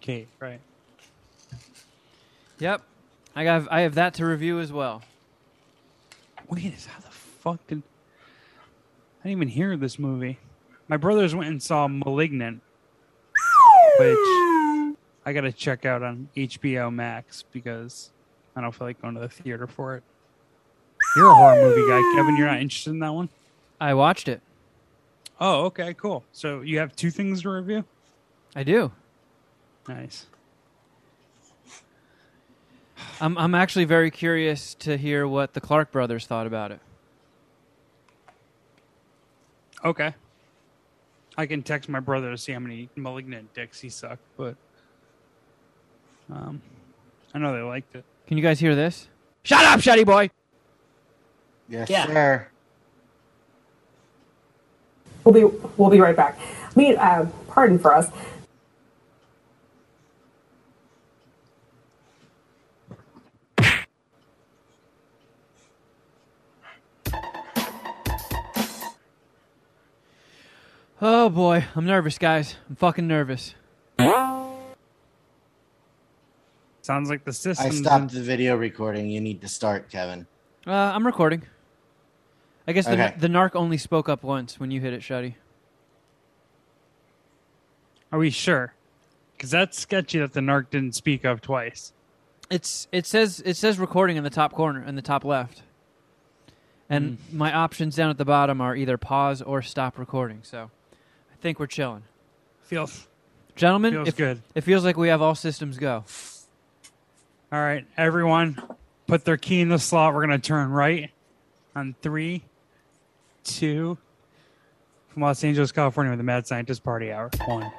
Kate, right. Yep. I got I have that to review as well. Wait, is how the fuck did I didn't even hear this movie. My brothers went and saw Malignant, which I gotta check out on HBO Max because I don't feel like going to the theater for it. You're a horror movie guy, Kevin. You're not interested in that one? I watched it. Oh, okay, cool. So you have two things to review? I do. Nice. I'm I'm actually very curious to hear what the Clark brothers thought about it. Okay. I can text my brother to see how many malignant dicks he sucked, but um, I know they liked it. Can you guys hear this? Shut up, Shuddy Boy. Yes, Yeah. sir. We'll be we'll be right back. Me, uh, pardon for us. Oh boy, I'm nervous, guys. I'm fucking nervous. Sounds like the system. I system. stopped the video recording. You need to start, Kevin. Uh, I'm recording. I guess the Okay. the narc only spoke up once when you hit it, Shuddy. Are we sure? Because that's sketchy that the narc didn't speak up twice. It's it says it says recording in the top corner in the top left. And Hmm. my options down at the bottom are either pause or stop recording. So I think we're chilling. Feels Gentlemen, Feels if- good. It feels like we have all systems go. All right, everyone, put their key in the slot. We're gonna turn right on three, two. From Los Angeles, California, with the Mad Scientist Party Hour. One.